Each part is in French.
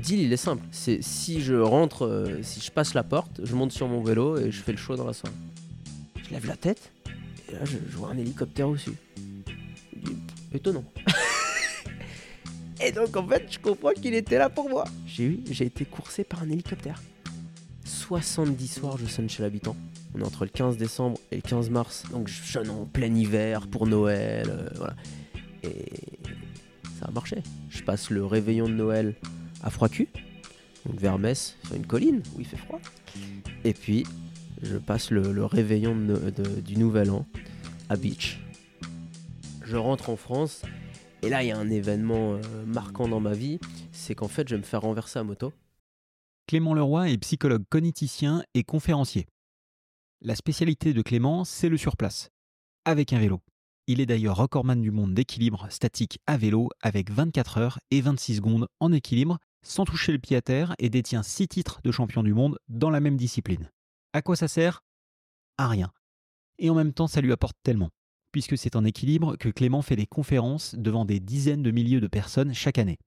deal, il est simple. C'est si je rentre, euh, si je passe la porte, je monte sur mon vélo et je fais le show dans la soirée. Je lève la tête et là, je, vois un hélicoptère au-dessus. Étonnant. et donc, en fait, je comprends qu'il était là pour moi. J'ai eu, j'ai été coursé par un hélicoptère. 70 soirs, je sonne chez l'habitant. On est entre le 15 décembre et le 15 mars. Donc, je sonne en plein hiver pour Noël. euh, voilà. Et ça a marché. Je passe le réveillon de Noël à froid cul, donc vers Metz, sur une colline où il fait froid. Et puis, je passe le, réveillon du Nouvel An à Beach. Je rentre en France, et là, il y a un événement euh, marquant dans ma vie, c'est qu'en fait, je vais me faire renverser à moto. Clément Leroy est psychologue cogniticien et conférencier. La spécialité de Clément, c'est le surplace, avec un vélo. Il est d'ailleurs recordman du monde d'équilibre statique à vélo avec 24 heures et 26 secondes en équilibre sans toucher le pied à terre et détient 6 titres de champion du monde dans la même discipline. À quoi ça sert? À rien. Et en même temps, ça lui apporte tellement, puisque c'est en équilibre que Clément fait des conférences devant des dizaines de milliers de personnes chaque année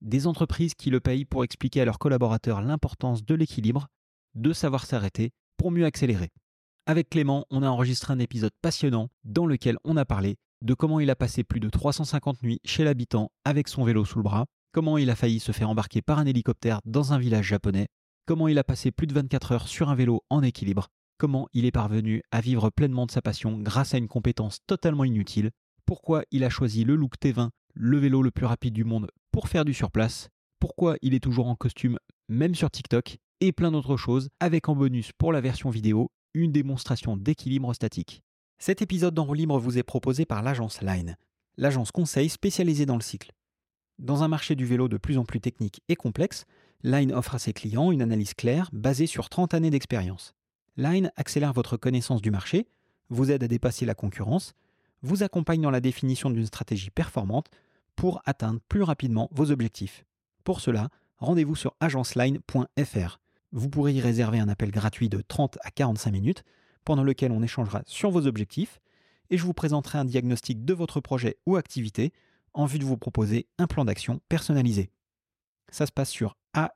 des entreprises qui le payent pour expliquer à leurs collaborateurs l'importance de l'équilibre, de savoir s'arrêter pour mieux accélérer. Avec Clément, on a enregistré un épisode passionnant dans lequel on a parlé de comment il a passé plus de 350 nuits chez l'habitant avec son vélo sous le bras, comment il a failli se faire embarquer par un hélicoptère dans un village japonais, comment il a passé plus de 24 heures sur un vélo en équilibre, comment il est parvenu à vivre pleinement de sa passion grâce à une compétence totalement inutile, pourquoi il a choisi le Look T20, le vélo le plus rapide du monde, pour faire du surplace, pourquoi il est toujours en costume, même sur TikTok, et plein d'autres choses, avec en bonus pour la version vidéo une démonstration d'équilibre statique. Cet épisode d'En roue libre vous est proposé par l'agence Line, l'agence conseil spécialisée dans le cycle. Dans un marché du vélo de plus en plus technique et complexe, Line offre à ses clients une analyse claire basée sur 30 années d'expérience. Line accélère votre connaissance du marché, vous aide à dépasser la concurrence, vous accompagne dans la définition d'une stratégie performante pour atteindre plus rapidement vos objectifs. Pour cela, rendez-vous sur agenceline.fr. Vous pourrez y réserver un appel gratuit de 30 à 45 minutes pendant lequel on échangera sur vos objectifs et je vous présenterai un diagnostic de votre projet ou activité en vue de vous proposer un plan d'action personnalisé. Ça se passe sur E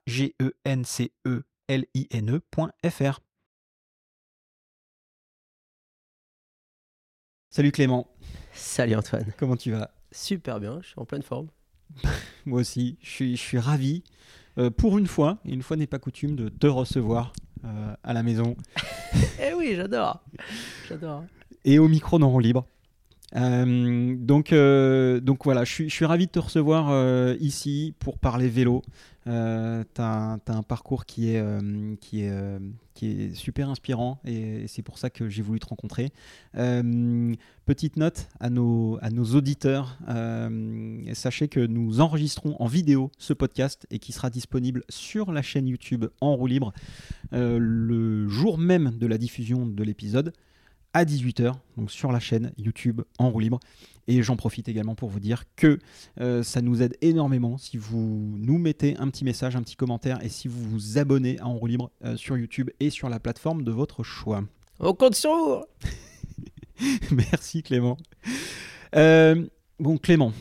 agenceline.fr. Salut Clément, Salut Antoine. comment tu vas? Super bien, je suis en pleine forme. Moi aussi, je suis, je suis ravi, euh, pour une fois, une fois n'est pas coutume, de te recevoir euh, à la maison Eh oui, j'adore. J'adore. et au micro roue libre. Euh, donc, euh, donc voilà, je suis, ravi de te recevoir euh, ici pour parler vélo. Tu as, un parcours qui est, qui, est, qui est super inspirant et, c'est pour ça que j'ai voulu te rencontrer. Petite note à nos, à nos auditeurs, sachez que nous enregistrons en vidéo ce podcast et qui sera disponible sur la chaîne YouTube En roue libre le jour même de la diffusion de l'épisode à 18h, donc sur la chaîne YouTube en roue libre. Et j'en profite également pour vous dire que euh, ça nous aide énormément si vous nous mettez un petit message, un petit commentaire et si vous vous abonnez à En roue libre euh, sur YouTube et sur la plateforme de votre choix. On compte sur vous. Merci Clément. Euh, bon Clément,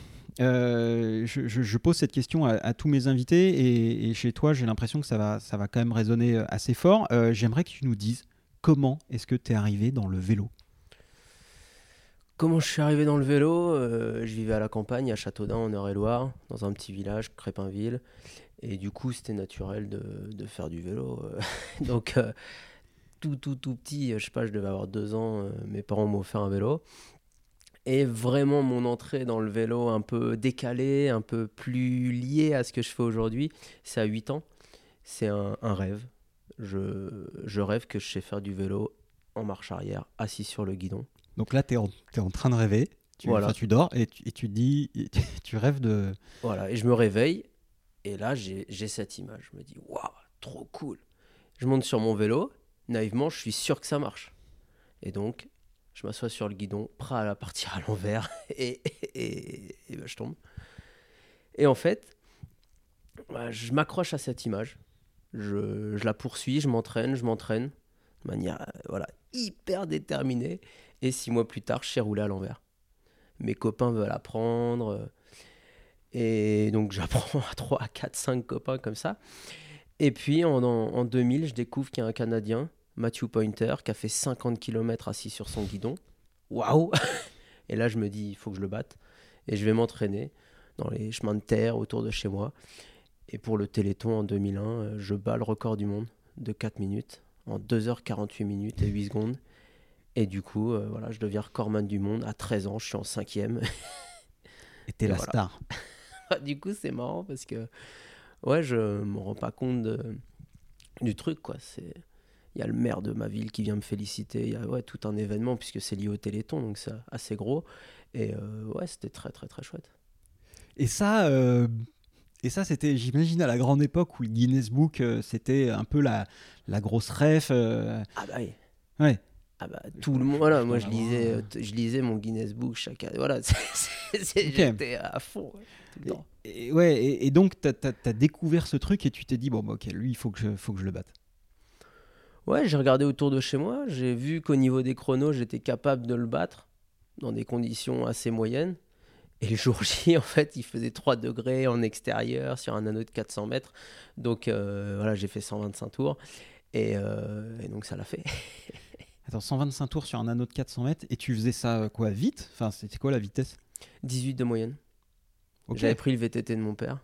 euh, je, je- je pose cette question à, à tous mes invités et, et chez toi j'ai l'impression que ça va, ça va quand même résonner assez fort. Euh, J'aimerais que tu nous dises comment est-ce que tu es arrivé dans le vélo? Comment je suis arrivé dans le vélo? Euh, Je vivais à la campagne, à Châteaudun, en Eure-et-Loire, dans un petit village, Crépinville. Et du coup, c'était naturel de, faire du vélo. euh. Donc, euh, tout, tout, tout petit, je sais pas, je devais avoir deux ans, mes parents m'ont offert un vélo. Et vraiment, mon entrée dans le vélo un peu décalée, un peu plus liée à ce que je fais aujourd'hui, c'est à 8 ans. C'est un rêve. Je, je rêve que je sais faire du vélo en marche arrière, assis sur le guidon. Donc là, tu es, en train de rêver, tu, Voilà. enfin, tu dors et tu, et tu te dis, tu rêves de... Voilà, et je me réveille, et là, j'ai cette image. Je me dis, waouh, trop cool. Je monte sur mon vélo, naïvement, je suis sûr que ça marche. Et donc, je m'assois sur le guidon, prêt à la partir à l'envers, et, et, et ben, je tombe. Et en fait, bah, je m'accroche à cette image. Je, la poursuis, je m'entraîne, je m'entraîne, de manière euh, voilà, hyper déterminée. Et six mois plus tard, je sais rouler à l'envers. Mes copains veulent apprendre. euh, Et donc j'apprends à 3, à 4, 5 copains comme ça. Et puis en, en 2000, je découvre qu'il y a un Canadien, Matthew Pointer, qui a fait 50 km assis sur son guidon. Waouh Et là, je me dis, il faut que je le batte. Et je vais m'entraîner dans les chemins de terre autour de chez moi. Et pour le Téléthon en 2001, euh, je bats le record du monde de 4 minutes en 2h48 minutes et 8 secondes. Et du coup, euh, voilà, je deviens recordman du monde à 13 ans, je suis en cinquième. Et t'es la voilà. star. du coup, c'est marrant parce que ouais, je me rends pas compte de- du truc quoi. C'est il y a le maire de ma ville qui vient me féliciter. Il y a ouais, tout un événement puisque c'est lié au Téléthon, donc c'est assez gros. Et euh, ouais, c'était très très très chouette. Et ça, euh, et ça c'était, j'imagine, à la grande époque où le Guinness Book, euh, c'était un peu la, la grosse ref. euh, Ah bah oui. Ouais. Ah bah tout le monde. Voilà, moi je lisais, euh, t- je lisais mon Guinness Book chaque année. Voilà, c'est- c'est- c'est- Ok. j'étais à fond ouais, tout le temps. Et, ouais, et, et donc, tu as, découvert ce truc et tu t'es dit, bon, bah, ok, lui, il faut que je, faut que je le batte. Ouais, j'ai regardé autour de chez moi, j'ai vu qu'au niveau des chronos, j'étais capable de le battre dans des conditions assez moyennes. Et le jour J, en fait, il faisait 3 degrés en extérieur sur un anneau de 400 mètres. Donc euh, voilà, j'ai fait 125 tours. Et, euh, et donc ça l'a fait. Attends, 125 tours sur un anneau de 400 mètres et tu faisais ça, euh, quoi, vite? Enfin, c'était quoi la vitesse? 18 de moyenne. J'avais pris le VTT de mon père.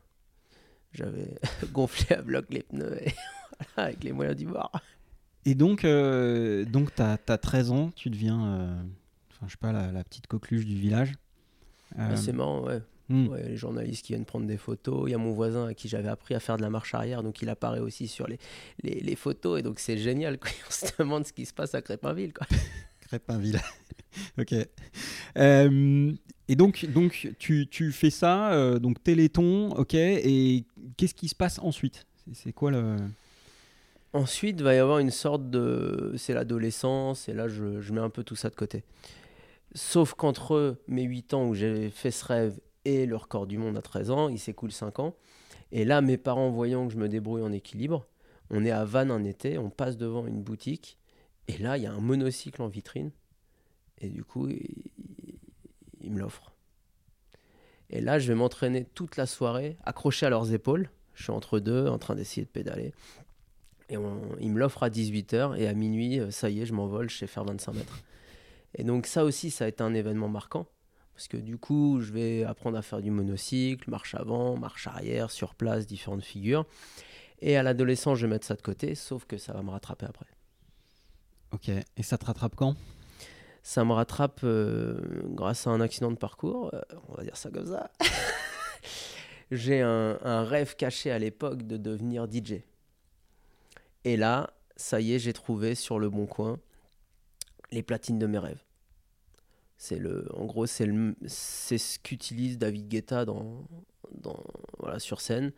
J'avais gonflé à bloc les pneus et voilà, avec les moyens du bord. Et donc, euh, donc tu as, 13 ans, tu deviens, je sais pas, la, la petite coqueluche du village. Euh, Ouais, C'est marrant, ouais. hmm. Ouais, les journalistes qui viennent prendre des photos. Il y a mon voisin à qui j'avais appris à faire de la marche arrière, donc il apparaît aussi sur les, les, les photos. Et donc c'est génial. Quoi. On se demande ce qui se passe à Crépinville. Quoi. Crépinville. ok. Euh, et donc, donc tu, tu fais ça, euh, donc Téléthon, ok. Et qu'est-ce qui se passe ensuite? C'est- quoi le. Ensuite, il va y avoir une sorte de. C'est l'adolescence, et là je, je mets un peu tout ça de côté. Sauf qu'entre mes 8 ans où j'ai fait ce rêve et le record du monde à 13 ans, il s'écoule 5 ans. Et là, mes parents, voyant que je me débrouille en équilibre, on est à Vannes un été, on passe devant une boutique, et là, il y a un monocycle en vitrine. Et du coup, il, il me l'offre. Et là, je vais m'entraîner toute la soirée, accroché à leurs épaules. Je suis entre deux, en train d'essayer de pédaler. Et on- il me l'offre à 18h, et à minuit, euh, ça y est, je m'envole, je sais faire 25 mètres. Et donc ça aussi, ça a été un événement marquant. Parce que du coup, je vais apprendre à faire du monocycle, marche avant, marche arrière, sur place, différentes figures. Et à l'adolescence, je vais mettre ça de côté, sauf que ça va me rattraper après. Ok. Et ça te rattrape quand? Ça me rattrape euh, grâce à un accident de parcours, euh, on va dire ça comme ça. J'ai un, un rêve caché à l'époque de devenir DJ. Et là, ça y est, j'ai trouvé sur le bon coin les platines de mes rêves. C'est le, en gros, c'est ce qu'utilise David Guetta dans, dans, voilà, sur scène.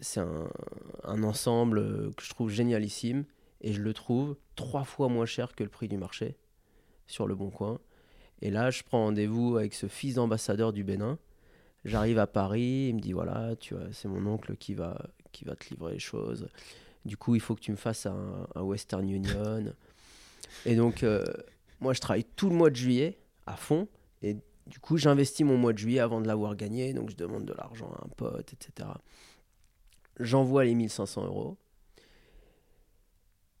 C'est un, un ensemble que je trouve génialissime et je le trouve trois fois moins cher que le prix du marché sur le bon coin. Et là, je prends rendez-vous avec ce fils d'ambassadeur du Bénin. J'arrive à Paris, il me dit voilà, tu c'est mon oncle qui va, qui va te livrer les choses. Du coup, il faut que tu me fasses un, un Western Union. Et donc, euh, moi, je travaille tout le mois de juillet à fond. Et du coup, j'investis mon mois de juillet avant de l'avoir gagné. Donc, je demande de l'argent à un pote, etc. J'envoie les 1500 euros.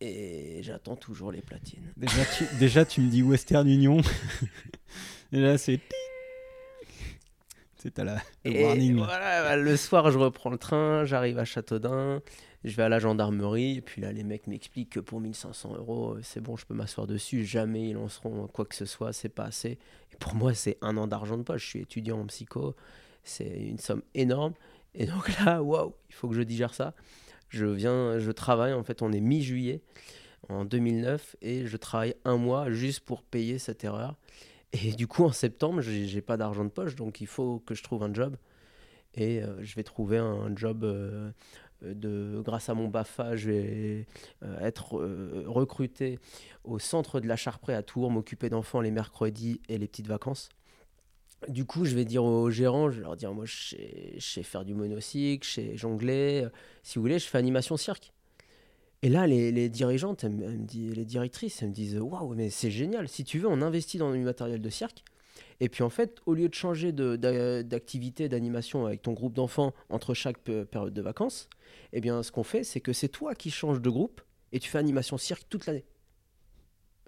Et j'attends toujours les platines. déjà tu, déjà, tu me dis Western Union. et là, c'est. C'est à la le Et warning. voilà, bah, le soir, je reprends le train, j'arrive à Châteaudun, je vais à la gendarmerie, et puis là, les mecs m'expliquent que pour 1500 euros, euh, c'est bon, je peux m'asseoir dessus, jamais ils lanceront quoi que ce soit, c'est pas assez. Et pour moi, c'est un an d'argent de poche, je suis étudiant en psycho, c'est une somme énorme. Et donc là, waouh, il faut que je digère ça. Je viens, je travaille, en fait, on est mi-juillet en 2009, et je travaille un mois juste pour payer cette erreur. Et du coup, en septembre, j'ai pas d'argent de poche, donc il faut que je trouve un job. Et euh, je vais trouver un job euh, de, grâce à mon BAFA, je vais euh, être euh, recruté au centre de la Charpré à Tours, m'occuper d'enfants les mercredis et les petites vacances. Du coup, je vais dire aux gérants, je vais leur dire, moi, je sais, je sais faire du monocycle, je sais jongler. euh, Si vous voulez, je fais animation cirque. Et là, les, dirigeantes, elles me- disent- les directrices, elles me disent Waouh, mais c'est génial. Si tu veux, on investit dans du matériel de cirque. Et puis en fait, au lieu de changer d'activité, d'animation avec ton groupe d'enfants entre chaque période de vacances, eh bien ce qu'on fait, c'est que c'est toi qui changes de groupe et tu fais animation cirque toute l'année.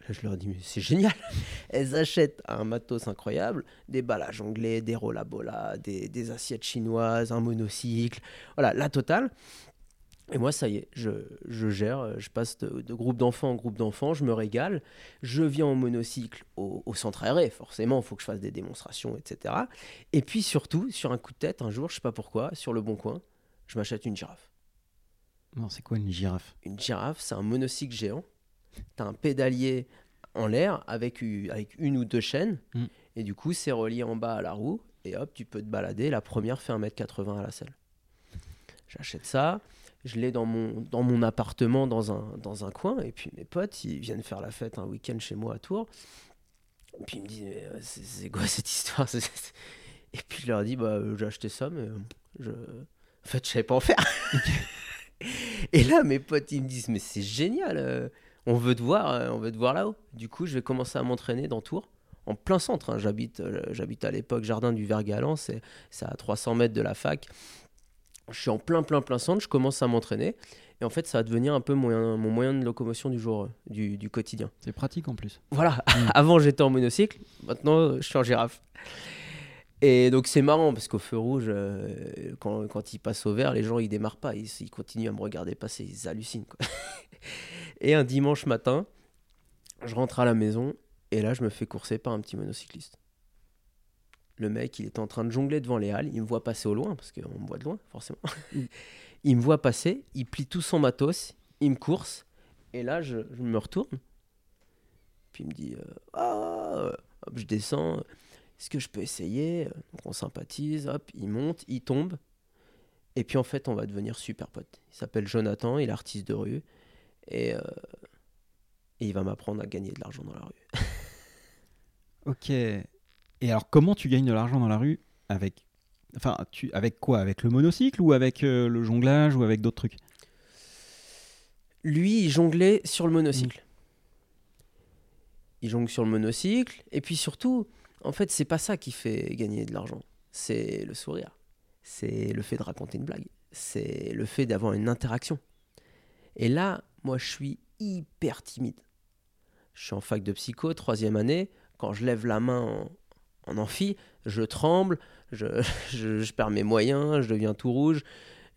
Là, je leur dis, mais c'est génial. Elles achètent un matos incroyable, des balles à jongler, des rôles à bola, des, des assiettes chinoises, un monocycle, voilà, la totale. Et moi, ça y est, je, je gère, je passe de, de groupe d'enfants en groupe d'enfants, je me régale. Je viens en monocycle au, au centre aéré, forcément, il faut que je fasse des démonstrations, etc. Et puis surtout, sur un coup de tête, un jour, je sais pas pourquoi, sur le bon coin, je m'achète une girafe. Non, c'est quoi une girafe? Une girafe, c'est un monocycle géant. Tu as un pédalier en l'air avec, avec une ou deux chaînes. Mm. Et du coup, c'est relié en bas à la roue. Et hop, tu peux te balader. La première fait 1m80 à la selle. J'achète ça. Je l'ai dans mon, dans mon appartement, dans un, dans un coin. Et puis mes potes, ils viennent faire la fête un week-end chez moi à Tours. Et puis ils me disent, c'est quoi cette histoire? Et puis je leur dis, bah, euh, j'ai acheté ça, mais euh, je... en fait, je savais pas en faire. Et là, mes potes, ils me disent, mais c'est génial, euh, on veut te voir, on voir là-haut. Du coup, je vais commencer à m'entraîner dans Tours, en plein centre. hein. J'habite, j'habite à l'époque Jardin du Vergalan, c'est, c'est à 300 mètres de la fac. Je suis en plein, plein, plein centre, je commence à m'entraîner. Et en fait, ça va devenir un peu mon, mon moyen de locomotion du jour, euh, du, du quotidien. C'est pratique en plus. Voilà, Mm. avant j'étais en monocycle, maintenant je suis en girafe. Et donc c'est marrant parce qu'au feu rouge, euh, quand, quand ils passent au vert, les gens ils démarrent pas, ils, ils continuent à me regarder passer, ils hallucinent. Quoi. Et un dimanche matin, je rentre à la maison et là je me fais courser par un petit monocycliste. Le mec, il était en train de jongler devant les halles, il me voit passer au loin, parce qu'on me voit de loin, forcément. il me voit passer, il plie tout son matos, il me course, et là je, je me retourne, puis il me dit euh, Ah Hop, je descends, est-ce que je peux essayer? Donc on sympathise, hop, il monte, il tombe, et puis en fait on va devenir super potes. Il s'appelle Jonathan, il est artiste de rue, et, euh, et il va m'apprendre à gagner de l'argent dans la rue. Ok. Et alors, comment tu gagnes de l'argent dans la rue avec. Enfin, tu... avec quoi? Avec le monocycle ou avec euh, le jonglage ou avec d'autres trucs? Lui, il jonglait sur le monocycle. Il jongle sur le monocycle. Et puis surtout, en fait, c'est pas ça qui fait gagner de l'argent. C'est le sourire. C'est le fait de raconter une blague. C'est le fait d'avoir une interaction. Et là, moi, je suis hyper timide. Je suis en fac de psycho, troisième année. Quand je lève la main en, en amphi, je tremble, je, perds mes moyens, je deviens tout rouge.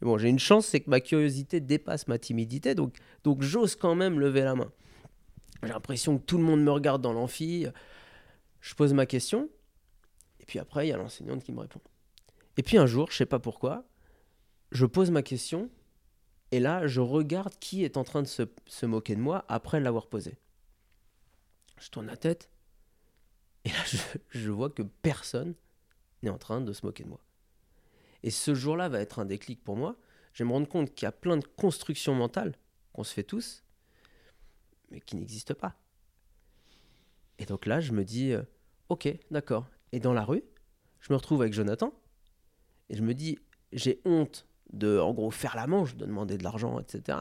Bon, j'ai une chance, c'est que ma curiosité dépasse ma timidité, donc donc j'ose quand même lever la main. J'ai l'impression que tout le monde me regarde dans l'amphi. Je pose ma question. Et puis après, il y a l'enseignante qui me répond. Et puis un jour, je sais pas pourquoi, je pose ma question. Et là, je regarde qui est en train de se, se moquer de moi après l'avoir posée. Je tourne la tête. Et là, je, vois que personne n'est en train de se moquer de moi. Et ce jour-là va être un déclic pour moi. Je vais me rendre compte qu'il y a plein de constructions mentales qu'on se fait tous, mais qui n'existent pas. Et donc là, je me dis, euh, ok, d'accord. Et dans la rue, je me retrouve avec Jonathan, et je me dis, j'ai honte de, en gros, faire la manche, de demander de l'argent, etc.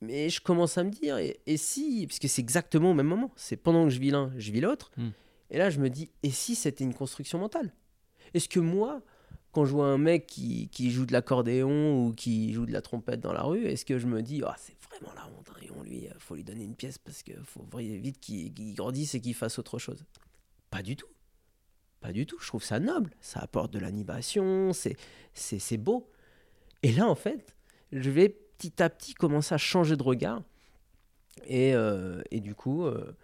Mais je commence à me dire, et, si, parce que c'est exactement au même moment, c'est pendant que je vis l'un, je vis l'autre, Mm. Et là, je me dis, et si c'était une construction mentale? Est-ce que moi, quand je vois un mec qui, joue de l'accordéon ou qui joue de la trompette dans la rue, est-ce que je me dis, ah, c'est vraiment la honte, on lui, euh, faut lui donner une pièce parce qu'il faut vite qu'il grandisse et qu'il fasse autre chose? Pas du tout. Pas du tout. Je trouve ça noble. Ça apporte de l'animation, c'est beau. Et là, en fait, je vais petit à petit commencer à changer de regard. Et, euh, et du coup, euh,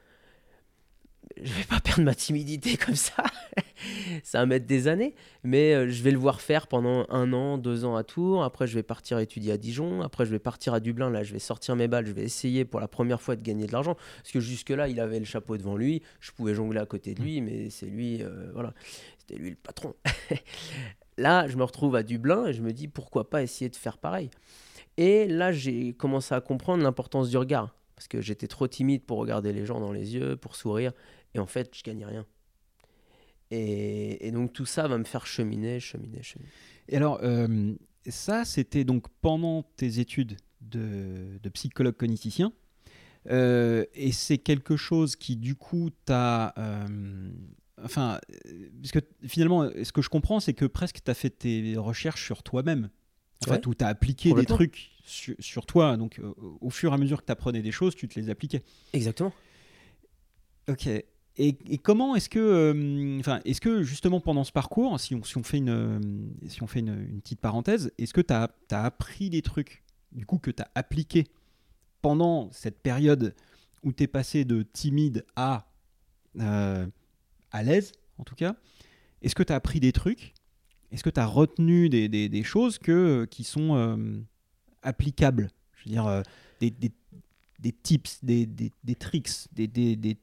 je vais pas perdre ma timidité comme ça. ça va mettre des années. Mais euh, je vais le voir faire pendant un an, deux ans à Tours. Après, je vais partir étudier à Dijon. Après, je vais partir à Dublin. Là, je vais sortir mes balles. Je vais essayer pour la première fois de gagner de l'argent. Parce que jusque-là, il avait le chapeau devant lui. Je pouvais jongler à côté de lui. Mais c'est lui, euh, voilà. C'était lui le patron. là, je me retrouve à Dublin et je me dis pourquoi pas essayer de faire pareil? Et là, j'ai commencé à comprendre l'importance du regard. Parce que j'étais trop timide pour regarder les gens dans les yeux, pour sourire. Et en fait, je gagnais rien. Et, et donc tout ça va me faire cheminer, cheminer, cheminer. Et alors, euh, ça, c'était donc pendant tes études de, de psychologue cogniticien. Euh, et c'est quelque chose qui, du coup, t'a euh, enfin, parce que finalement, ce que je comprends, c'est que presque tu as fait tes recherches sur toi-même. En fait, où tu as appliqué des trucs sur, sur toi. Donc, au fur et à mesure que tu apprenais des choses, tu te les appliquais. Exactement. Ok. Et, comment est-ce que, euh, est-ce que justement pendant ce parcours, si on, si on fait une, euh, si on fait une, petite parenthèse, est-ce que tu as, appris des trucs du coup que tu as appliqué pendant cette période où tu es passé de timide à euh, à l'aise, en tout cas? Est-ce que tu as appris des trucs? Est-ce que tu as retenu des, des- des choses que, qui sont applicables? Je veux dire, des, des- tips, des tricks, des,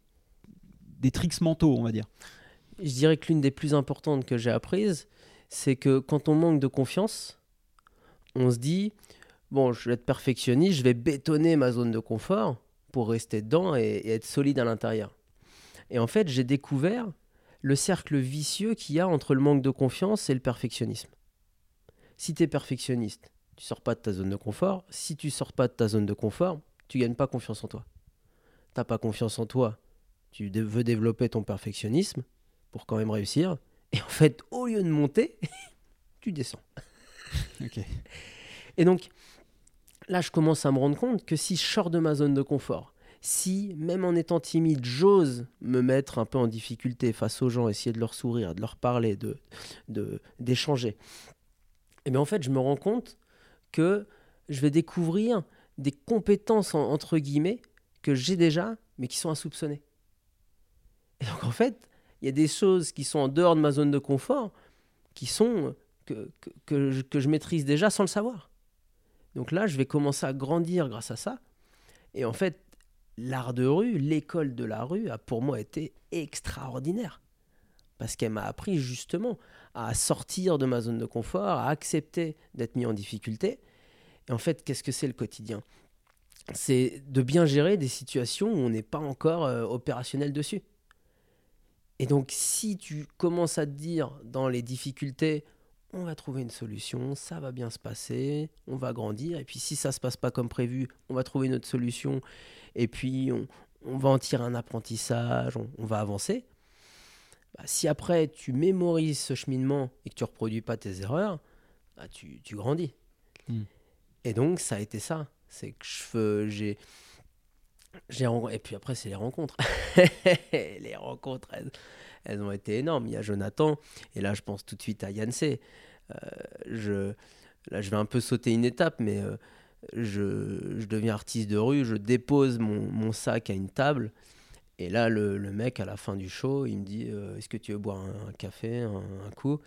des, tricks mentaux, on va dire. Je dirais que l'une des plus importantes que j'ai apprises, c'est que quand on manque de confiance, on se dit bon, je vais être perfectionniste, je vais bétonner ma zone de confort pour rester dedans et, et être solide à l'intérieur. Et en fait, j'ai découvert le cercle vicieux qu'il y a entre le manque de confiance et le perfectionnisme. Si tu es perfectionniste, tu sors pas de ta zone de confort. Si tu sors pas de ta zone de confort, tu gagnes pas confiance en toi. T'as pas confiance en toi, tu veux développer ton perfectionnisme pour quand même réussir. Et en fait, au lieu de monter, tu descends. Et donc, là, je commence à me rendre compte que si je sors de ma zone de confort, si, même en étant timide, j'ose me mettre un peu en difficulté face aux gens, essayer de leur sourire, de leur parler, de, de, d'échanger, et bien en fait, je me rends compte que je vais découvrir des compétences, en- entre guillemets, que j'ai déjà, mais qui sont insoupçonnées. Et donc, en fait, il y a des choses qui sont en dehors de ma zone de confort, qui sont que, que, je, que je maîtrise déjà sans le savoir. Donc là, je vais commencer à grandir grâce à ça. Et en fait, l'art de rue, l'école de la rue, a pour moi été extraordinaire. Parce qu'elle m'a appris justement à sortir de ma zone de confort, à accepter d'être mis en difficulté. Et en fait, qu'est-ce que c'est le quotidien? C'est de bien gérer des situations où on n'est pas encore euh, opérationnel dessus. Et donc, si tu commences à te dire dans les difficultés, on va trouver une solution, ça va bien se passer, on va grandir, et puis si ça se passe pas comme prévu, on va trouver une autre solution, et puis on, on va en tirer un apprentissage, on, on va avancer. Bah, si après tu mémorises ce cheminement et que tu reproduis pas tes erreurs, bah, tu, tu grandis. Hmm. Et donc ça a été ça, c'est que j'ai et puis après c'est les rencontres. les rencontres, elles, ont été énormes. Il y a Jonathan, et là je pense tout de suite à Yann C. Euh, je, là je vais un peu sauter une étape, mais euh, je, je deviens artiste de rue, je dépose mon, mon sac à une table, et là le, le mec à la fin du show, il me dit euh, Est-ce que tu veux boire un, café, un, un coup?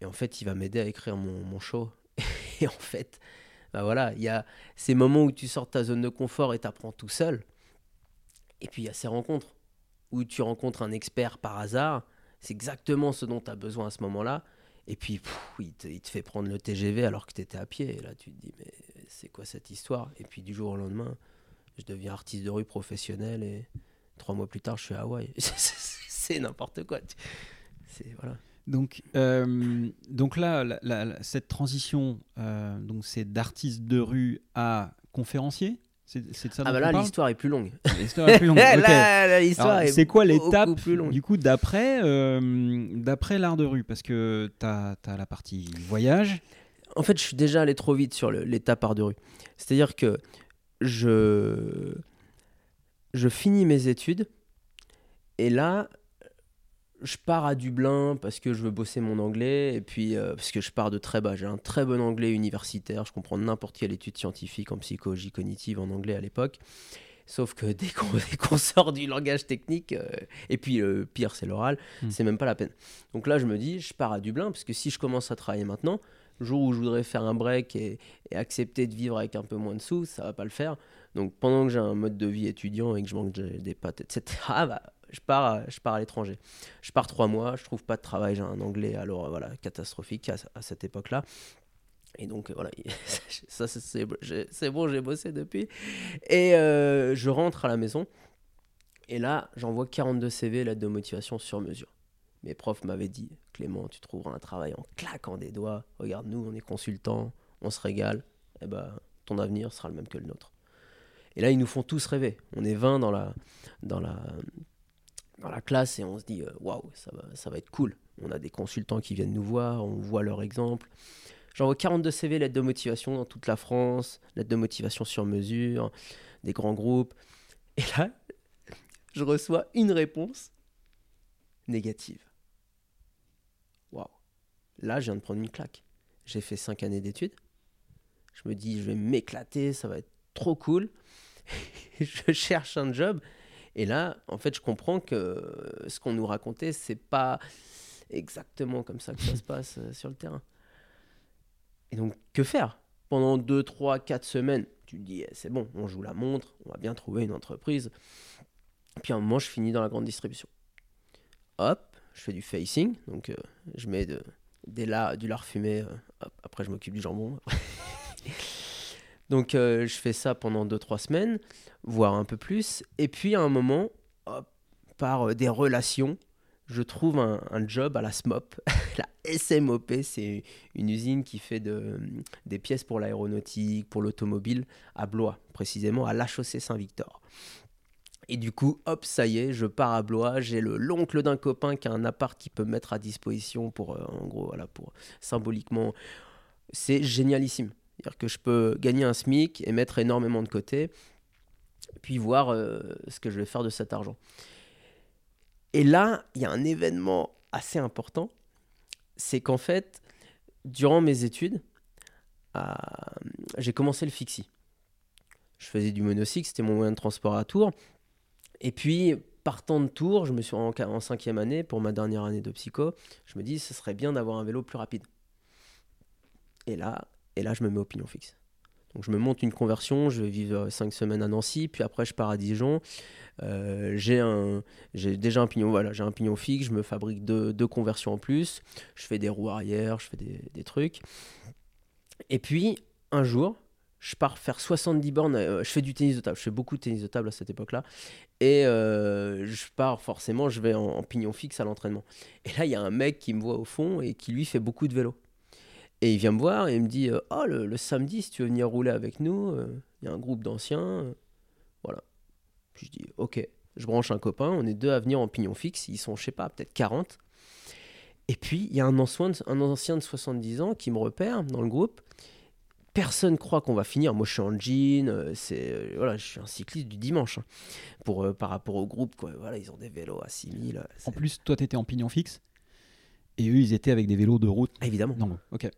Et en fait, il va m'aider à écrire mon, mon show. et en fait, bah voilà, il y a ces moments où tu sors de ta zone de confort et t'apprends tout seul. Et puis il y a ces rencontres où tu rencontres un expert par hasard. C'est exactement ce dont tu as besoin à ce moment-là. Et puis il, te, fait prendre le TGV alors que tu étais à pied. Et là, tu te dis, mais c'est quoi cette histoire? Et puis du jour au lendemain, je deviens artiste de rue professionnel et trois mois plus tard, je suis à Hawaï. c'est n'importe quoi. Donc, euh, donc là, cette transition, euh, donc c'est d'artiste de rue à conférencier. C'est ça dont Ah bah là, l'histoire est plus longue. L'histoire est plus longue. C'est quoi l'étape plus longue. du coup d'après euh, d'après l'art de rue? Parce que tu as, la partie voyage. En fait, je suis déjà allé trop vite sur l'étape art de rue. C'est-à-dire que je, je finis mes études et là, je pars à Dublin parce que je veux bosser mon anglais et puis euh, parce que je pars de très bas. J'ai un très bon anglais universitaire. Je comprends n'importe quelle étude scientifique en psychologie cognitive en anglais à l'époque. Sauf que dès qu'on sort du langage technique, euh, et puis le pire c'est l'oral, Hmm. c'est même pas la peine. Donc là je me dis, je pars à Dublin parce que si je commence à travailler maintenant, le jour où je voudrais faire un break et, et accepter de vivre avec un peu moins de sous, ça va pas le faire. Donc pendant que j'ai un mode de vie étudiant et que je manque de- des pâtes, etc., bah, je pars, à, je pars à l'étranger. Je pars trois mois, je trouve pas de travail, j'ai un anglais alors voilà catastrophique à, cette époque-là. Et donc euh, voilà, ça c'est- bon, j'ai bossé depuis. Et euh, je rentre à la maison. Et là, j'envoie 42 CV, lettres de motivation sur mesure. Mes profs m'avaient dit Clément, tu trouveras un travail en claquant des doigts. Regarde, nous, on est consultants, on se régale. Et ben, ton avenir sera le même que le nôtre. Et là, ils nous font tous rêver. On est 20 dans la, dans la, dans la classe et on se dit euh, waouh, ça, va, ça va être cool. On a des consultants qui viennent nous voir, on voit leur exemple. J'envoie 42 CV, lettres de motivation dans toute la France, lettres de motivation sur mesure, des grands groupes. Et là, je reçois une réponse négative. Waouh. Là, je viens de prendre une claque. J'ai fait 5 années d'études. Je me dis, je vais m'éclater, ça va être trop cool. je cherche un job. Et là, en fait, je comprends que ce qu'on nous racontait, c'est pas exactement comme ça que ça se passe euh, sur le terrain. Et donc, que faire? Pendant 2, 3, 4 semaines, tu te dis, eh, c'est bon, on joue la montre, on va bien trouver une entreprise. Puis à un moment, je finis dans la grande distribution. Hop, je fais du facing, donc euh, je mets de, des la, du lard fumé, euh, après je m'occupe du jambon. donc euh, je fais ça pendant 2-3 semaines, voire un peu plus. Et puis à un moment, hop, par des relations, je trouve un, job à la SMOP. la SMOP, c'est une usine qui fait de, des pièces pour l'aéronautique, pour l'automobile, à Blois, précisément à La Chaussée Saint-Victor. Et du coup, hop, ça y est, je pars à Blois. J'ai le l'oncle d'un copain qui a un appart qui peut mettre à disposition pour, euh, en gros, voilà, pour symboliquement. C'est génialissime. C'est-à-dire que je peux gagner un SMIC et mettre énormément de côté, puis voir euh, ce que je vais faire de cet argent. Et là, il y a un événement assez important, c'est qu'en fait, durant mes études, euh, j'ai commencé le fixie. Je faisais du monocycle, c'était mon moyen de transport à Tours. Et puis, partant de Tours, je me suis en, en cinquième année, pour ma dernière année de psycho, je me dis, ce serait bien d'avoir un vélo plus rapide. Et là, et là, je me mets au pignon fixe. Donc je me monte une conversion, je vais vivre cinq semaines à Nancy, puis après je pars à Dijon. Euh, j'ai déjà un pignon, voilà, un pignon fixe, je me fabrique deux, conversions en plus, je fais des roues arrière, je fais des, trucs. Et puis un jour, je pars faire 70 bornes, euh, je fais du tennis de table, je fais beaucoup de tennis de table à cette époque-là, et euh, je pars forcément, je vais en pignon fixe à l'entraînement. Et là, il y a un mec qui me voit au fond et qui lui fait beaucoup de vélo. Et il vient me voir et il me dit euh, Oh, le, samedi, si tu veux venir rouler avec nous, euh, il y a un groupe d'anciens. Euh, voilà. Puis je dis Ok. Je branche un copain, on est deux à venir en pignon fixe. Ils sont, je sais pas, peut-être 40. Et puis, il y a un ancien, un ancien de 70 ans qui me repère dans le groupe. Personne croit qu'on va finir. Moi, je suis en jean. c'est voilà, je suis un cycliste du dimanche. Hein, pour, par rapport au groupe, quoi. Voilà, ils ont des vélos à 6000. En plus, toi, tu étais en pignon fixe. Et eux, ils étaient avec des vélos de route. Évidemment. Non, ok.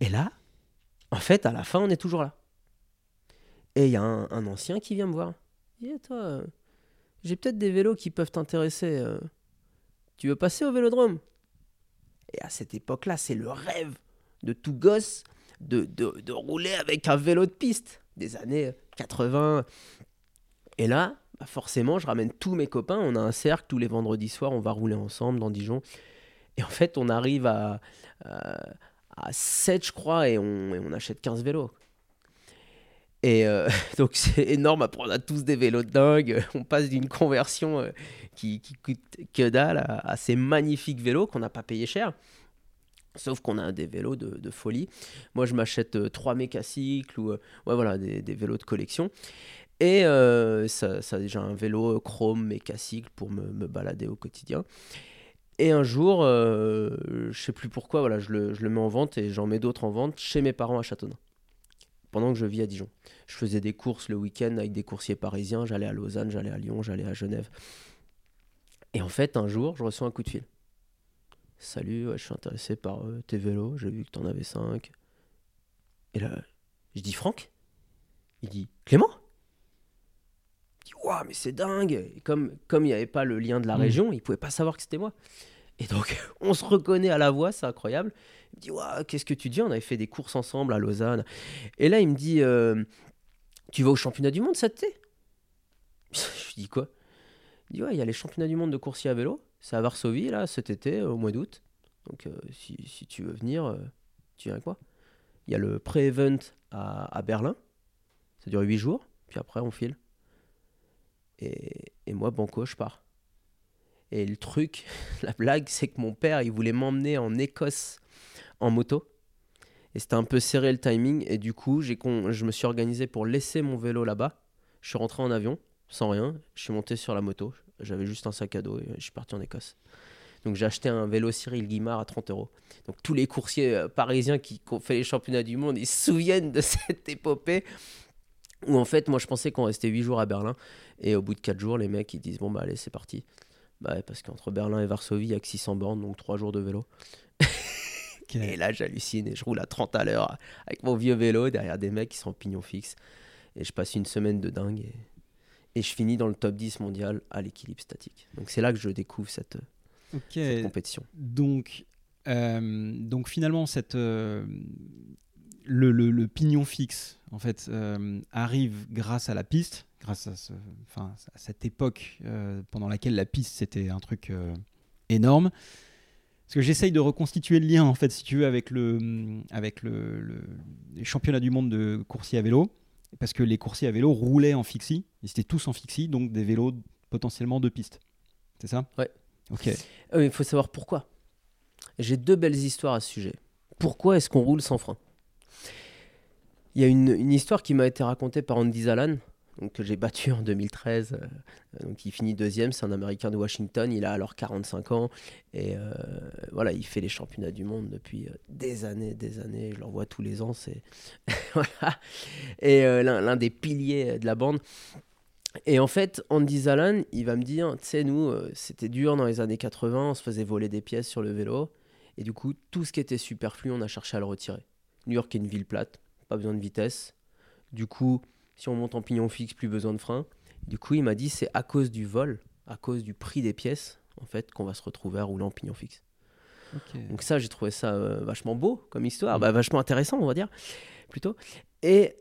Et là, en fait, à la fin, on est toujours là. Et il y a un, ancien qui vient me voir. Il dit, toi, euh, j'ai peut-être des vélos qui peuvent t'intéresser. Euh. tu veux passer au vélodrome? Et à cette époque-là, c'est le rêve de tout gosse de, de, rouler avec un vélo de piste des années 80. Et là, bah, forcément, je ramène tous mes copains. On a un cercle tous les vendredis soirs. On va rouler ensemble dans Dijon. Et en fait, on arrive à, à 7, je crois, et on, achète 15 vélos. Et euh, donc c'est énorme, après on a tous des vélos de dingue, on passe d'une conversion euh, qui, qui, coûte que dalle à, ces magnifiques vélos qu'on n'a pas payé cher. Sauf qu'on a des vélos de, folie. Moi je m'achète euh, trois mécacycles ou ouais, voilà, des, vélos de collection. Et ça, ça, j'ai un vélo chrome mécacycle pour me, me balader au quotidien. Et un jour, euh, je sais plus pourquoi, voilà, je le, je le mets en vente et j'en mets d'autres en vente chez mes parents à Châteauneuf. Pendant que je vis à Dijon. Je faisais des courses le week-end avec des coursiers parisiens. J'allais à Lausanne, j'allais à Lyon, j'allais à Genève. Et en fait, un jour, je reçois un coup de fil. Salut, je suis intéressé par euh, tes vélos. J'ai vu que tu en avais 5. Et là, je dis Franck? Il dit Clément? Waouh, mais c'est dingue Et comme il n'y avait pas le lien de la mmh. région, il pouvait pas savoir que c'était moi. Et donc, on se reconnaît à la voix, c'est incroyable. Il me dit Qu'est-ce que tu dis? On avait fait des courses ensemble à Lausanne. Et là, il me dit euh, Tu vas au championnat du monde cet été? Je lui dis Quoi? Il dit Ouais, il y a les championnats du monde de coursier à vélo. C'est à Varsovie, là, cet été, au mois d'août. Donc, euh, si, si, tu veux venir, euh, tu viens avec moi. Il y a le pré-event à, à, Berlin. Ça dure 8 jours. Puis après, on file. Et, et moi, Banco, je pars. Et le truc, la blague, c'est que mon père, il voulait m'emmener en Écosse en moto. Et c'était un peu serré le timing. Et du coup, j'ai je me suis organisé pour laisser mon vélo là-bas. Je suis rentré en avion, sans rien. Je suis monté sur la moto. J'avais juste un sac à dos et je suis parti en Écosse. Donc j'ai acheté un vélo Cyril Guimard à 30 euros. Donc tous les coursiers euh, parisiens qui, ont fait les championnats du monde, ils se souviennent de cette épopée où en fait, moi je pensais qu'on restait 8 jours à Berlin. Et au bout de 4 jours, les mecs ils disent bon bah allez c'est parti. Bah parce qu'entre Berlin et Varsovie, il y a que 600 bornes, donc 3 jours de vélo. Et là j'hallucine et je roule à 30 à l'heure avec mon vieux vélo derrière des mecs qui sont en pignon fixe. Et je passe une semaine de dingue et, et je finis dans le top 10 mondial à l'équilibre statique. Donc c'est là que je découvre cette, compétition. Donc, euh, donc finalement, cette, euh, le, le, pignon fixe en fait, euh, arrive grâce à la piste, grâce à, ce, à cette époque pendant laquelle la piste c'était un truc énorme. Parce que j'essaye de reconstituer le lien, en fait, si tu veux, avec le, avec le, les championnats du monde de coursier à vélo. Parce que les coursiers à vélo roulaient en fixie. Ils étaient tous en fixie, donc des vélos potentiellement de piste. C'est ça Ouais. Ok. Euh, il faut savoir pourquoi. J'ai deux belles histoires à ce sujet. Pourquoi est-ce qu'on roule sans frein? Il y a une, histoire qui m'a été racontée par Andy Zalan, que j'ai battu en 2013. Euh, donc, il finit deuxième, c'est un Américain de Washington. Il a alors 45 ans et euh, voilà, il fait les championnats du monde depuis des années, des années. Je l'envoie tous les ans. C'est voilà. Et l'un des piliers de la bande. Et en fait, Andy Zalan, il va me dire, tu sais, nous, euh, c'était dur dans les années 80, on se faisait voler des pièces sur le vélo. Et du coup, tout ce qui était superflu, on a cherché à le retirer. New York est une ville plate, pas besoin de vitesse. Du coup, si on monte en pignon fixe, plus besoin de frein. Du coup, il m'a dit, c'est à cause du vol, à cause du prix des pièces, en fait, qu'on va se retrouver à rouler en pignon fixe. Donc ça, j'ai trouvé ça euh, vachement beau comme histoire, mm. bah, vachement intéressant, on va dire, plutôt. Et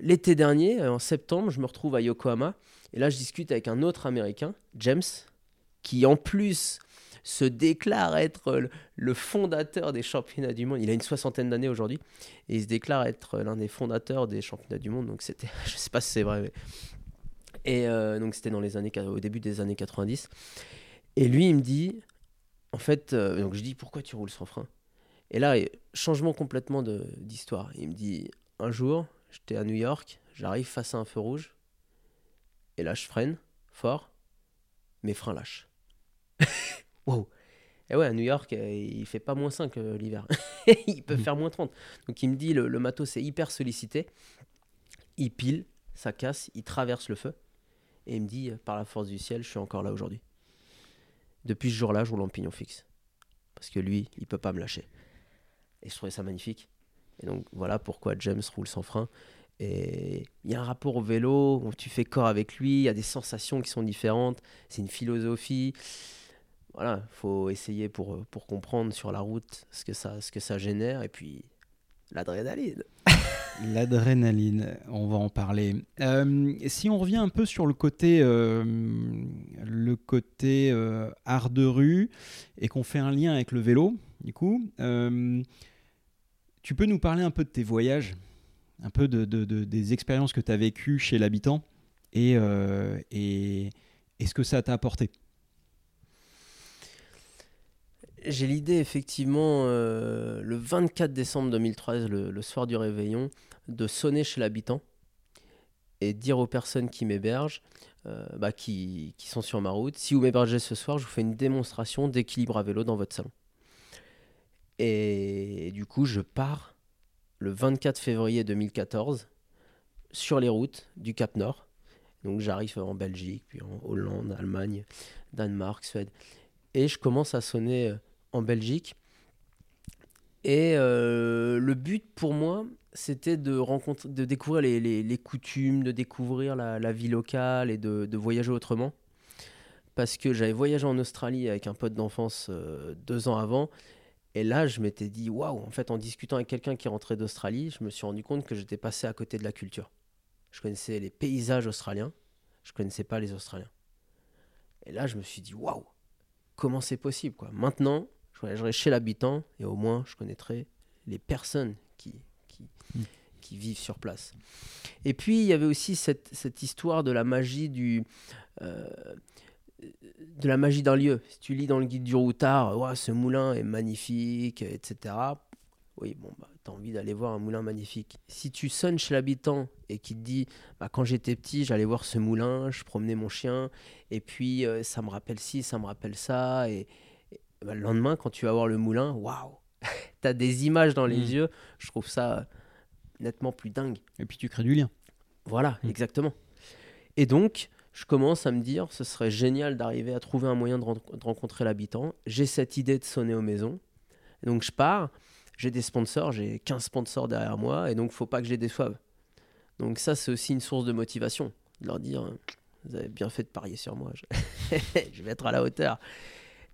l'été dernier, euh, en septembre, je me retrouve à Yokohama. Et là, je discute avec un autre Américain, James, qui en plus se déclare être le fondateur des championnats du monde. Il a une soixantaine d'années aujourd'hui. Et il se déclare être l'un des fondateurs des championnats du monde. Donc c'était, je sais pas si c'est vrai. Et euh, donc c'était dans les années, au début des années 90. Et lui, il me dit, en fait, euh, donc je dis, pourquoi tu roules sans frein? Et là, changement complètement d'histoire. Il me dit, un jour, J'étais à New York, j'arrive face à un feu rouge, et là je freine fort, mes freins lâchent. Wow! Et ouais, à New York, euh, il fait pas moins 5 euh, l'hiver. il peut mm. faire moins 30. Donc il me dit, le, le matos est hyper sollicité. Il pile, ça casse, il traverse le feu. Et il me dit, par la force du ciel, je suis encore là aujourd'hui. Depuis ce jour-là, je roule en pignon fixe. Parce que lui, il peut pas me lâcher. Et je trouvais ça magnifique. Et donc voilà pourquoi James roule sans frein. Et il y a un rapport au vélo où tu fais corps avec lui, il y a des sensations qui sont différentes, c'est une philosophie. Voilà, faut essayer pour, pour comprendre sur la route ce que ça, ce que ça génère et puis l'adrénaline. L'adrénaline, on va en parler. Euh, si on revient un peu sur le côté, euh, le côté euh, art de rue et qu'on fait un lien avec le vélo, du coup, tu peux nous parler un peu de tes voyages, un peu de, des expériences que tu as vécues chez l'habitant et, euh, et, ce que ça t'a apporté? J'ai l'idée effectivement euh, le 24 décembre 2013, le, soir du réveillon, de sonner chez l'habitant et dire aux personnes qui m'hébergent, euh, bah, qui, qui, sont sur ma route, si vous m'hébergez ce soir, je vous fais une démonstration d'équilibre à vélo dans votre salon. Et du coup, je pars le 24 février 2014 sur les routes du Cap Nord. Donc j'arrive en Belgique, puis en Hollande, Allemagne, Danemark, Suède. Et je commence à sonner euh, en Belgique. Et euh, le but pour moi, c'était de, de découvrir les, coutumes, de découvrir la, vie locale et de, voyager autrement. Parce que j'avais voyagé en Australie avec un pote d'enfance euh, deux ans avant et là, je m'étais dit, waouh, en fait, en discutant avec quelqu'un qui rentrait d'Australie, je me suis rendu compte que j'étais passé à côté de la culture. Je connaissais les paysages australiens, je connaissais pas les Australiens. Et là, je me suis dit, waouh, comment c'est possible Maintenant, je voyagerai chez l'habitant et au moins, je connaîtrai les personnes qui, qui, mm. qui, vivent sur place. Et puis, il y avait aussi cette, cette histoire de la magie du. Euh, de la magie d'un lieu. Si tu lis dans le guide du routard, ce moulin est magnifique, etc. Oui, bon, bah, tu as envie d'aller voir un moulin magnifique. Si tu sonnes chez l'habitant et qui te dit bah, quand j'étais petit, j'allais voir ce moulin, je promenais mon chien, et puis euh, ça me rappelle ci, ça me rappelle ça. Et, bah, le lendemain, quand tu vas voir le moulin, waouh, tu as des images dans les Mm. yeux. Je trouve ça euh, nettement plus dingue. Et puis tu crées du lien. Voilà, Mm. exactement. Et donc, je commence à me dire, ce serait génial d'arriver à trouver un moyen de, ren- de rencontrer l'habitant. J'ai cette idée de sonner aux maisons. Donc, je pars. J'ai des sponsors, j'ai 15 sponsors derrière moi, et donc, faut pas que je les déçoive. Donc, ça, c'est aussi une source de motivation. De leur dire, vous avez bien fait de parier sur moi, je, je vais être à la hauteur.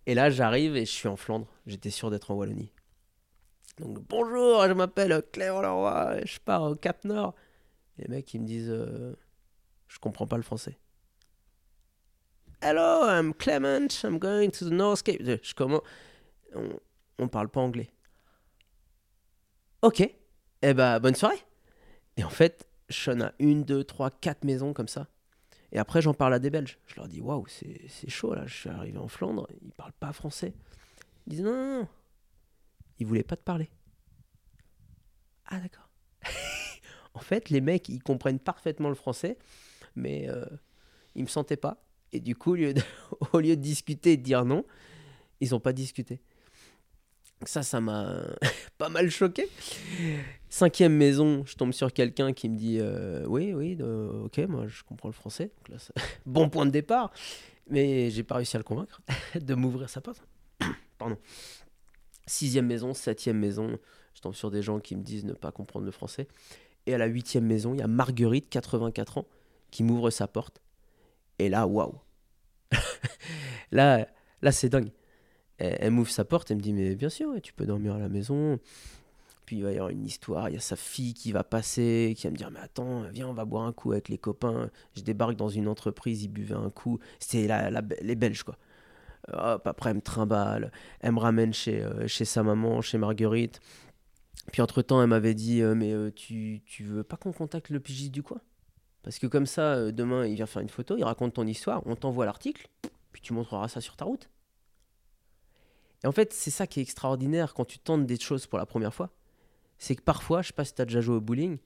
Et là, j'arrive et je suis en Flandre. J'étais sûr d'être en Wallonie. Donc, bonjour, je m'appelle Clément Leroy, je pars au Cap Nord. Les mecs, ils me disent euh, Je comprends pas le français. Hello, I'm Clement, I'm going to the North Cape. Je comment on, on parle pas anglais. Ok, eh ben bonne soirée. Et en fait, sonne à une, deux, trois, quatre maisons comme ça. Et après, j'en parle à des Belges. Je leur dis Waouh, c'est chaud là, je suis arrivé en Flandre, ils parlent pas français. Ils disent Non, non, non. Ils voulaient pas te parler. Ah, d'accord. En fait, les mecs, ils comprennent parfaitement le français, mais euh, ils me sentaient pas. Et du coup, au lieu de, au lieu de discuter et de dire non, ils n'ont pas discuté. Ça, ça m'a pas mal choqué. Cinquième maison, je tombe sur quelqu'un qui me dit euh, Oui, oui, euh, ok, moi je comprends le français. Ça- bon point de départ. Mais j'ai pas réussi à le convaincre de m'ouvrir sa porte. Pardon. Sixième maison, septième maison, je tombe sur des gens qui me disent ne pas comprendre le français. Et à la huitième maison, il y a Marguerite, 84 ans, qui m'ouvre sa porte. Et là, waouh Là, là c'est dingue. Elle, elle m'ouvre sa porte et me dit Mais bien sûr, tu peux dormir à la maison. Puis il va y avoir une histoire. Il y a sa fille qui va passer, qui va me dire Mais attends, viens, on va boire un coup avec les copains. Je débarque dans une entreprise, ils buvaient un coup. C'était la, les Belges, quoi. Hop, après, elle me trimballe. Elle me ramène chez, euh, sa maman, chez Marguerite. Puis entre-temps, elle m'avait dit euh, Mais euh, tu, tu veux pas qu'on contacte le pigiste du coin? Parce que comme ça, demain, il vient faire une photo, il raconte ton histoire, on t'envoie l'article, puis tu montreras ça sur ta route. Et en fait, c'est ça qui est extraordinaire quand tu tentes des choses pour la première fois. C'est que parfois, je sais pas si tu as déjà joué au bowling,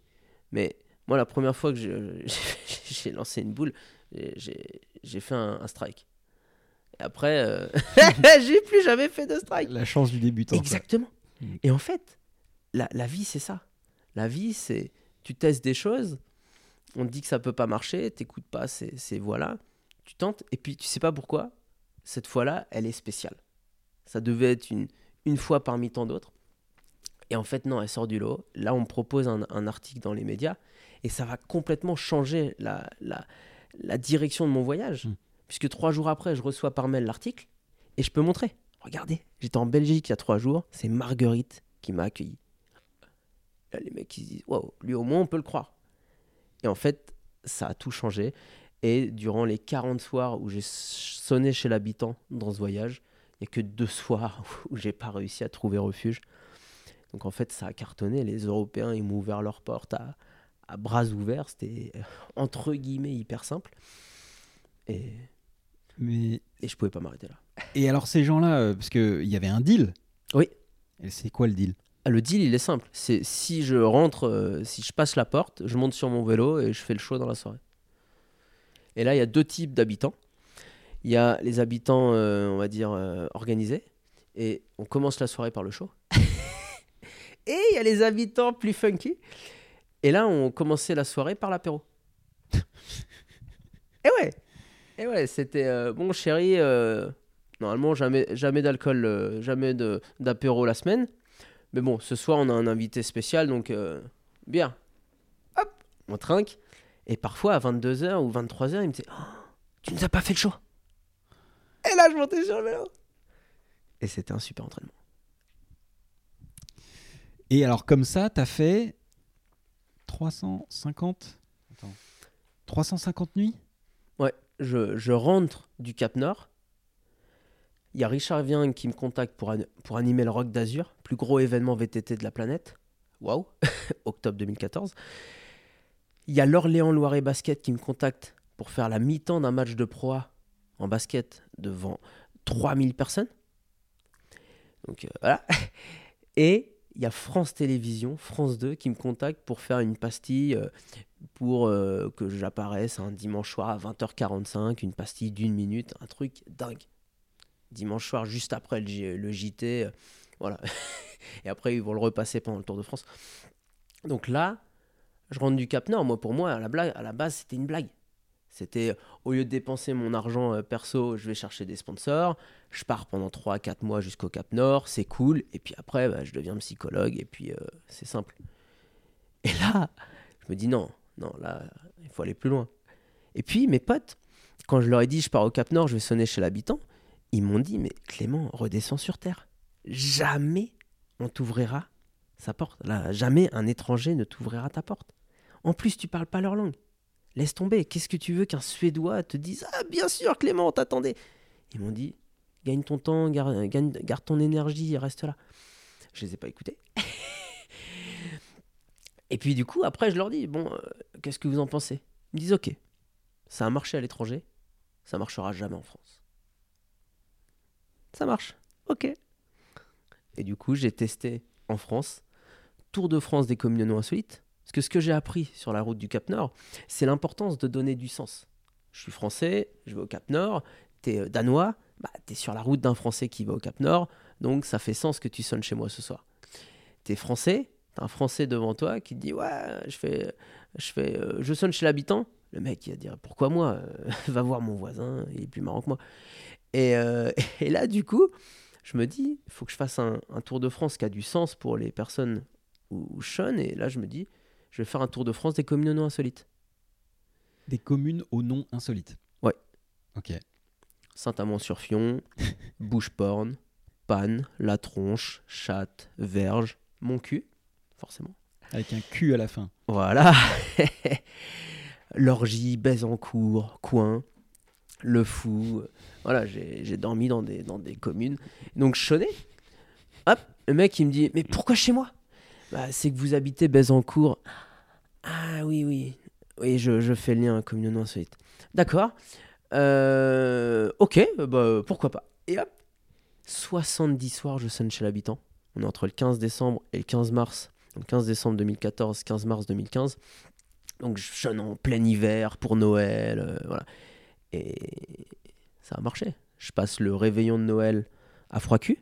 mais moi, la première fois que j'ai lancé une boule, j'ai fait un, un strike. Et après, euh, j'ai plus jamais fait de strike. La chance du débutant. Exactement. Mm. Et en fait, la, la vie, c'est ça. La vie, c'est tu testes des choses, on te dit que ça peut pas marcher, t'écoutes pas, c'est voilà. Tu tentes, et puis tu sais pas pourquoi, cette fois-là, elle est spéciale. Ça devait être une, une fois parmi tant d'autres. Et en fait, non, elle sort du lot. Là, on me propose un, un article dans les médias, et ça va complètement changer la, la, la direction de mon voyage. Mm. Puisque trois jours après, je reçois par mail l'article, et je peux montrer. Regardez, j'étais en Belgique il y a trois jours, c'est Marguerite qui m'a accueilli. Là, les mecs ils se disent Waouh, lui au moins on peut le croire. Et en fait, ça a tout changé. Et durant les 40 soirs où j'ai sonné chez l'habitant dans ce voyage, il n'y a que deux soirs où j'ai pas réussi à trouver refuge. Donc en fait, ça a cartonné. Les Européens, ils m'ont ouvert leurs portes à, à bras ouverts. C'était euh, entre guillemets hyper simple. Et, Mais et je pouvais pas m'arrêter là. et alors ces gens-là, euh, parce que il y avait un deal. Oui. Et c'est quoi le deal? Ah, Le deal, il est simple. C'est si je rentre, euh, si je passe la porte, je monte sur mon vélo et je fais le show dans la soirée. Et là, il y a deux types d'habitants. Il y a les habitants, euh, on va dire, euh, organisés. Et on commence la soirée par le show. et il y a les habitants plus funky. Et là, on commençait la soirée par l'apéro. et ouais. Et ouais, c'était euh, bon, chérie. euh, normalement, jamais, jamais d'alcool, euh, jamais d'apéro la semaine. Mais bon, ce soir, on a un invité spécial, donc bien. Hop, on trinque. Et parfois, à 22h ou 23h, il me dit Oh, Tu nous as pas fait le show Et là, je montais sur le vélo. Et c'était un super entraînement. Et alors comme ça, t'as fait 350 Attends. 350 nuits? Ouais, je, rentre du Cap Nord. Il y a Richard Vieng qui me contacte pour, pour animer le Rock d'Azur, plus gros événement VTT de la planète. Waouh, octobre 2014. Il y a l'Orléans Loiret Basket qui me contacte pour faire la mi-temps d'un match de Pro A en basket devant 3000 personnes. Donc euh, voilà. Et il y a France Télévisions, France 2, qui me contacte pour faire une pastille, euh, pour euh, que j'apparaisse un dimanche soir à 20h45, une pastille d'une minute, un truc dingue. Dimanche soir, juste après le, JT, euh, voilà. Et après, ils vont le repasser pendant le Tour de France. Donc là, je rentre du Cap Nord. Moi, pour moi, à la, blague, à la base, c'était une blague. C'était, au lieu de dépenser mon argent perso, je vais chercher des sponsors. Je pars pendant 3 à 4 mois jusqu'au Cap Nord, c'est cool. Et puis après, bah, je deviens psychologue et puis euh, c'est simple. Et là, je me dis non, non, là, il faut aller plus loin. Et puis, mes potes, quand je leur ai dit je pars au Cap Nord, je vais sonner chez l'habitant, ils m'ont dit mais Clément, redescends sur Terre. Jamais on t'ouvrira sa porte. Là, jamais un étranger ne t'ouvrira ta porte. En plus, tu parles pas leur langue. Laisse tomber. Qu'est-ce que tu veux qu'un Suédois te dise? Ah, bien sûr, Clément, t'attendais. Ils m'ont dit Gagne ton temps, garde, gagne- garde ton énergie, reste là. Je les ai pas écoutés. Et puis, du coup, après, je leur dis Bon, euh, qu'est-ce que vous en pensez? Ils me disent Ok, ça a marché à l'étranger, ça marchera jamais en France. Ça marche. Ok. Et du coup, j'ai testé en France Tour de France des communautés insolites. Parce que ce que j'ai appris sur la route du Cap Nord, c'est l'importance de donner du sens. Je suis français, je vais au Cap Nord, t'es euh, danois, bah, t'es sur la route d'un français qui va au Cap Nord, donc ça fait sens que tu sonnes chez moi ce soir. T'es français, t'as un français devant toi qui te dit ouais, je fais, je fais, euh, je sonne chez l'habitant. Le mec il va dire pourquoi moi Euh, Va voir mon voisin, il est plus marrant que moi. Et, euh, et là du coup, je me dis, il faut que je fasse un, un Tour de France qui a du sens pour les personnes où, où je sonne. Et là je me dis, je vais faire un Tour de France des communautés insolites. Des communes au nom insolite. Ouais. Ok. Saint-Amand-sur-Fion, Bouche-Porne, Panne, La Tronche, Chatte, Verge, Mon cul, forcément. Avec un cul à la fin. Voilà. Lorgie, Bézancourt, Coin, Le Fou. Voilà, j'ai dormi dans des, dans des communes. Donc sonnais. Hop, le mec il me dit Mais pourquoi chez moi? Bah, C'est que vous habitez Bézancourt. Ah oui, oui. Oui, je, je fais le lien communauté insolite. D'accord. Euh, ok, bah, pourquoi pas. Et hop, 70 soirs, je sonne chez l'habitant. On est entre le 15 décembre et le 15 mars. Donc 15 décembre 2014, 15 mars 2015. Donc je sonne en plein hiver pour Noël. euh, voilà. Et ça a marché. Je passe le réveillon de Noël à Froid-Cul,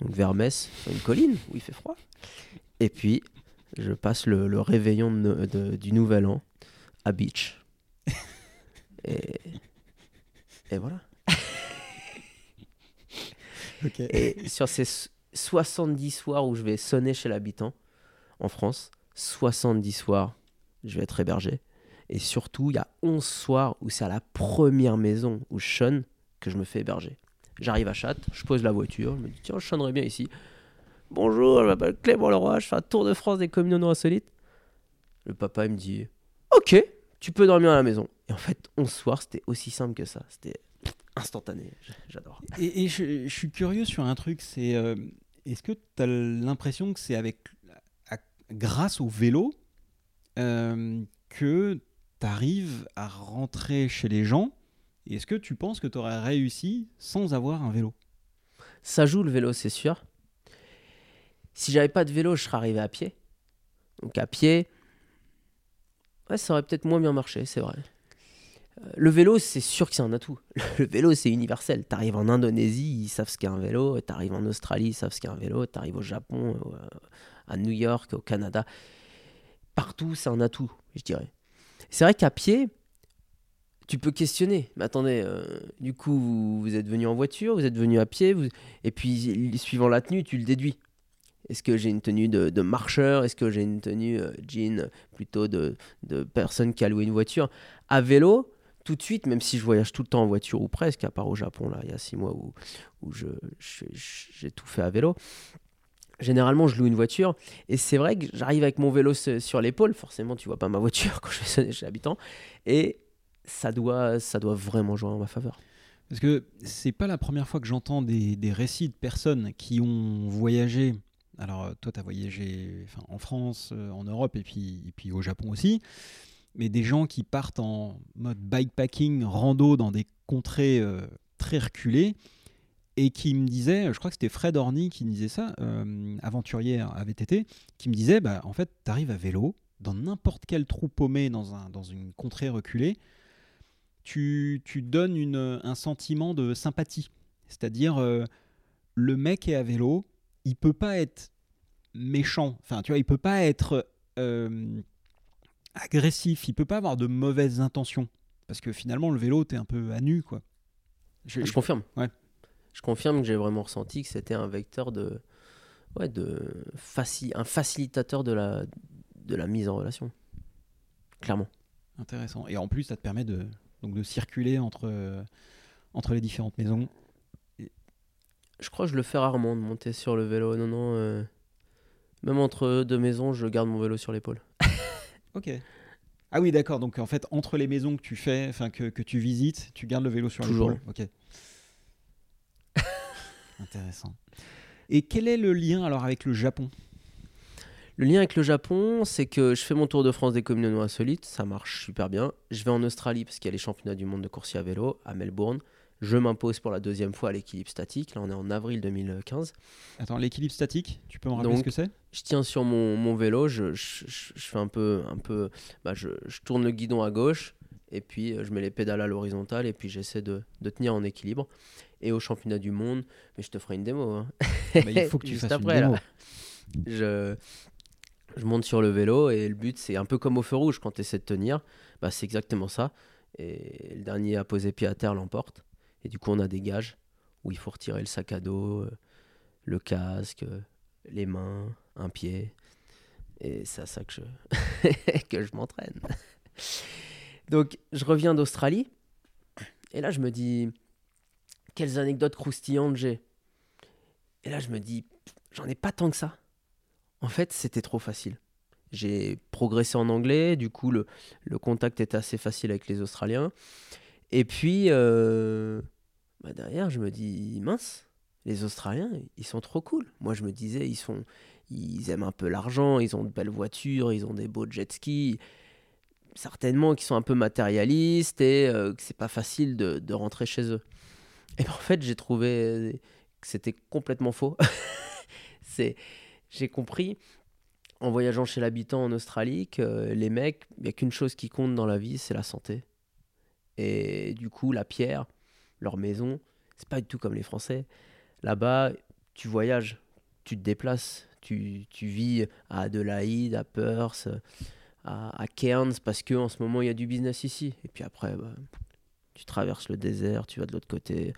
donc vers Metz, sur une colline où il fait froid. Et puis, je passe le, le réveillon de no- de- du Nouvel An à Beach. Et, et voilà. Et sur ces so- 70 soirs où je vais sonner chez l'habitant en France, 70 soirs, je vais être hébergé. Et surtout, il y a 11 soirs où c'est à la première maison où je sonne que je me fais héberger. J'arrive à Châtes, je pose la voiture, je me dis tiens, je sonnerais bien ici. Bonjour, je m'appelle Clément Leroy, je fais un tour de France des communautés insolites. Le papa, il me dit Ok, tu peux dormir à la maison. Et en fait, 11 soirs, c'était aussi simple que ça. C'était instantané. J'adore. Et, et je, je suis curieux sur un truc, c'est euh, est-ce que tu as l'impression que c'est avec à- grâce au vélo euh, que tu arrives à rentrer chez les gens? Et Est-ce que tu penses que tu aurais réussi sans avoir un vélo? Ça joue le vélo, c'est sûr. Si j'avais pas de vélo, je serais arrivé à pied. Donc à pied, ça aurait peut-être moins bien marché, c'est vrai. Euh, Le vélo, c'est sûr que c'est un atout. Le vélo, c'est universel. T'arrives en Indonésie, ils savent ce qu'est un vélo. T'arrives en Australie, ils savent ce qu'est un vélo. T'arrives au Japon, au- à New York, au Canada. Partout, c'est un atout, je dirais. C'est vrai qu'à pied, tu peux questionner. Mais attendez, euh, du coup, vous, vous êtes venu en voiture, vous êtes venu à pied, vous- et puis suivant la tenue, tu le déduis. Est-ce que j'ai une tenue de, marcheur? Est-ce que j'ai une tenue euh, jean plutôt de, de personne qui a loué une voiture? À vélo, tout de suite, même si je voyage tout le temps en voiture ou presque, à part au Japon, là, il y a six mois où, où je, je- je- j'ai tout fait à vélo. Généralement, je loue une voiture et c'est vrai que j'arrive avec mon vélo sur l'épaule. Forcément, tu vois pas ma voiture quand je sonner chez l'habitant. Et ça doit, ça doit vraiment jouer en ma faveur. Parce que c'est pas la première fois que j'entends des, des récits de personnes qui ont voyagé. Alors, euh, toi, tu as voyagé en France, euh, en Europe et puis, puis au Japon aussi. Mais des gens qui partent en mode bikepacking, rando dans des contrées euh, très reculées et qui me disaient, je crois que c'était Fred Orny qui me disait ça, euh, aventurier à VTT, qui me disait bah, en fait, tu arrives à vélo dans n'importe quel trou paumé dans, un, dans une contrée reculée, tu, tu donnes un sentiment de sympathie. C'est-à-dire, le mec est à vélo, il peut pas être méchant, enfin, tu vois, il peut pas être euh, agressif, il peut pas avoir de mauvaises intentions. Parce que finalement, le vélo, t'es un peu à nu, quoi. Je, je confirme. Ouais. Je confirme que j'ai vraiment ressenti que c'était un vecteur de. Ouais, de. Faci... Un facilitateur de la... de la mise en relation. Clairement. Intéressant. Et en plus, ça te permet de, donc de circuler entre, euh, entre les différentes maisons. Je crois que je le fais rarement de monter sur le vélo. Non, non. euh, Même entre deux maisons, je garde mon vélo sur l'épaule. Ok. Ah oui, d'accord. Donc en fait, entre les maisons que tu fais, enfin que, que tu visites, tu gardes le vélo sur Toujours. l'épaule. Ok. Intéressant. Et quel est le lien alors avec le Japon? Le lien avec le Japon, c'est que je fais mon tour de France des communautés insolites, ça marche super bien. Je vais en Australie parce qu'il y a les championnats du monde de coursier à vélo à Melbourne. Je m'impose pour la deuxième fois à l'équilibre statique. Là, on est en avril 2015. Attends, l'équilibre statique, tu peux me rappeler Donc, ce que c'est? Je tiens sur mon, mon vélo, je, je- je- je fais un peu, un peu, bah, je, tourne le guidon à gauche et puis euh, je mets les pédales à l'horizontale et puis j'essaie de, de tenir en équilibre. Et au championnat du monde, mais je te ferai une démo. hein. Bah, Il faut que tu Juste fasses après, une là. démo. je, je monte sur le vélo et le but c'est un peu comme au feu rouge quand tu essaies de tenir, bah, c'est exactement ça. Et le dernier à poser pied à terre l'emporte. Et du coup on a des gages où il faut retirer le sac à dos, euh, le casque, euh, les mains, un pied. Et c'est à ça que je, que je m'entraîne. Donc je reviens d'Australie et là je me dis quelles anecdotes croustillantes j'ai. Et là je me dis j'en ai pas tant que ça. En fait, c'était trop facile. J'ai progressé en anglais, du coup, le, le contact était assez facile avec les Australiens. Et puis, euh, bah derrière, je me dis, mince, les Australiens, ils sont trop cool. Moi, je me disais, ils, sont, ils aiment un peu l'argent, ils ont de belles voitures, ils ont des beaux jet skis. Certainement qu'ils sont un peu matérialistes et euh, que c'est pas facile de, rentrer chez eux. Et ben, en fait, j'ai trouvé que c'était complètement faux. c'est j'ai compris en voyageant chez l'habitant en Australie que les mecs, il n'y a qu'une chose qui compte dans la vie, c'est la santé. Et du coup, la pierre, leur maison, c'est pas du tout comme les Français. Là-bas, tu voyages, tu te déplaces, tu, tu vis à Adelaide, à Perth, à, Cairns, parce que en ce moment, il y a du business ici. Et puis après, bah, tu traverses le désert, tu vas de l'autre côté,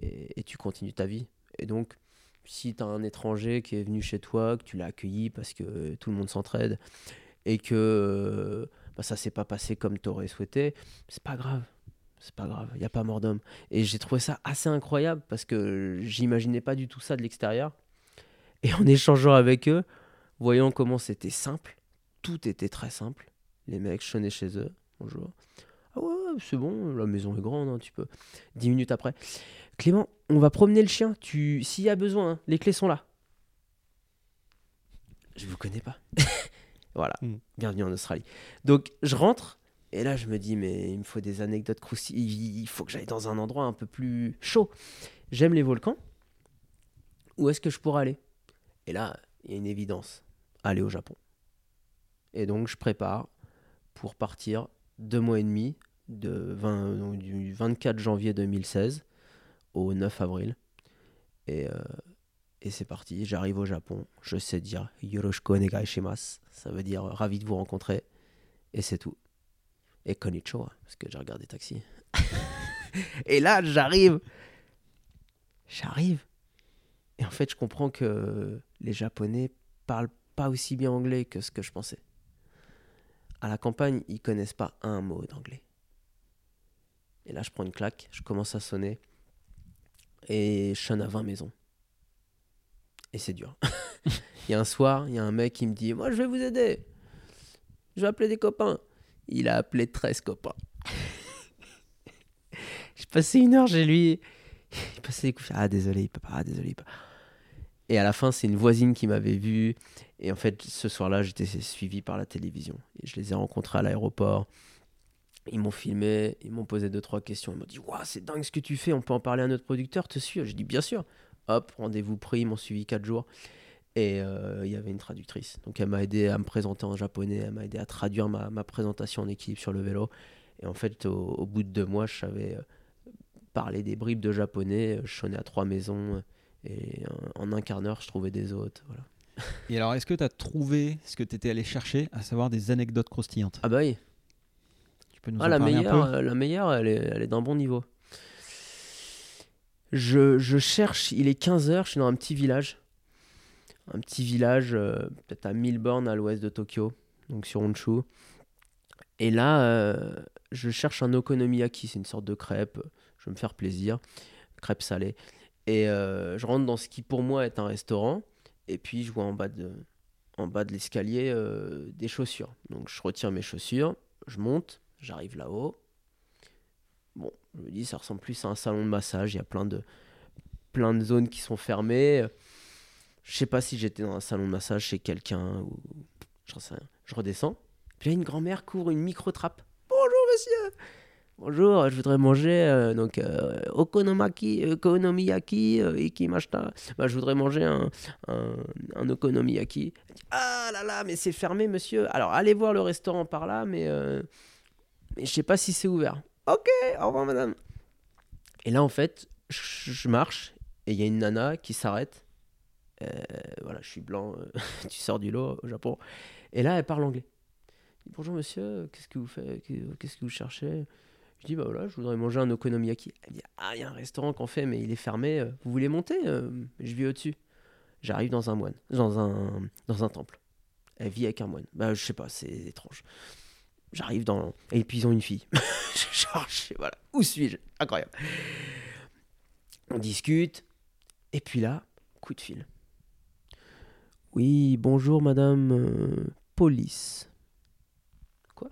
et, et tu continues ta vie. Et donc, si tu as un étranger qui est venu chez toi, que tu l'as accueilli parce que tout le monde s'entraide et que bah, ça s'est pas passé comme tu aurais souhaité, c'est pas grave. C'est pas grave, il n'y a pas mort d'homme. Et j'ai trouvé ça assez incroyable parce que j'imaginais pas du tout ça de l'extérieur. Et en échangeant avec eux, voyant comment c'était simple, tout était très simple. Les mecs, sonnais chez eux, bonjour. Ah ouais, c'est bon, la maison est grande, hein, tu peux. Dix minutes après, Clément, on va promener le chien. Tu, s'il y a besoin, hein, les clés sont là. Je vous connais pas. voilà. Mm. Bienvenue en Australie. Donc je rentre et là je me dis mais il me faut des anecdotes croustillantes. Il faut que j'aille dans un endroit un peu plus chaud. J'aime les volcans. Où est-ce que je pourrais aller? Et là il y a une évidence. Aller au Japon. Et donc je prépare pour partir deux mois et demi de 20 donc, du 24 janvier 2016 au 9 avril. Et, euh, et c'est parti, j'arrive au Japon. Je sais dire Yoroshiku onegai shimasu. Ça veut dire ravi de vous rencontrer. Et c'est tout. Et konnichiwa, parce que j'ai regardé Taxi. et là, j'arrive. J'arrive. Et en fait, je comprends que les Japonais parlent pas aussi bien anglais que ce que je pensais. À la campagne, ils connaissent pas un mot d'anglais. Et là, je prends une claque, je commence à sonner et je sonne à 20 maisons. Et c'est dur. il y a un soir, il y a un mec qui me dit Moi, je vais vous aider. Je vais appeler des copains. Il a appelé 13 copains. J'ai passé une heure chez lui. Il passait des coups. Ah, désolé, pas. Ah, désolé, pas. Et à la fin, c'est une voisine qui m'avait vu. Et en fait, ce soir-là, j'étais suivi par la télévision. Je les ai rencontrés à l'aéroport. Ils m'ont filmé, ils m'ont posé deux, trois questions. Ils m'ont dit Waouh, c'est dingue ce que tu fais, on peut en parler à notre producteur, te suis J'ai dit Bien sûr. Hop, rendez-vous pris, ils m'ont suivi quatre jours. Et euh, il y avait une traductrice. Donc elle m'a aidé à me présenter en japonais, elle m'a aidé à traduire ma, ma, présentation en équipe sur le vélo. Et en fait, au, bout de deux mois, je savais euh, parler des bribes de japonais. Je sonnais à trois maisons. Et en, un quart d'heure, je trouvais des hôtes. Voilà. Et alors, est-ce que tu as trouvé ce que tu étais allé chercher, à savoir des anecdotes croustillantes? Ah bah oui. Tu peux nous ah, en la parler meilleure, un peu La meilleure, elle est, elle est d'un bon niveau. Je, cherche, il est 15h, je suis dans un petit village un petit village, euh, peut-être à 1000 bornes à l'ouest de Tokyo, donc sur Honshu. Et là, euh, je cherche un okonomiyaki, c'est une sorte de crêpe, je veux me faire plaisir, crêpe salée. Et euh, je rentre dans ce qui pour moi est un restaurant, et puis je vois en bas de, en bas de l'escalier des chaussures. Donc je retire mes chaussures, je monte, j'arrive là-haut. Je me dis, ça ressemble plus à un salon de massage, il y a plein de, plein de zones qui sont fermées. Je sais pas si j'étais dans un salon de massage chez quelqu'un. Je redescends. Puis là, une grand-mère court une micro-trappe. Bonjour, monsieur Bonjour, je voudrais manger euh, donc euh, okonomiyaki, euh, ikimashita. Bah, je voudrais manger un, un, okonomiyaki. ah là là, mais c'est fermé, monsieur. Alors, allez voir le restaurant par là, mais, mais je sais pas si c'est ouvert. Ok, au revoir, madame. Et là, en fait, je marche et il y a une nana qui s'arrête euh, voilà, je suis blanc, euh, tu sors du lot au Japon. Et là, elle parle anglais. Bonjour monsieur, qu'est-ce que vous faites Qu'est-ce que vous cherchez? Je dis bah voilà, je voudrais manger un okonomiyaki. Elle dit ah, il y a un restaurant qu'on fait, mais il est fermé. Euh, vous voulez monter Je vis au-dessus. J'arrive dans un moine, dans un, dans un temple. Elle vit avec un moine. Bah je sais pas, c'est étrange. J'arrive dans. Et puis ils ont une fille. Genre, voilà, où suis-je? Incroyable. On discute. Et puis là, coup de fil. Oui, bonjour madame euh, police. Quoi?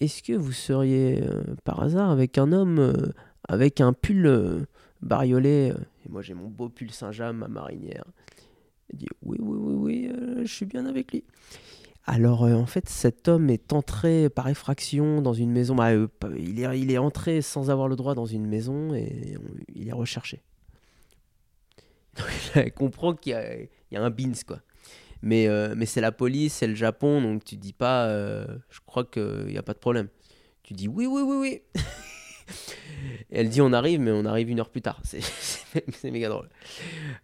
Est-ce que vous seriez euh, par hasard avec un homme euh, avec un pull bariolé Et moi j'ai mon beau pull Saint-Jean, ma marinière. Il dit oui, oui, oui, oui, je suis bien avec lui. Alors en fait cet homme est entré par effraction dans une maison. Bah, il, est, il est entré sans avoir le droit dans une maison et il est recherché. elle comprend qu'il y, a un beans, quoi. Mais, euh, mais c'est la police, c'est le Japon, donc tu dis pas, euh, je crois qu'il n'y a pas de problème. Tu dis oui, oui, oui, oui. elle dit on arrive, mais on arrive une heure plus tard. C'est méga drôle.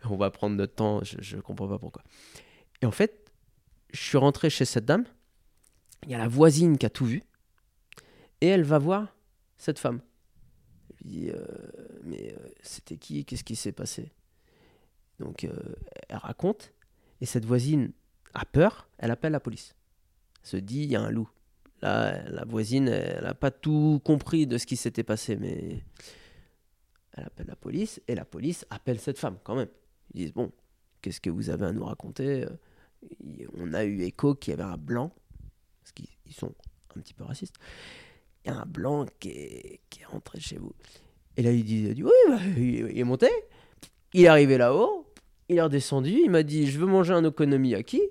On va prendre notre temps, je ne comprends pas pourquoi. Et en fait, je suis rentré chez cette dame, il y a la voisine qui a tout vu, et elle va voir cette femme. Je lui dis, euh, mais c'était qui? Qu'est-ce qui s'est passé? Donc euh, elle raconte, et cette voisine a peur, elle appelle la police. Elle se dit, il y a un loup. Là, la voisine, elle n'a pas tout compris de ce qui s'était passé, mais elle appelle la police, et la police appelle cette femme quand même. Ils disent, bon, qu'est-ce que vous avez à nous raconter On a eu écho qu'il y avait un blanc, parce qu'ils sont un petit peu racistes, il y a un blanc qui est, qui rentré chez vous. Et là, il dit, oui, bah, il est monté, il est arrivé là-haut, il est redescendu, il m'a dit Je veux manger un okonomiyaki.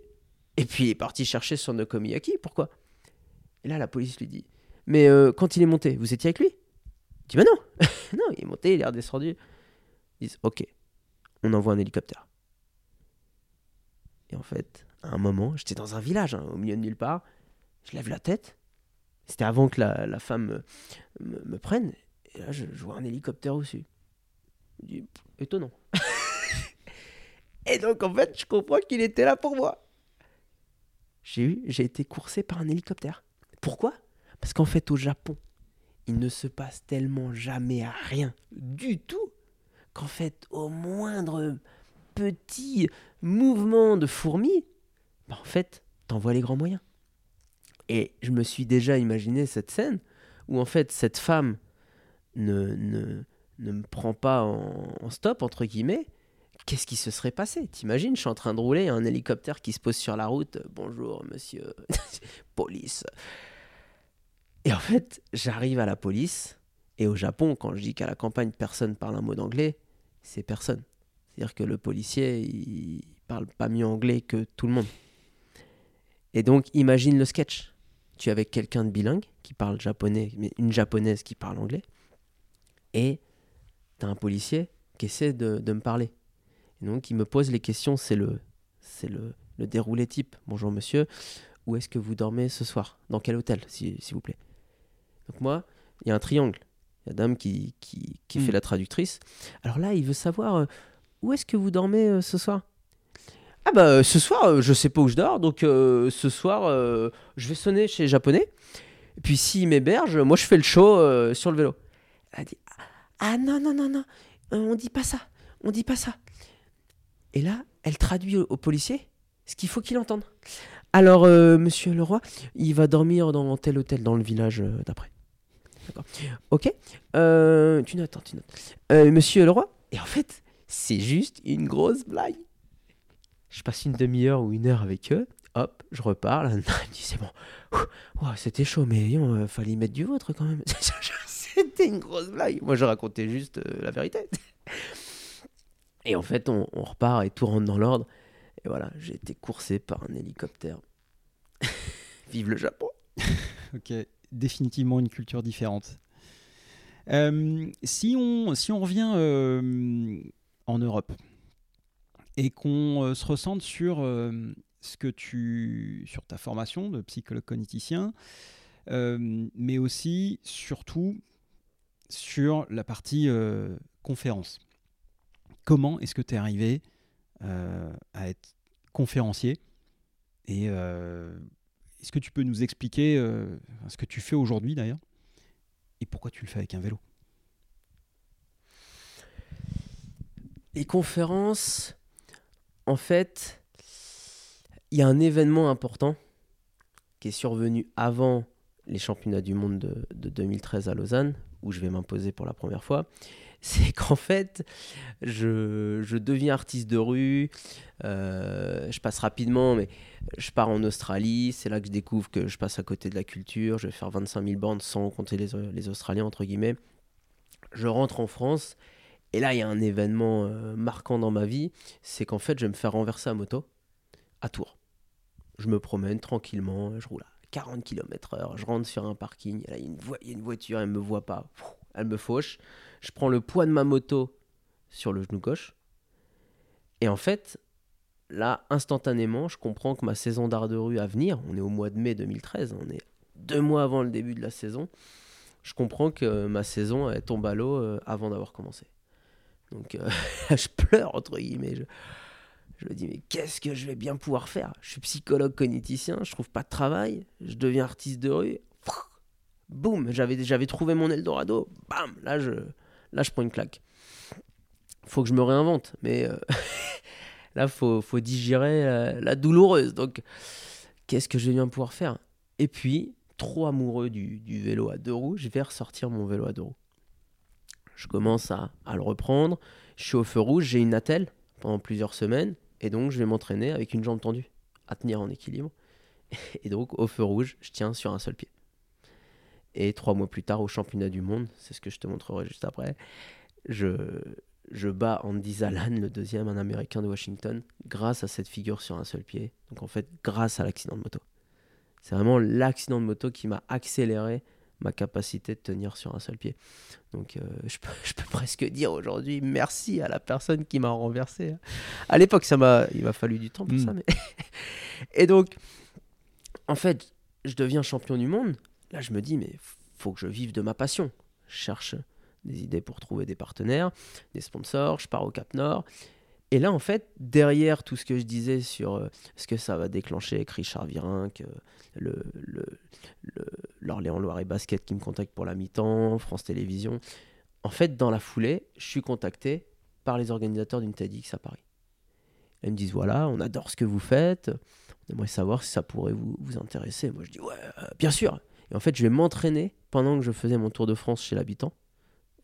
Et puis il est parti chercher son okonomiyaki. Pourquoi? Et là, la police lui dit Mais euh, quand il est monté, vous étiez avec lui? Il dit Bah non Non, il est monté, il est redescendu. Ils disent Ok, on envoie un hélicoptère. Et en fait, à un moment, j'étais dans un village, hein, au milieu de nulle part. Je lève la tête. C'était avant que la, femme me, prenne. Et là, je, vois un hélicoptère au-dessus. Je dis Étonnant. Et donc, en fait, je comprends qu'il était là pour moi. J'ai été coursé par un hélicoptère. Pourquoi? Parce qu'en fait, au Japon, il ne se passe tellement jamais rien du tout qu'en fait, au moindre petit mouvement de fourmi, bah en fait, t'envoies les grands moyens. Et je me suis déjà imaginé cette scène où en fait cette femme ne, ne, ne me prend pas en stop, entre guillemets, qu'est-ce qui se serait passé? T'imagines, je suis en train de rouler, un hélicoptère qui se pose sur la route. Bonjour, monsieur. police. Et en fait, j'arrive à la police. Et au Japon, quand je dis qu'à la campagne, personne parle un mot d'anglais, c'est personne. C'est-à-dire que le policier, il parle pas mieux anglais que tout le monde. Et donc, imagine le sketch. Tu es avec quelqu'un de bilingue qui parle japonais, mais une japonaise qui parle anglais. Et tu as un policier qui essaie de me parler. Et donc, il me pose les questions, c'est le, c'est le, le déroulé type. Bonjour monsieur, où est-ce que vous dormez ce soir? Dans quel hôtel, s'il vous plaît? Donc moi, il y a un triangle. Il y a Dame qui, qui, qui Mm. fait la traductrice. Alors là, il veut savoir euh, où est-ce que vous dormez euh, ce soir? Ah bah euh, ce soir, euh, je sais pas où je dors, donc ce soir, je vais sonner chez les Japonais. Et puis s'ils m'hébergent, moi je fais le show sur le vélo. Elle a dit Ah non, non, non, non, euh, on dit pas ça, on dit pas ça. Et là, elle traduit au, policier ce qu'il faut qu'il entende. Alors, monsieur Leroy, il va dormir dans tel hôtel dans le village d'après. D'accord. Ok. Tu notes, hein, tu notes. Monsieur Leroy Et en fait, c'est juste une grosse blague. Je passe une demi-heure ou une heure avec eux. Hop, je repars. Là, il me dit c'est bon. C'était chaud, mais yon, euh, fallait y mettre du vôtre quand même. C'était une grosse blague. Moi, je racontais juste euh, la vérité. Et en fait, on, on repart et tout rentre dans l'ordre. Et voilà, j'ai été coursé par un hélicoptère. Vive le Japon. Ok, définitivement une culture différente. Euh, si, on, si on revient euh, en Europe et qu'on euh, se ressente sur euh, ce que tu, sur ta formation de psychologue cogniticien, euh, mais aussi surtout sur la partie conférence. Comment est-ce que tu es arrivé à être conférencier et est-ce que tu peux nous expliquer ce que tu fais aujourd'hui d'ailleurs et pourquoi tu le fais avec un vélo? Les conférences, en fait, il y a un événement important qui est survenu avant les championnats du monde de, de 2013 à Lausanne, où je vais m'imposer pour la première fois. C'est qu'en fait, je, deviens artiste de rue, euh, je passe rapidement, mais je pars en Australie, c'est là que je découvre que je passe à côté de la culture, je vais faire 25 000 bornes sans compter les Australiens, entre guillemets. Je rentre en France, et là, il y a un événement euh, marquant dans ma vie, c'est qu'en fait, je vais me faire renverser à moto à Tours. Je me promène tranquillement, je roule à 40 km/h, je rentre sur un parking, il y, a une voiture, elle me voit pas, elle me fauche. Je prends le poids de ma moto sur le genou gauche, et en fait, là, instantanément, je comprends que ma saison d'art de rue à venir, on est au mois de mai 2013, on est deux mois avant le début de la saison, je comprends que ma saison tombe à l'eau euh, avant d'avoir commencé. Donc euh, je pleure entre guillemets. Je, me dis mais qu'est-ce que je vais bien pouvoir faire? Je suis psychologue cogniticien, je trouve pas de travail, je deviens artiste de rue. Boum, j'avais j'avais trouvé mon Eldorado. Bam, là je là je prends une claque. Faut que je me réinvente, mais euh, là faut faut digérer la, la douloureuse. Donc qu'est-ce que je vais bien pouvoir faire? Et puis trop amoureux du vélo à deux roues, je vais ressortir mon vélo à deux roues. Je commence à, le reprendre. Je suis au feu rouge, j'ai une attelle pendant plusieurs semaines. Et donc, je vais m'entraîner avec une jambe tendue, à tenir en équilibre. Et donc, au feu rouge, je tiens sur un seul pied. Et trois mois plus tard, au championnat du monde, c'est ce que je te montrerai juste après, je, je bats Andy Zalan, le deuxième, un américain de Washington, grâce à cette figure sur un seul pied. Donc, en fait, grâce à l'accident de moto. C'est vraiment l'accident de moto qui m'a accéléré ma capacité de tenir sur un seul pied. Donc euh, je, peux, je, peux, presque dire aujourd'hui merci à la personne qui m'a renversé. À l'époque, ça m'a, il m'a fallu du temps pour mmh. ça. Mais Et donc, en fait, je deviens champion du monde. Là, je me dis, mais faut que je vive de ma passion. Je cherche des idées pour trouver des partenaires, des sponsors, je pars au Cap Nord. Et là, en fait, derrière tout ce que je disais sur euh, ce que ça va déclencher avec Richard Virenque, le, le, l'Orléans Loire et Basket qui me contacte pour la mi-temps, France Télévisions, en fait, dans la foulée, je suis contacté par les organisateurs d'une TEDx à Paris. Ils me disent voilà, on adore ce que vous faites, on aimerait savoir si ça pourrait vous, vous intéresser. Moi, je dis ouais, euh, bien sûr. Et en fait, je vais m'entraîner pendant que je faisais mon tour de France chez l'habitant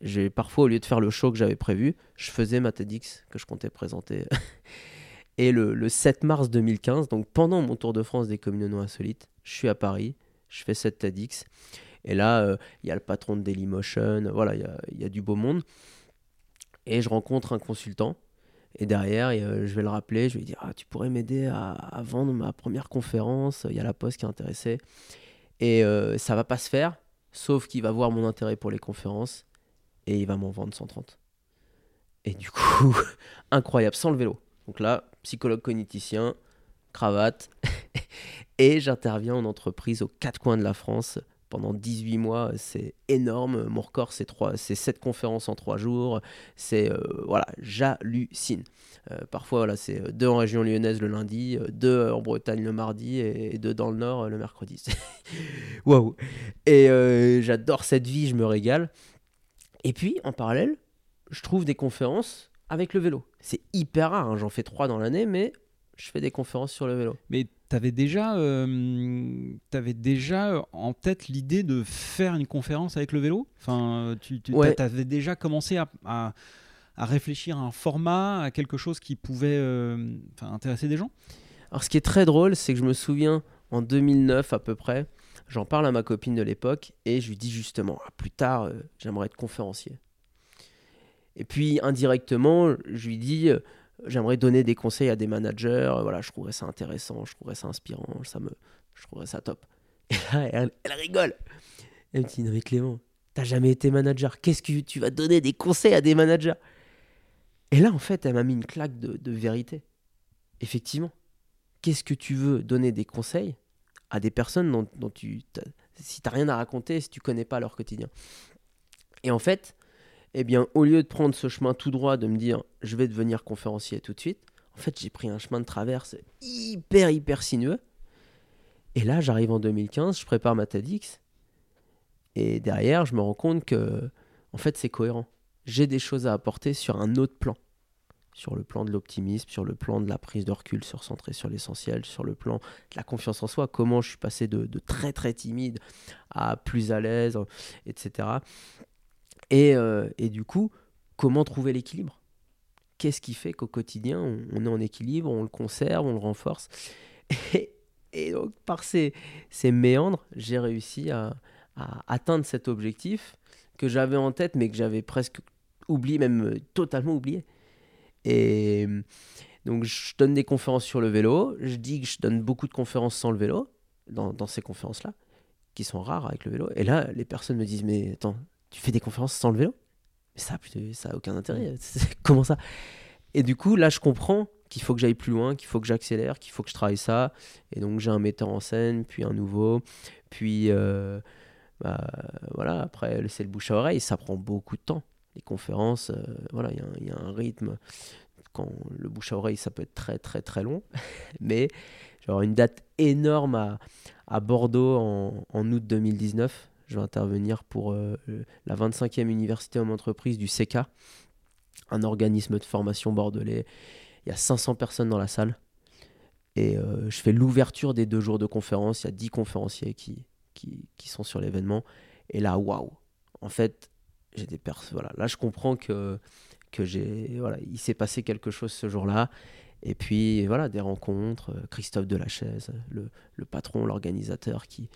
j'ai parfois au lieu de faire le show que j'avais prévu, je faisais ma TEDx que je comptais présenter. Et le, le, 7 mars 2015, donc pendant mon tour de France des communes non insolites, je suis à Paris, je fais cette TEDx. Et là, il euh, y a le patron de Dailymotion, voilà, il y, y a, du beau monde. Et je rencontre un consultant. Et derrière, euh, je vais le rappeler, je vais lui dire ah, Tu pourrais m'aider à, vendre ma première conférence, il y a la poste qui est intéressée. Et euh, ça va pas se faire, sauf qu'il va voir mon intérêt pour les conférences et il va m'en vendre 130. Et du coup, incroyable, sans le vélo. Donc là, psychologue cogniticien, cravate. et j'interviens en entreprise aux quatre coins de la France pendant 18 mois, c'est énorme. Mon record, c'est, c'est 7 conférences en 3 jours. C'est, euh, voilà, j'hallucine. Euh, parfois, voilà, c'est deux en région lyonnaise le lundi, deux en Bretagne le mardi et deux dans le Nord le mercredi. Waouh! Et euh, j'adore cette vie, je me régale. Et puis, en parallèle, je trouve des conférences avec le vélo. C'est hyper rare, hein. j'en fais trois dans l'année, mais je fais des conférences sur le vélo. Mais tu avais déjà, euh, avais déjà en tête l'idée de faire une conférence avec le vélo? Enfin, tu, tu avais déjà commencé à, à, réfléchir à un format, à quelque chose qui pouvait euh, intéresser des gens? Alors, ce qui est très drôle, c'est que je me souviens, en 2009 à peu près, j'en parle à ma copine de l'époque et je lui dis justement, ah, plus tard, euh, j'aimerais être conférencier. Et puis, indirectement, je lui dis j'aimerais donner des conseils à des managers. Voilà, je trouverais ça intéressant, je trouverais ça inspirant, ça me, je trouverais ça top. Et là, elle, rigole. Elle me dit Non, mais Clément, t'as jamais été manager. Qu'est-ce que tu vas donner des conseils à des managers? Et là, en fait, elle m'a mis une claque de, vérité. Effectivement, qu'est-ce que tu veux donner des conseils? À des personnes dont, tu. Si t'as rien à raconter, si tu connais pas leur quotidien. Et en fait, eh bien, au lieu de prendre ce chemin tout droit, de me dire je vais devenir conférencier tout de suite, en fait, j'ai pris un chemin de traverse hyper, hyper sinueux. Et là, j'arrive en 2015, je prépare ma TEDx. Et derrière, je me rends compte que, en fait, c'est cohérent. J'ai des choses à apporter sur un autre plan. Sur le plan de l'optimisme, sur le plan de la prise de recul, sur centrer sur l'essentiel, sur le plan de la confiance en soi. Comment je suis passé de, très, très timide à plus à l'aise, etc. Euh, et, du coup, comment trouver l'équilibre? Qu'est-ce qui fait qu'au quotidien, on, est en équilibre, on le conserve, on le renforce? Et, donc, par ces, ces méandres, j'ai réussi à, atteindre cet objectif que j'avais en tête, mais que j'avais presque oublié, même totalement oublié. Et donc, je donne des conférences sur le vélo. Je dis que je donne beaucoup de conférences sans le vélo, dans, dans ces conférences-là, qui sont rares avec le vélo. Et là, les personnes me disent Mais attends, tu fais des conférences sans le vélo? Mais ça, ça a aucun intérêt. Comment ça? Et du coup, là, je comprends qu'il faut que j'aille plus loin, qu'il faut que j'accélère, qu'il faut que je travaille ça. Et donc, j'ai un metteur en scène, puis un nouveau. Puis, euh, bah, voilà, après, c'est le bouche à oreille. Ça prend beaucoup de temps. Conférences, euh, voilà, il y, a un rythme. Quand le bouche à oreille, ça peut être très, très, très long. Mais genre une date énorme à, Bordeaux en, en août 2019 je vais intervenir pour euh, la 25e université homme entreprise du CK, un organisme de formation bordelais. Il y a 500 personnes dans la salle. Et euh, je fais l'ouverture des deux jours de conférence. Il y a 10 conférenciers qui, qui, qui sont sur l'événement. Et là, waouh! En fait, j'ai des voilà, là, je comprends que, que j'ai. Voilà, il s'est passé quelque chose ce jour-là. Et puis, voilà, des rencontres. Christophe Delachaise, le, le patron, l'organisateur, qui,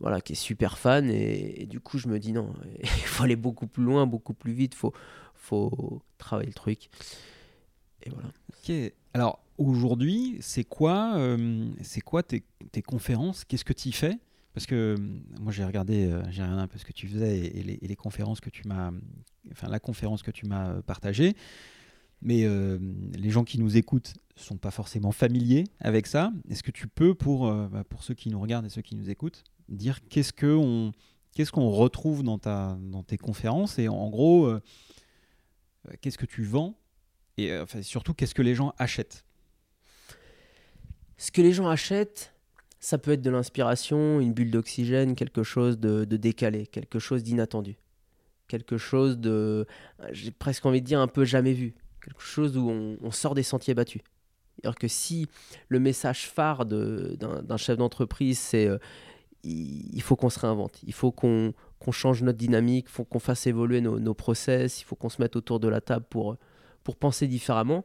voilà, qui est super fan. Et, du coup, je me dis non, il faut aller beaucoup plus loin, beaucoup plus vite, faut, faut travailler le truc. Et voilà. Ok. Alors aujourd'hui, c'est quoi, euh, c'est quoi tes, tes conférences? Qu'est-ce que tu fais? Parce que euh, moi, j'ai regardé, euh, j'ai regardé un peu ce que tu faisais et, les, conférences que tu m'as, enfin la conférence que tu m'as partagée. Mais les gens qui nous écoutent sont pas forcément familiers avec ça. Est-ce que tu peux, pour, bah, pour ceux qui nous regardent et ceux qui nous écoutent, dire qu'est-ce qu'on qu'est-ce qu'on retrouve dans, ta, dans tes conférences et en gros, euh, euh, qu'est-ce que tu vends et euh, enfin, surtout, qu'est-ce que les gens achètent? Ce que les gens achètent, ça peut être de l'inspiration, une bulle d'oxygène, quelque chose de, décalé, quelque chose d'inattendu, quelque chose de, j'ai presque envie de dire, un peu jamais vu, quelque chose où on, sort des sentiers battus. C'est-à-dire que si le message phare d'un chef d'entreprise, c'est il faut qu'on se réinvente, il faut qu'on change notre dynamique, il faut qu'on fasse évoluer nos, process, il faut qu'on se mette autour de la table pour, pour penser différemment.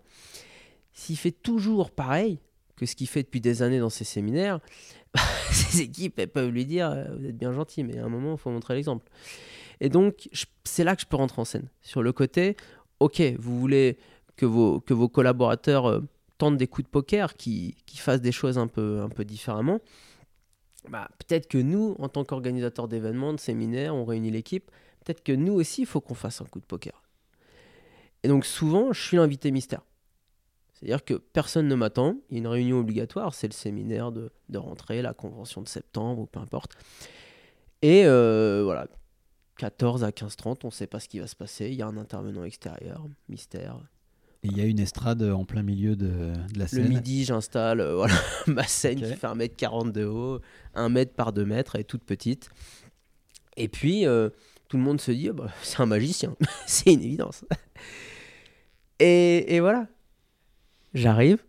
S'il fait toujours pareil que ce qu'il fait depuis des années dans ses séminaires, ses équipes elles peuvent lui dire euh, Vous êtes bien gentil, mais à un moment, il faut montrer l'exemple. Et donc, c'est là que je peux rentrer en scène. Sur le côté, ok, vous voulez que vos, que vos collaborateurs euh, tentent des coups de poker, qui, qui fassent des choses un peu, un peu différemment bah, peut-être que nous, en tant qu'organisateurs d'événements, de séminaires, on réunit l'équipe, peut-être que nous aussi, il faut qu'on fasse un coup de poker. Et donc souvent, je suis l'invité mystère. C'est-à-dire que personne ne m'attend. Il y a une réunion obligatoire, c'est le séminaire de, de, rentrée, la convention de septembre ou peu importe. Et euh, voilà, 14 à 15h30, on ne sait pas ce qui va se passer. Il y a un intervenant extérieur, mystère. Et il y a une estrade en plein milieu de, la scène. Le midi, j'installe euh, voilà, ma scène qui fait 1m40 de haut, 1 mètre par 2 mètres, elle est toute petite. Et puis, euh, tout le monde se dit, oh, bah, c'est un magicien, c'est une évidence. et, et voilà, j'arrive,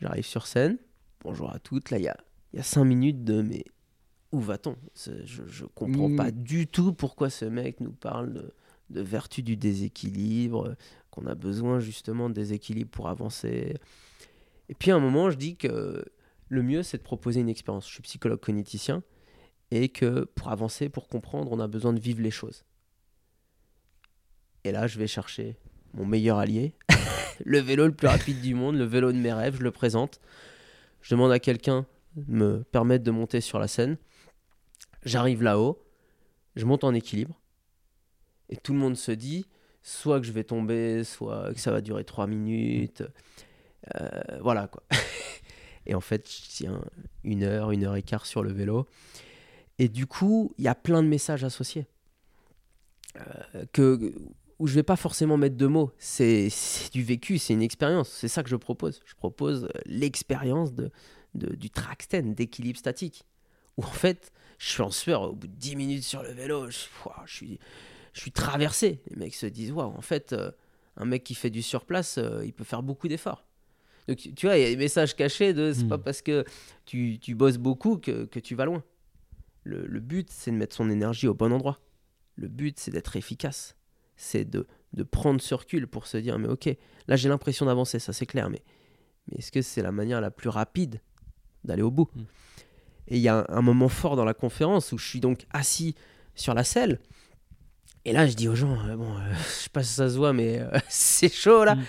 j'arrive sur scène. Bonjour à toutes, là, il y a, y a 5 minutes de mais où va-t-on? Je ne comprends pas mm. du tout pourquoi ce mec nous parle de, de vertu du déséquilibre, qu'on a besoin justement de déséquilibre pour avancer. Et puis à un moment, je dis que le mieux, c'est de proposer une expérience. Je suis psychologue cogniticien et que pour avancer, pour comprendre, on a besoin de vivre les choses. Et là, je vais chercher mon meilleur allié, le vélo le plus rapide du monde, le vélo de mes rêves, je le présente. Je demande à quelqu'un de me permettre de monter sur la scène. J'arrive là-haut, je monte en équilibre, et tout le monde se dit soit que je vais tomber, soit que ça va durer trois minutes. Euh, voilà quoi. et en fait, je tiens une heure, une heure et quart sur le vélo. Et du coup, il y a plein de messages associés. Euh, que, où je vais pas forcément mettre de mots. C'est du vécu, c'est une expérience. C'est ça que je propose. Je propose l'expérience de, du track stand, d'équilibre statique. Où en fait, je suis en sueur au bout de 10 minutes sur le vélo. Je, je suis, je suis traversé. Les mecs se disent, waouh, en fait, euh, un mec qui fait du surplace, euh, il peut faire beaucoup d'efforts. Donc, tu vois, il y a des messages cachés de c'est pas hmm. parce que tu, tu bosses beaucoup que, que, tu vas loin. Le, le but, c'est de mettre son énergie au bon endroit. Le but, c'est d'être efficace. C'est de, de prendre ce recul pour se dire, mais ok, là j'ai l'impression d'avancer, ça c'est clair, mais, mais est-ce que c'est la manière la plus rapide d'aller au bout? Hmm. Et il y a un, un, moment fort dans la conférence où je suis donc assis sur la selle et là, je dis aux gens, euh, bon, euh, je sais pas si ça se voit, mais euh, c'est chaud là. Mm.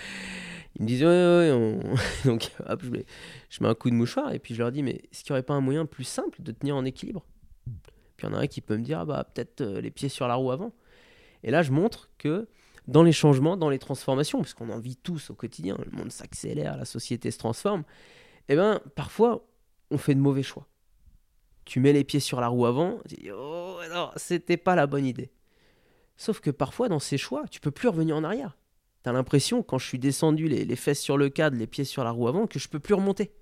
Ils me disent, ouais, ouais, Donc, hop, je mets, je mets, un coup de mouchoir et puis je leur dis, mais est-ce qu'il n'y aurait pas un moyen plus simple de tenir en équilibre? Puis il y en a un qui peut me dire, ah, bah, peut-être les pieds sur la roue avant. Et là, je montre que dans les changements, dans les transformations, parce qu'on en vit tous au quotidien, le monde s'accélère, la société se transforme, eh ben parfois, on fait de mauvais choix. Tu mets les pieds sur la roue avant, tu dis, oh c'était pas la bonne idée. Sauf que parfois, dans ces choix, tu peux plus revenir en arrière. Tu as l'impression, quand je suis descendu les, fesses sur le cadre, les pieds sur la roue avant, que je peux plus remonter.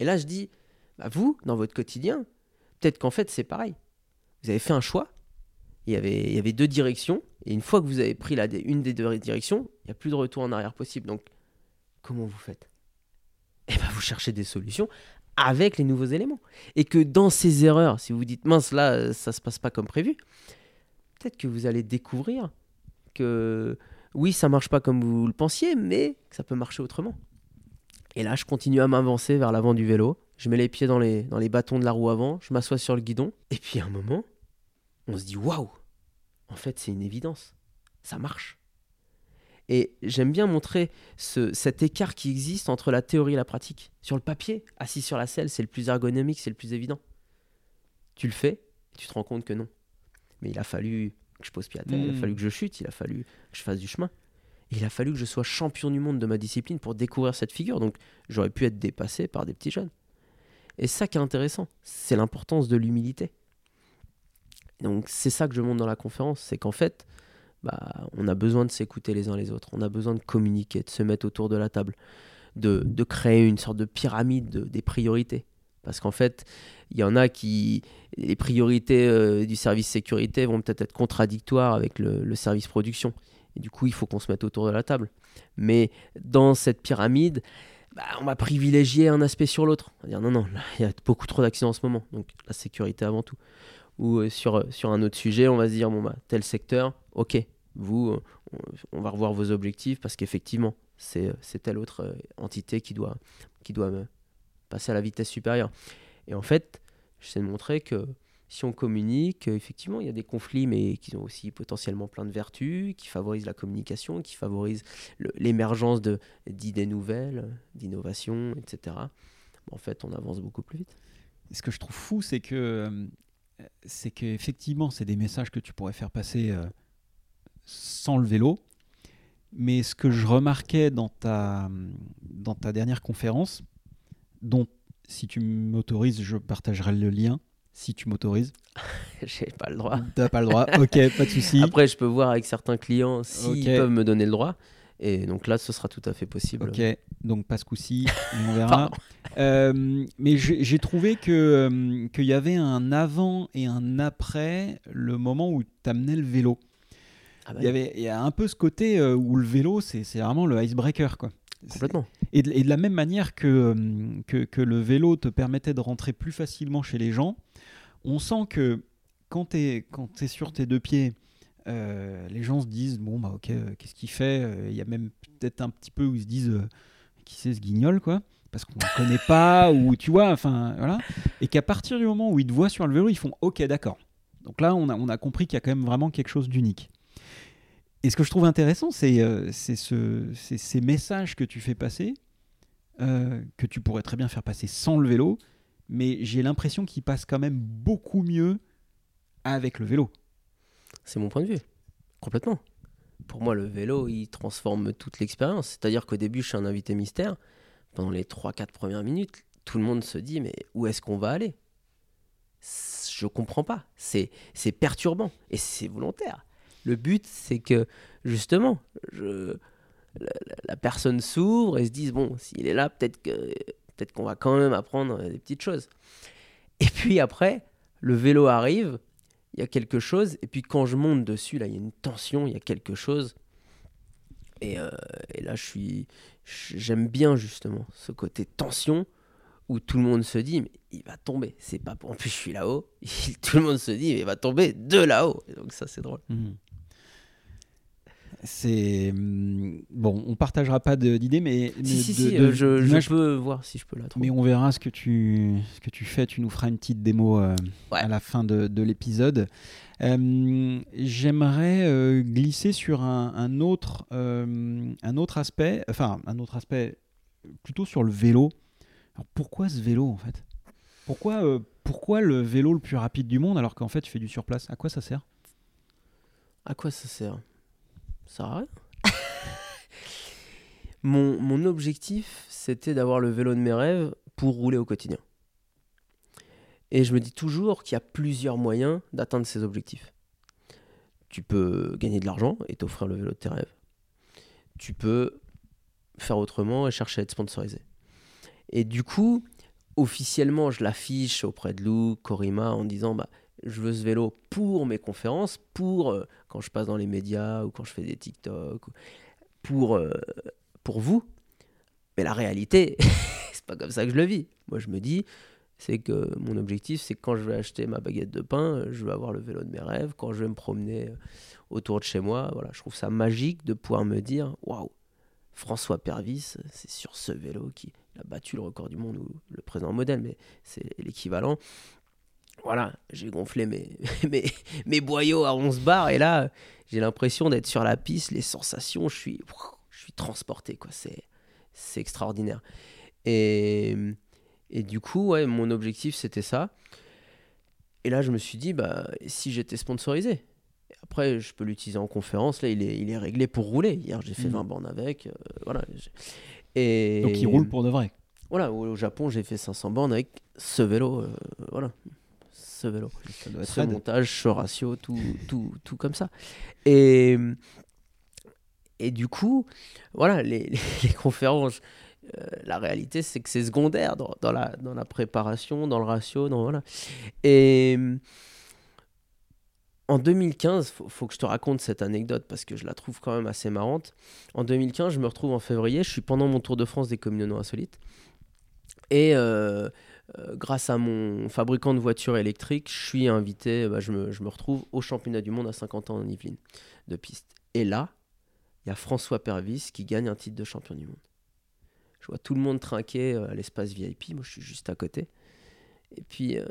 Et là, je dis, bah vous, dans votre quotidien, peut-être qu'en fait, c'est pareil. Vous avez fait un choix, il y, avait, deux directions, et une fois que vous avez pris la, une des deux directions, il n'y a plus de retour en arrière possible. Donc, comment vous faites? Eh bien, vous cherchez des solutions avec les nouveaux éléments. Et que dans ces erreurs, si vous dites, mince, là, ça se passe pas comme prévu, peut-être que vous allez découvrir que oui, ça marche pas comme vous le pensiez, mais que ça peut marcher autrement. Et là, je continue à m'avancer vers l'avant du vélo. Je mets les pieds dans les, dans les bâtons de la roue avant, je m'assois sur le guidon. Et puis à un moment, on se dit waouh En fait, c'est une évidence. Ça marche. Et j'aime bien montrer ce, cet écart qui existe entre la théorie et la pratique. Sur le papier, assis sur la selle, c'est le plus ergonomique, c'est le plus évident. Tu le fais, et tu te rends compte que non. Mais il a fallu que je pose pied à terre, il a hmm. fallu que je chute, il a fallu que je fasse du chemin. Et il a fallu que je sois champion du monde de ma discipline pour découvrir cette figure. Donc j'aurais pu être dépassé par des petits jeunes. Et ça qui est intéressant, c'est l'importance de l'humilité. Donc c'est ça que je montre dans la conférence, c'est qu'en fait, bah, on a besoin de s'écouter les uns les autres, on a besoin de communiquer, de se mettre autour de la table, de, créer une sorte de pyramide des priorités. Parce qu'en fait, il y en a qui. Les priorités euh, du service sécurité vont peut-être être contradictoires avec le, service production. Et du coup, il faut qu'on se mette autour de la table. Mais dans cette pyramide, bah, on va privilégier un aspect sur l'autre. On va dire non, non, il y a beaucoup trop d'accidents en ce moment. Donc la sécurité avant tout. Ou euh, sur, sur un autre sujet, on va se dire bon, bah, tel secteur, ok, vous, euh, on, va revoir vos objectifs parce qu'effectivement, c'est telle autre entité qui doit, qui doit passer à la vitesse supérieure. Et en fait, j'essaie de montrer que si on communique, effectivement, il y a des conflits, mais qui ont aussi potentiellement plein de vertus, qui favorisent la communication, qui favorisent l'émergence d'idées nouvelles, d'innovations, etc. en fait, on avance beaucoup plus vite. ce que je trouve fou, c'est que euh, c'est qu'effectivement, c'est des messages que tu pourrais faire passer euh, sans le vélo, Mais ce que je remarquais dans ta, dans ta dernière conférence, dont si tu m'autorises, je partagerai le lien, si tu m'autorises. J'ai pas le droit. T'as pas le droit, ok, pas de souci. Après, je peux voir avec certains clients s'ils peuvent me donner le droit. Et donc là, ce sera tout à fait possible. Ok, donc pas ce coup-ci, on verra. Euh, mais j'ai trouvé que euh, qu'il y avait un avant et un après le moment où tu amenais le vélo. Ah bah il, y avait, il y a un peu ce côté euh, où le vélo, c'est vraiment le icebreaker. Quoi. Complètement. Et de, et de, la même manière que, que, que, le vélo te permettait de rentrer plus facilement chez les gens, on sent que quand tu es, es, sur tes deux pieds, euh, les gens se disent bon bah ok euh, qu'est-ce qu'il fait? Euh, il y a même peut-être un petit peu où ils se disent qui c'est ce guignol quoi parce qu'on ne connaît pas ou tu vois enfin voilà et qu'à partir du moment où ils te voient sur le vélo ils font ok d'accord donc là on a, on a compris qu'il y a quand même vraiment quelque chose d'unique et ce que je trouve intéressant c'est ce, ces messages que tu fais passer que tu pourrais très bien faire passer sans le vélo mais j'ai l'impression qu'ils passent quand même beaucoup mieux avec le vélo c'est mon point de vue. Complètement. Pour moi, le vélo, il transforme toute l'expérience. C'est-à-dire qu'au début, je suis un invité mystère. Pendant les 3-4 premières minutes, tout le monde se dit Mais où est-ce qu'on va aller? Je comprends pas. C'est perturbant. Et c'est volontaire. Le but, c'est que, justement, je, la, personne s'ouvre et se dise Bon, s'il est là, peut-être que peut-être qu'on va quand même apprendre des petites choses. Et puis après, le vélo arrive il y a quelque chose. Et puis quand je monte dessus, là, il y a une tension, il y a quelque chose. Et, euh, là, je suis, j'aime bien justement ce côté tension où tout le monde se dit mais il va tomber. C'est pas en plus je suis là-haut. tout le monde se dit mais il va tomber de là-haut. donc ça c'est drôle. Mmh c'est hum, bon, on partagera pas d'idées, mais, si, si, si, euh, je, peux voir si je peux la trouver. Mais on verra ce que tu ce que tu fais. Tu nous feras une petite démo euh, à la fin de, de l'épisode. Hum, j'aimerais euh, glisser sur un, autre un autre aspect, enfin un autre aspect plutôt sur le vélo. Alors pourquoi ce vélo en fait? Pourquoi pourquoi le vélo le plus rapide du monde alors qu'en fait tu fais du surplace? À quoi ça sert? À quoi ça sert? Ça mon, mon objectif, c'était d'avoir le vélo de mes rêves pour rouler au quotidien. Et je me dis toujours qu'il y a plusieurs moyens d'atteindre ces objectifs. Tu peux gagner de l'argent et t'offrir le vélo de tes rêves. Tu peux faire autrement et chercher à être sponsorisé. Et du coup, officiellement, je l'affiche auprès de Lou, Corima, en disant bah, je veux ce vélo pour mes conférences, pour euh, quand je passe dans les médias ou quand je fais des TikTok, pour, euh, pour vous. Mais la réalité, c'est pas comme ça que je le vis. Moi, je me dis, c'est que mon objectif, c'est que quand je vais acheter ma baguette de pain, je vais avoir le vélo de mes rêves. Quand je vais me promener euh, autour de chez moi, voilà, je trouve ça magique de pouvoir me dire, waouh, François Pervis, c'est sur ce vélo qui a battu le record du monde ou le présent modèle, mais c'est l'équivalent voilà, j'ai gonflé mes, mes, mes, boyaux à 11 bars et là, j'ai l'impression d'être sur la piste, les sensations, je suis, je suis transporté, quoi. C'est, c'est extraordinaire. Et, et du coup, ouais, mon objectif, c'était ça. Et là, je me suis dit, bah, si j'étais sponsorisé Après, je peux l'utiliser en conférence. Là, il est, il est réglé pour rouler. Hier, j'ai fait 20 mmh. bornes avec. Euh, voilà. Et, Donc, il roule pour de vrai Voilà, au Japon, j'ai fait 500 bornes avec ce vélo. Euh, voilà ce vélo. Ce montage, ce ratio, tout, tout, tout comme ça. Et, et du coup, voilà, les, les, conférences, euh, la réalité, c'est que c'est secondaire dans, dans, la, dans la préparation, dans le ratio, dans, voilà. Et en 2015, faut, faut que je te raconte cette anecdote parce que je la trouve quand même assez marrante. En 2015, je me retrouve en février, je suis pendant mon tour de France des communautés insolites. Et euh, euh, grâce à mon fabricant de voitures électriques, je suis invité, je, me, je, me, retrouve au championnat du monde à 50 ans en Yvelines de piste. Et là, il y a François Pervis qui gagne un titre de champion du monde. Je vois tout le monde trinquer euh, à l'espace VIP, moi je suis juste à côté. Et puis, euh,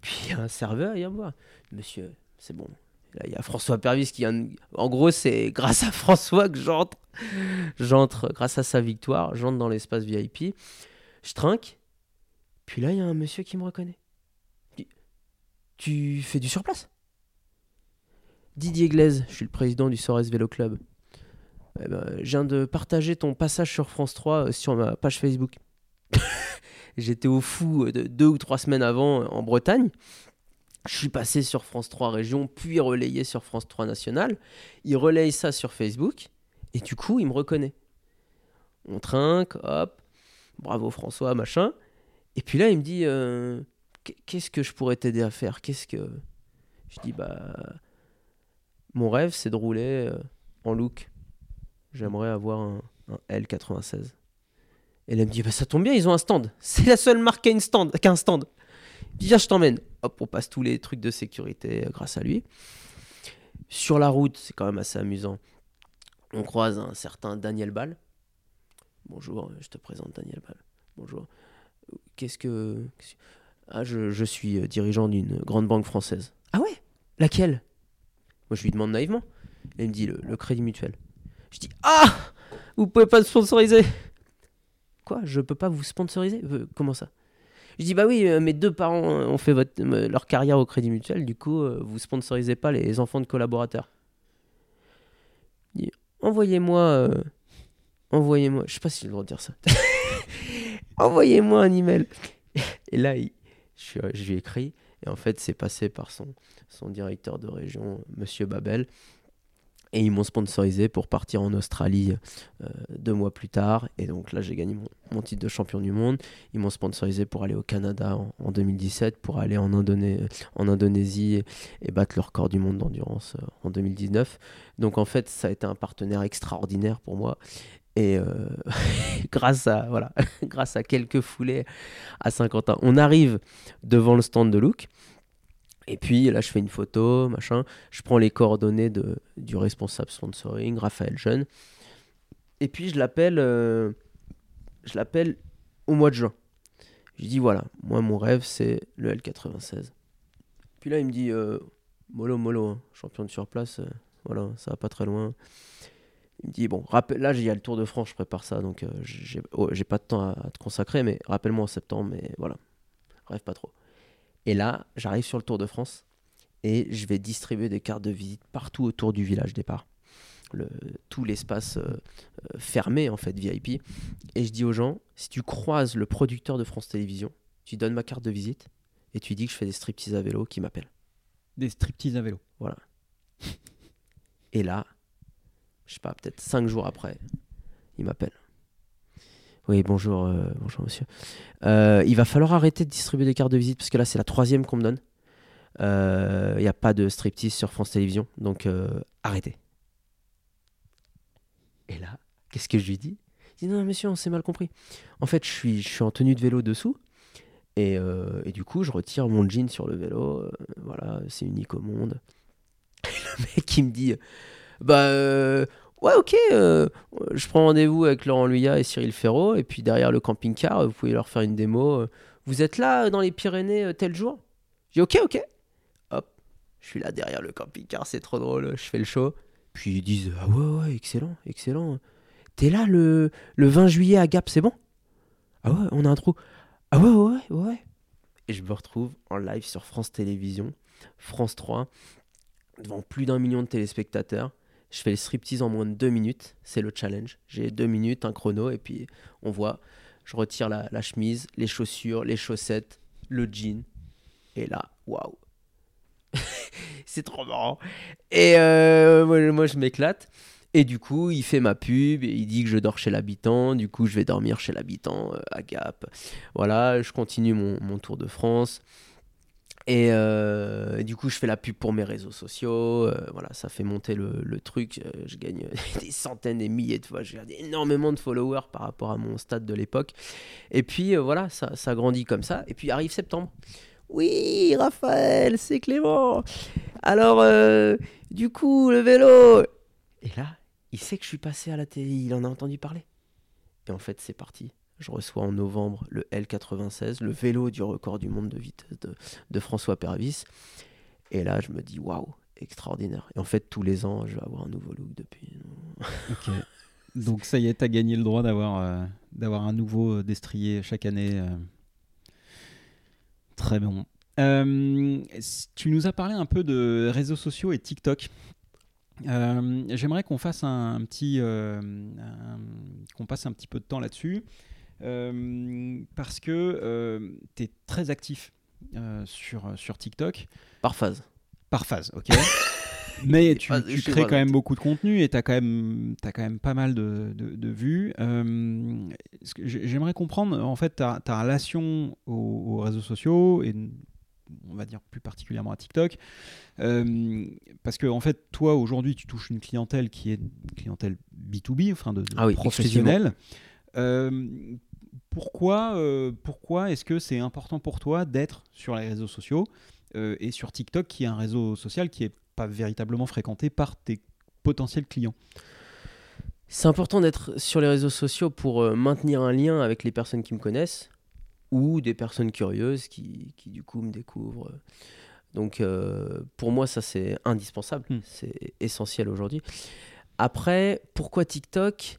puis un serveur vient me voir. Monsieur, c'est bon, il y a François Pervis qui En gros, c'est grâce à François que j'entre. J'entre, grâce à sa victoire, j'entre dans l'espace VIP. Je trinque. Puis là, il y a un monsieur qui me reconnaît. Tu fais du surplace? Didier Glaise, je suis le président du Sorès Vélo Club. Eh ben, je viens de partager ton passage sur France 3 euh, sur ma page Facebook. J'étais au fou euh, de deux ou trois semaines avant euh, en Bretagne. Je suis passé sur France 3 Région, puis relayé sur France 3 National. Il relaye ça sur Facebook, et du coup, il me reconnaît. On trinque, hop, bravo François, machin. Et puis là, il me dit, qu'est-ce que je pourrais t'aider à faire? Qu'est-ce que... Je dis, bah, mon rêve, c'est de rouler en look j'aimerais avoir un, L96. Et elle me dit, bah, ça tombe bien, ils ont un stand. C'est la seule marque qui a, une stand, qui un stand. viens, je t'emmène. Hop, on passe tous les trucs de sécurité euh, grâce à lui. Sur la route, c'est quand même assez amusant. On croise un certain Daniel Ball. Bonjour, je te présente Daniel Ball. Bonjour. Qu'est-ce que. Ah, je, suis euh, dirigeant d'une grande banque française. Ah ouais? Laquelle? Moi, je lui demande naïvement. Elle me dit le Crédit Mutuel. Je dis Ah Vous pouvez pas sponsoriser Quoi? Je peux pas vous sponsoriser? Euh, Comment ça? Je dis Bah oui, euh, mes deux parents ont fait euh, leur carrière au Crédit Mutuel, du coup, vous sponsorisez pas les enfants de collaborateurs. Envoyez-moi. Envoyez-moi. Je sais pas si j'ai le droit de dire ça. Envoyez-moi un email. Et là, je, je, lui ai écrit. Et en fait, c'est passé par son, son directeur de région, Monsieur Babel. Et ils m'ont sponsorisé pour partir en Australie euh, deux mois plus tard. Et donc là, j'ai gagné mon, titre de champion du monde. Ils m'ont sponsorisé pour aller au Canada en, 2017, pour aller en, en Indonésie et, battre le record du monde d'endurance euh, en 2019. Donc en fait, ça a été un partenaire extraordinaire pour moi. Et euh, grâce, à, voilà, grâce à quelques foulées à Saint-Quentin, on arrive devant le stand de Look. Et puis là, je fais une photo, machin. Je prends les coordonnées de, du responsable sponsoring, Raphaël Jeune. Et puis je l'appelle, euh, je l'appelle au mois de juin. Je dis voilà, moi mon rêve c'est le L96. Puis là il me dit euh, mollo mollo, hein, champion de surplace, euh, voilà, ça va pas très loin. Il me dit bon, rappel, là il y a le Tour de France, je prépare ça, donc j'ai oh, pas de temps à te consacrer, mais rappelle-moi en septembre, mais voilà, rêve pas trop. Et là, j'arrive sur le Tour de France et je vais distribuer des cartes de visite partout autour du village départ. Le, tout l'espace euh, euh, fermé en fait VIP et je dis aux gens si tu croises le producteur de France Télévisions tu donnes ma carte de visite et tu dis que je fais des striptease à vélo qui m'appelle des striptease à vélo. Voilà. Et là je sais pas peut-être cinq jours après il m'appelle oui, bonjour, euh, bonjour monsieur. Euh, il va falloir arrêter de distribuer des cartes de visite parce que là, c'est la troisième qu'on me donne. Il euh, n'y a pas de striptease sur France Télévisions, donc arrêtez. Et là, qu'est-ce que je lui dis? Il dit non, monsieur, on s'est mal compris. En fait, je suis, en tenue de vélo dessous. Et, et, du coup, je retire mon jean sur le vélo. voilà, c'est unique au monde. Et le mec, il me dit Bah, Ouais, ok, euh, je prends rendez-vous avec Laurent Luyat et Cyril Ferraud, et puis derrière le camping-car, vous pouvez leur faire une démo. Euh, vous êtes là dans les Pyrénées euh, tel jour? J'ai ok, ok. Hop, je suis là derrière le camping-car, c'est trop drôle, je fais le show. Puis ils disent Ah ouais, ouais, excellent, excellent. T'es là le, le 20 juillet à Gap, c'est bon? Ah ouais, on a un trou. Ah ouais, ouais, ouais. Et je me retrouve en live sur France Télévisions, France 3, devant plus d'un million de téléspectateurs. Je fais les striptease en moins de deux minutes. C'est le challenge. J'ai deux minutes, un chrono, et puis on voit. Je retire la, chemise, les chaussures, les chaussettes, le jean. Et là, waouh! c'est trop marrant. Et euh, moi, je m'éclate. Et du coup, il fait ma pub, il dit que je dors chez l'habitant. Du coup, je vais dormir chez l'habitant euh, à Gap. Voilà, je continue mon tour de France. Euh, et, du coup, je fais la pub pour mes réseaux sociaux. Euh, voilà, ça fait monter le, truc. Euh, je gagne des centaines et milliers de fois. J'ai énormément de followers par rapport à mon stade de l'époque. Et puis, voilà, ça, ça grandit comme ça. Et puis arrive septembre. Oui, Raphaël, c'est Clément. Alors, du coup, le vélo. Et là, il sait que je suis passé à la télé. Il en a entendu parler. Et en fait, c'est parti. Je reçois en novembre le L96, le vélo du record du monde de vitesse de, François Pervis. Et là, je me dis, waouh, extraordinaire. Et en fait, tous les ans, je vais avoir un nouveau look depuis. ok. Donc ça y est, tu as gagné le droit d'avoir euh, d'avoir un nouveau destrier chaque année. Euh. Très bon. Euh, tu nous as parlé un peu de réseaux sociaux et TikTok. Euh, j'aimerais qu'on fasse un, petit, euh, qu'on passe un petit peu de temps là-dessus, parce que tu es très actif sur, sur TikTok. Par phase. Par phase, ok. Mais tu, crées quand même beaucoup de contenu et tu as, quand même, as quand même pas mal de, de, vues. J'aimerais comprendre, en fait, ta, ta relation aux, aux, réseaux sociaux et on va dire plus particulièrement à TikTok. Euh, parce que en fait, toi aujourd'hui, tu touches une clientèle qui est une clientèle B2B, enfin de, ah professionnelle. Euh, pourquoi, euh, pourquoi est-ce que c'est important pour toi d'être sur les réseaux sociaux et sur TikTok, qui est un réseau social qui n'est pas véritablement fréquenté par tes potentiels clients? C'est important d'être sur les réseaux sociaux pour maintenir un lien avec les personnes qui me connaissent ou des personnes curieuses qui, qui du coup me découvrent. Donc euh, pour moi ça c'est indispensable, hmm. c'est essentiel aujourd'hui. Après, pourquoi TikTok?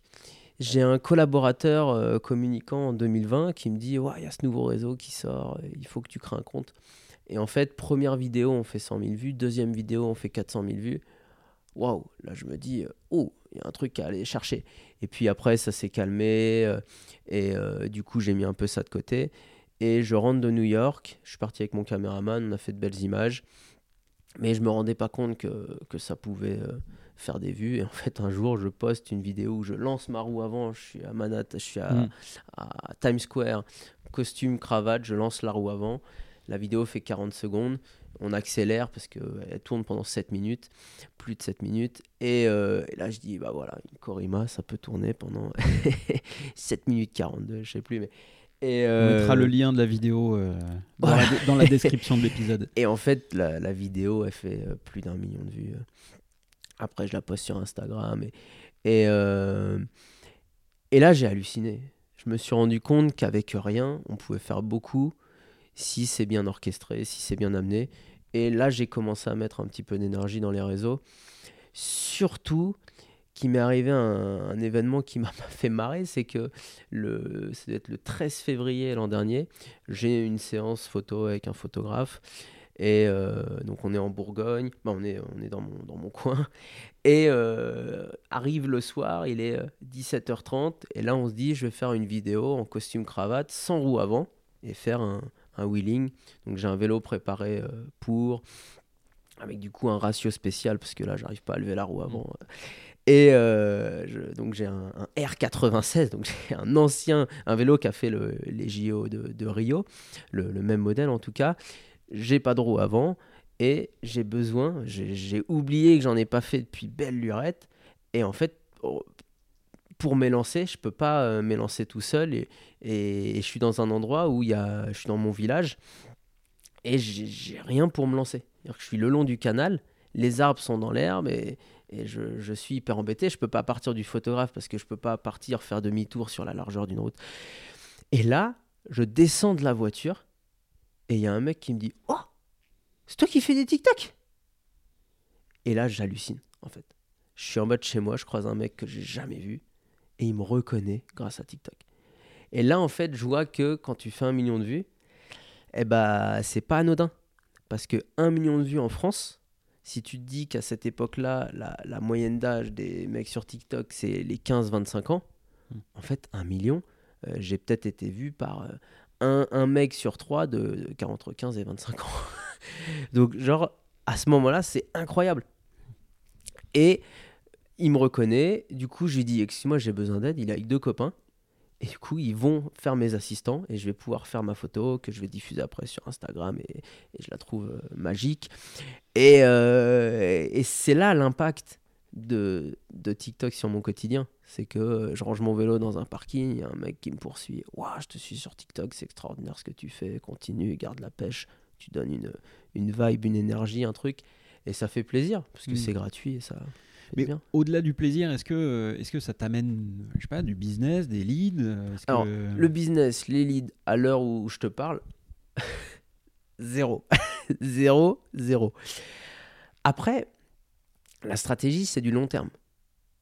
J'ai un collaborateur euh, communicant en 2020 qui me dit il y a ce nouveau réseau qui sort, il faut que tu crées un compte. Et en fait, première vidéo, on fait 100 000 vues, deuxième vidéo, on fait 400 000 vues. Waouh, là je me dis, oh, il y a un truc à aller chercher. Et puis après, ça s'est calmé. Euh, et euh, du coup, j'ai mis un peu ça de côté. Et je rentre de New York. Je suis parti avec mon caméraman. On a fait de belles images. Mais je me rendais pas compte que, que ça pouvait euh, faire des vues. Et en fait, un jour, je poste une vidéo où je lance ma roue avant. Je suis à Manhattan, je suis à, mm. à Times Square, costume, cravate. Je lance la roue avant. La vidéo fait 40 secondes on accélère parce qu'elle tourne pendant 7 minutes, plus de 7 minutes. Euh, et, là, je dis, bah voilà, une Corima, ça peut tourner pendant 7 minutes 42, je sais plus. Mais... Et On mettra le lien de la vidéo euh, dans, la, description de l'épisode. Et en fait, la, vidéo, elle fait euh, plus d'un million de vues. Après, je la poste sur Instagram. Et, et, et là, j'ai halluciné. Je me suis rendu compte qu'avec rien, on pouvait faire beaucoup si c'est bien orchestré, si c'est bien amené. Et là, j'ai commencé à mettre un petit peu d'énergie dans les réseaux. Surtout, qui m'est arrivé un, événement qui m'a fait marrer, c'est que le, être le 13 février l'an dernier, j'ai une séance photo avec un photographe. Et euh, donc on est en Bourgogne, on est, on est dans, mon, dans mon coin. Et euh, arrive le soir, il est 17h30, et là on se dit je vais faire une vidéo en costume cravate, sans roue avant, et faire un, un wheeling. Donc j'ai un vélo préparé euh, pour, avec du coup un ratio spécial, parce que là j'arrive pas à lever la roue avant. Mm. Et euh, donc j'ai un, R96, donc j'ai un ancien, un vélo qui a fait le, les JO de, Rio, le, même modèle en tout cas. J'ai pas de roue avant et j'ai besoin, j'ai oublié que j'en ai pas fait depuis belle lurette. Et en fait, oh, pour m'élancer, je peux pas euh, m'élancer tout seul et, je suis dans un endroit où il y a, je suis dans mon village et j'ai rien pour me lancer. je suis le long du canal, les arbres sont dans l'herbe et, et je, je, suis hyper embêté. Je peux pas partir du photographe parce que je peux pas partir faire demi-tour sur la largeur d'une route. Et là, je descends de la voiture et il y a un mec qui me dit Oh, c'est toi qui fais des TikTok? Et là, j'hallucine en fait. Je suis en mode chez moi, je croise un mec que j'ai jamais vu et il me reconnaît grâce à TikTok. Et là, en fait, je vois que quand tu fais un million de vues, eh ben, c'est pas anodin. Parce que un million de vues en France, si tu te dis qu'à cette époque-là, la, moyenne d'âge des mecs sur TikTok, c'est les 15-25 ans, hmm. en fait, un million, euh, j'ai peut-être été vu par euh, un, un, mec sur trois de, de entre 15 et 25 ans. Donc, genre, à ce moment-là, c'est incroyable. Et il me reconnaît. Du coup, je lui dis Excuse-moi, j'ai besoin d'aide. Il est avec deux copains. Et du coup, ils vont faire mes assistants et je vais pouvoir faire ma photo que je vais diffuser après sur Instagram et, je la trouve euh, magique. Et, euh, et c'est là l'impact de, de, TikTok sur mon quotidien. C'est que euh, je range mon vélo dans un parking, il y a un mec qui me poursuit. Waouh, je te suis sur TikTok, c'est extraordinaire ce que tu fais. Continue, garde la pêche. Tu donnes une, une vibe, une énergie, un truc. Et ça fait plaisir parce que mm. c'est gratuit et ça. Mais au-delà du plaisir, est-ce que, euh, est que ça t'amène, je sais pas, du business, des leads Alors, le business, les leads, à l'heure où je te parle, zéro. zéro, zéro. Après, la stratégie, c'est du long terme.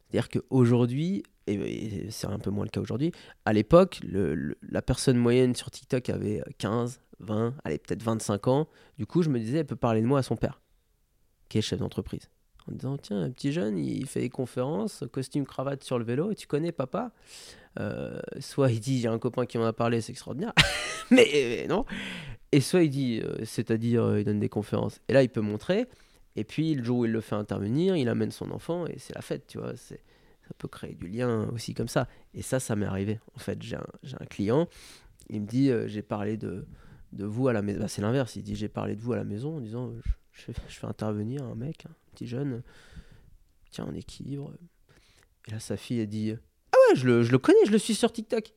C'est-à-dire qu'aujourd'hui, et, c'est un peu moins le cas aujourd'hui. À l'époque, la personne moyenne sur TikTok avait 15, 20, allez, peut-être 25 ans. Du coup, je me disais, elle peut parler de moi à son père, qui est chef d'entreprise. En disant, tiens, un petit jeune, il fait des conférences, costume, cravate sur le vélo, et tu connais papa? Euh, Soit il dit, j'ai un copain qui m'en a parlé, c'est extraordinaire. mais, non. Et soit il dit, euh, c'est-à-dire, euh, il donne des conférences. Et là, il peut montrer. Et puis, le jour où il le fait intervenir, il amène son enfant, et c'est la fête, tu vois. C'est ça peut créer du lien aussi comme ça. Et ça, ça m'est arrivé. En fait, j'ai un, client, il me dit, j'ai parlé de, de vous à la maison. Bah, c'est l'inverse, il dit, j'ai parlé de vous à la maison en disant, je, fais, intervenir un mec, un petit jeune, tiens, en équilibre. Et là, sa fille, elle dit, ah ouais, je le, je le connais, je le suis sur TikTok.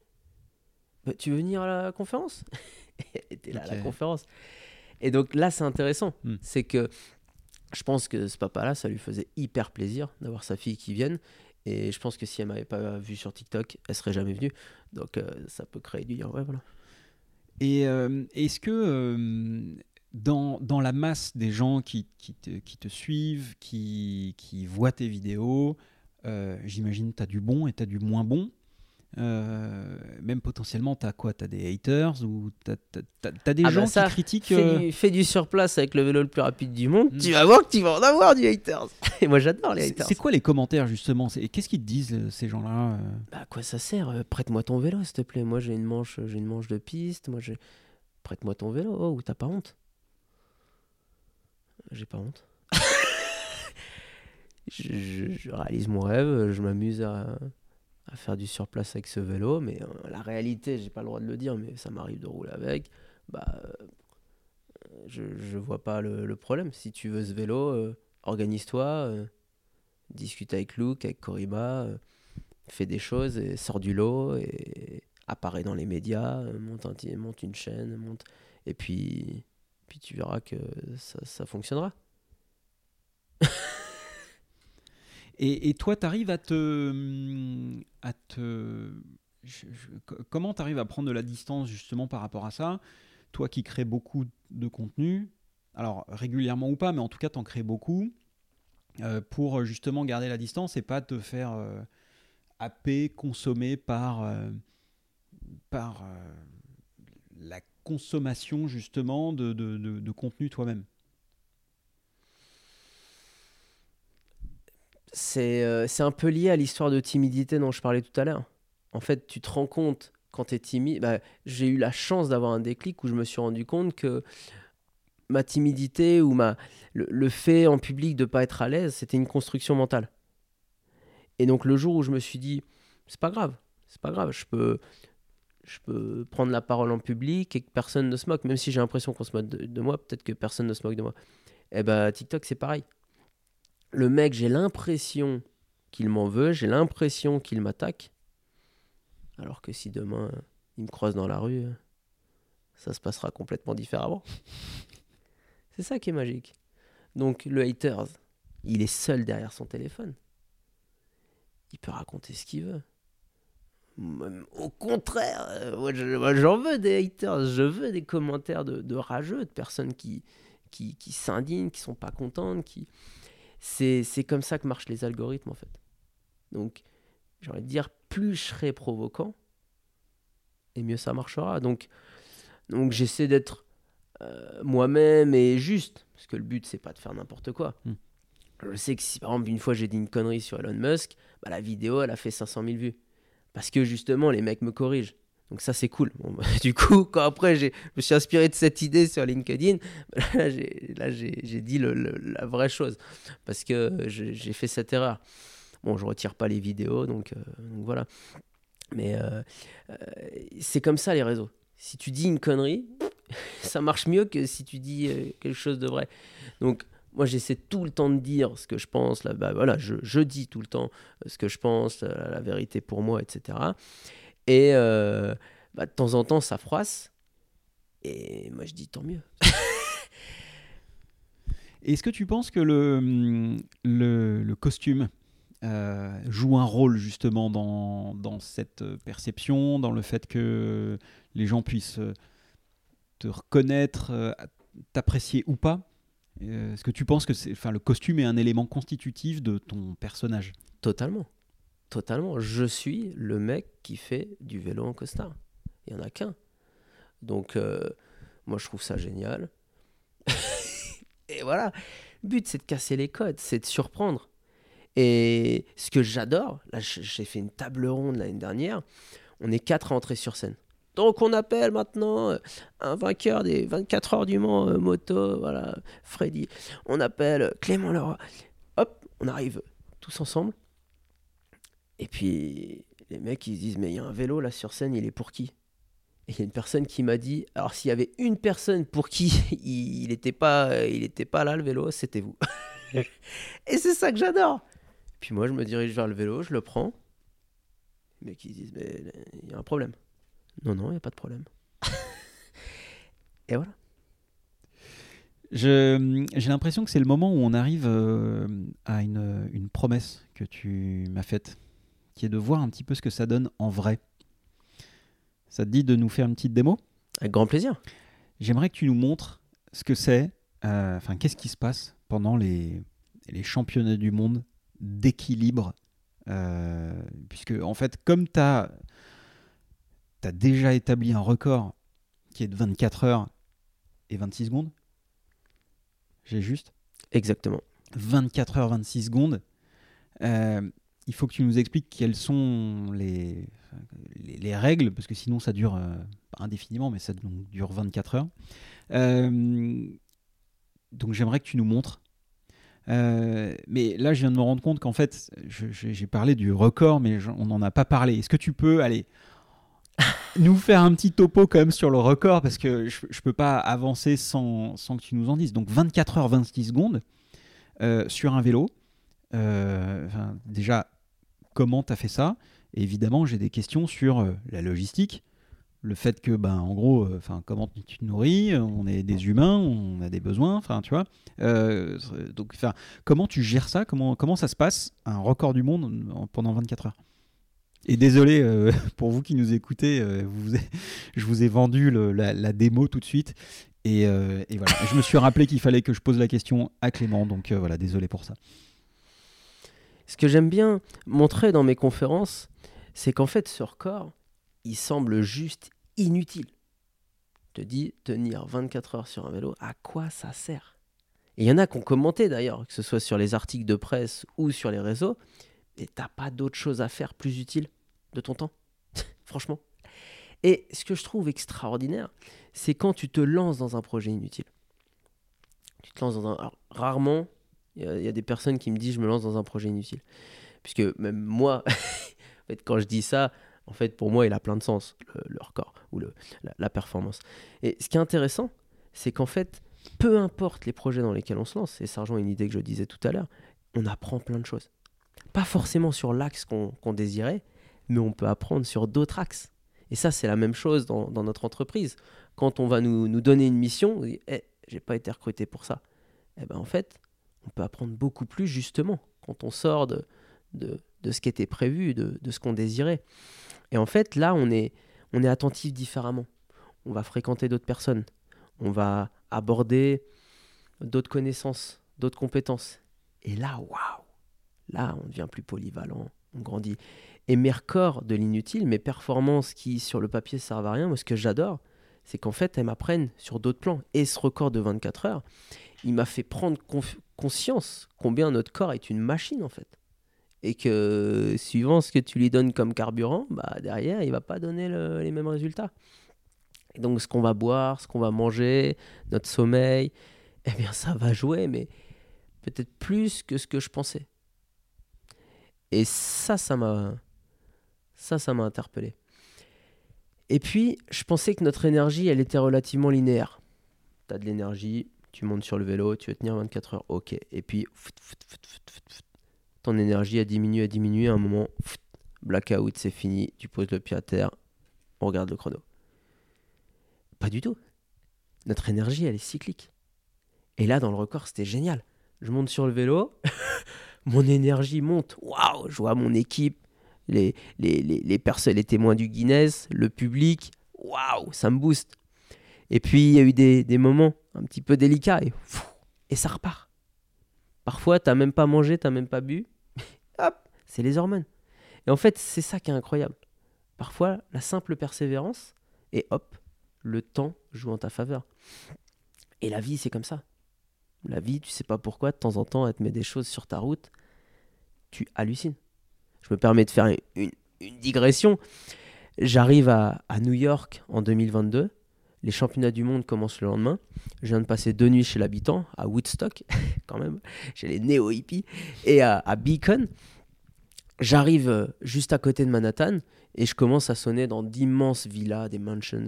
Bah, tu veux venir à la conférence? Elle était là à la conférence. Et donc là, c'est intéressant. Hmm. C'est que je pense que ce papa-là, ça lui faisait hyper plaisir d'avoir sa fille qui vienne. Et je pense que si elle m'avait pas vu sur TikTok, elle serait jamais venue. Donc euh, ça peut créer du lien. Voilà. Et euh, est-ce que euh, dans, dans, la masse des gens qui, qui te, suivent, qui, qui, voient tes vidéos, j'imagine tu as du bon et tu as du moins bon. Euh, même potentiellement, tu as quoi? Tu as des haters ou tu as, des ah gens bah qui critiquent fais, euh, du, fais, du, surplace avec le vélo le plus rapide du monde, hmm. tu vas voir que tu vas en avoir du haters. Et moi j'adore les haters. C'est quoi les commentaires justement? Qu'est-ce qu'ils te disent euh, ces gens-là Bah quoi ça sert? Prête-moi ton vélo s'il te plaît. Moi j'ai une manche, j'ai une manche de piste. Moi j'ai prête-moi ton vélo. Oh ou t'as pas honte? J'ai pas honte. je, je, réalise mon rêve, je m'amuse à à faire du surplace avec ce vélo, mais euh, la réalité, j'ai pas le droit de le dire, mais ça m'arrive de rouler avec. Bah, euh, je, je vois pas le, problème. Si tu veux ce vélo, euh, organise-toi, discute avec Luke, avec Koriba, fais des choses et sors du lot et apparaît dans les médias, monte, un, monte une chaîne, monte et puis, puis tu verras que ça fonctionnera. Et, toi, tu arrives à te. Te comment tu arrives à prendre de la distance justement par rapport à ça? Toi qui crées beaucoup de contenu, alors régulièrement ou pas, mais en tout cas, tu crées beaucoup, euh, pour justement garder la distance et pas te faire euh, happer, consommer par, euh, la consommation justement de contenu toi-même? Euh, c'est un peu lié à l'histoire de timidité dont je parlais tout à l'heure. En fait, tu te rends compte quand tu es timide. Bah, j'ai eu la chance d'avoir un déclic où je me suis rendu compte que ma timidité ou ma, le, fait en public de pas être à l'aise, c'était une construction mentale. Et donc le jour où je me suis dit, c'est pas grave, c'est pas grave, je peux, je peux prendre la parole en public et que personne ne se moque, même si j'ai l'impression qu'on se moque de, moi, peut-être que personne ne se moque de moi. Et eh ben TikTok c'est pareil le mec, j'ai l'impression qu'il m'en veut, j'ai l'impression qu'il m'attaque. Alors que si demain il me croise dans la rue, ça se passera complètement différemment. C'est ça qui est magique. Donc le haters, il est seul derrière son téléphone. Il peut raconter ce qu'il veut. Au contraire, moi j'en veux des haters, je veux des commentaires de, rageux, de personnes qui, qui, qui s'indignent, qui sont pas contentes, qui, c'est comme ça que marchent les algorithmes en fait. Donc, j'ai envie de dire, plus je serai provoquant, et mieux ça marchera. Donc, donc j'essaie d'être euh, moi-même et juste, parce que le but, c'est pas de faire n'importe quoi. Hmm. Je sais que si par exemple, une fois j'ai dit une connerie sur Elon Musk, bah, la vidéo, elle a fait 500 000 vues. Parce que justement, les mecs me corrigent. Donc ça c'est cool. Bah, du coup, quand après je me suis inspiré de cette idée sur LinkedIn, là j'ai dit la vraie chose parce que j'ai fait cette erreur. Bon, je retire pas les vidéos, donc, euh, voilà. Mais euh, euh, c'est comme ça les réseaux. Si tu dis une connerie, ça marche mieux que si tu dis quelque chose de vrai. Donc moi j'essaie tout le temps de dire ce que je pense. Là, bah, voilà, je, je, dis tout le temps ce que je pense, la vérité pour moi, etc. Et euh, bah, de temps en temps, ça froisse. Et moi, je dis tant mieux. Est-ce que tu penses que le, le, costume euh, joue un rôle justement dans, dans, cette perception, dans le fait que les gens puissent te reconnaître, euh, t'apprécier ou pas? Est-ce que tu penses que le costume est un élément constitutif de ton personnage? Totalement. Totalement. Je suis le mec qui fait du vélo en costard. Il n'y en a qu'un. Donc, euh, moi, je trouve ça génial. et voilà. Le but, c'est de casser les codes, c'est de surprendre. Et ce que j'adore, là, j'ai fait une table ronde l'année dernière. On est quatre à entrer sur scène. Donc on appelle maintenant euh, un vainqueur des 24 heures du Mans euh, moto, voilà, Freddy. On appelle Clément Leroy. Hop, on arrive tous ensemble. Et puis les mecs ils se disent mais il y a un vélo là sur scène, il est pour qui? Et il y a une personne qui m'a dit alors s'il y avait une personne pour qui il n'était pas pas là le vélo, c'était vous. Et c'est ça que j'adore. Puis moi je me dirige vers le vélo, je le prends. Les mecs ils disent mais il y a un problème. Non, non, il n'y a pas de problème. Et voilà. J'ai l'impression que c'est le moment où on arrive euh, à une, promesse que tu m'as faite, qui est de voir un petit peu ce que ça donne en vrai. Ça te dit de nous faire une petite démo? Avec grand plaisir. J'aimerais que tu nous montres ce que c'est, euh, enfin qu'est-ce qui se passe pendant les, les championnats du monde d'équilibre. Euh, puisque en fait, comme tu as déjà établi un record qui est de 24 heures et 26 secondes. J'ai juste Exactement. 24 heures 26 secondes. Euh, il faut que tu nous expliques quelles sont les, les, règles, parce que sinon ça dure euh, indéfiniment, mais ça dure 24 heures. Euh, donc j'aimerais que tu nous montres. mais là, je viens de me rendre compte qu'en fait, j'ai parlé du record, mais on n'en a pas parlé. Est-ce que tu peux, aller nous faire un petit topo quand même sur le record? Parce que je, ne peux pas avancer sans, sans, que tu nous en dises. Donc 24 h 26 secondes euh, sur un vélo. Euh, déjà, comment tu as fait ça Et Évidemment, j'ai des questions sur euh, la logistique. Le fait que, ben, en gros, enfin, comment tu te nourris On est des humains, on a des besoins, enfin, tu vois. donc, enfin, comment tu gères ça? Comment, comment ça se passe un record du monde pendant 24 heures? Et désolé euh, pour vous qui nous écoutez, euh, je vous ai vendu la, démo tout de suite. Euh, et, voilà, je me suis rappelé qu'il fallait que je pose la question à Clément, donc voilà, désolé pour ça. Ce que j'aime bien montrer dans mes conférences, c'est qu'en fait, ce record, il semble juste inutile. Je te dis, tenir 24 heures sur un vélo, à quoi ça sert? Il y en a qui ont commenté d'ailleurs, que ce soit sur les articles de presse ou sur les réseaux, et t'as pas d'autre chose à faire plus utile de ton temps, franchement. Et ce que je trouve extraordinaire, c'est quand tu te lances dans un projet inutile. Tu te lances dans un. rarement, il y, a des personnes qui me disent je me lance dans un projet inutile. Puisque même moi, en fait, quand je dis ça, en fait, pour moi, il a plein de sens, le, record ou le, la, performance. Et ce qui est intéressant, c'est qu'en fait, peu importe les projets dans lesquels on se lance, et ça rejoint une idée que je disais tout à l'heure, on apprend plein de choses. Pas forcément sur l'axe qu'on désirait, mais on peut apprendre sur d'autres axes. Et ça, c'est la même chose dans, notre entreprise. Quand on va nous, donner une mission, on dit hey, eh, j'ai pas été recruté pour ça. Eh ben en fait, on peut apprendre beaucoup plus justement quand on sort de, de, ce qui était prévu, de, ce qu'on désirait. Et en fait, là, on est, on est attentif différemment. On va fréquenter d'autres personnes. On va aborder d'autres connaissances, d'autres compétences. Et là, waouh Là, on devient plus polyvalent, on grandit. Et mes records de l'inutile, mes performances qui sur le papier servent à rien, moi ce que j'adore, c'est qu'en fait elles m'apprennent sur d'autres plans. Et ce record de 24 heures, il m'a fait prendre conscience combien notre corps est une machine en fait. Et que suivant ce que tu lui donnes comme carburant, bah derrière il va pas donner les mêmes résultats. Donc ce qu'on va boire, ce qu'on va manger, notre sommeil, eh bien ça va jouer, mais peut-être plus que ce que je pensais. Et ça, ça m'a, ça, ça m'a interpellé. Et puis, je pensais que notre énergie, elle était relativement linéaire. Tu as de l'énergie, tu montes sur le vélo, tu veux tenir 24 heures, ok. Et puis, ton énergie a diminué, a diminué. À un moment, blackout, c'est fini. Tu poses le pied à terre, on regarde le chrono. Pas du tout. Notre énergie, elle est cyclique. Et là, dans le record, c'était génial. Je monte sur le vélo, mon énergie monte. Waouh, je vois mon équipe, les, les, les, personnes, les témoins du Guinness, le public. Waouh, ça me booste. Et puis, il y a eu des, des moments un petit peu délicats et, et ça repart. Parfois, tu n'as même pas mangé, tu n'as même pas bu. Hop, c'est les hormones. Et en fait, c'est ça qui est incroyable. Parfois, la simple persévérance, et hop, le temps joue en ta faveur. Et la vie, c'est comme ça. La vie, tu sais pas pourquoi, de temps en temps, elle te met des choses sur ta route, tu hallucines. Je me permets de faire une, digression. J'arrive à, à New York en 2022 les championnats du monde commencent le lendemain. Je viens de passer deux nuits chez l'habitant, à Woodstock, quand même, chez les néo-hippies, et à, Beacon. J'arrive euh, juste à côté de Manhattan et je commence à sonner dans d'immenses villas, des mansions.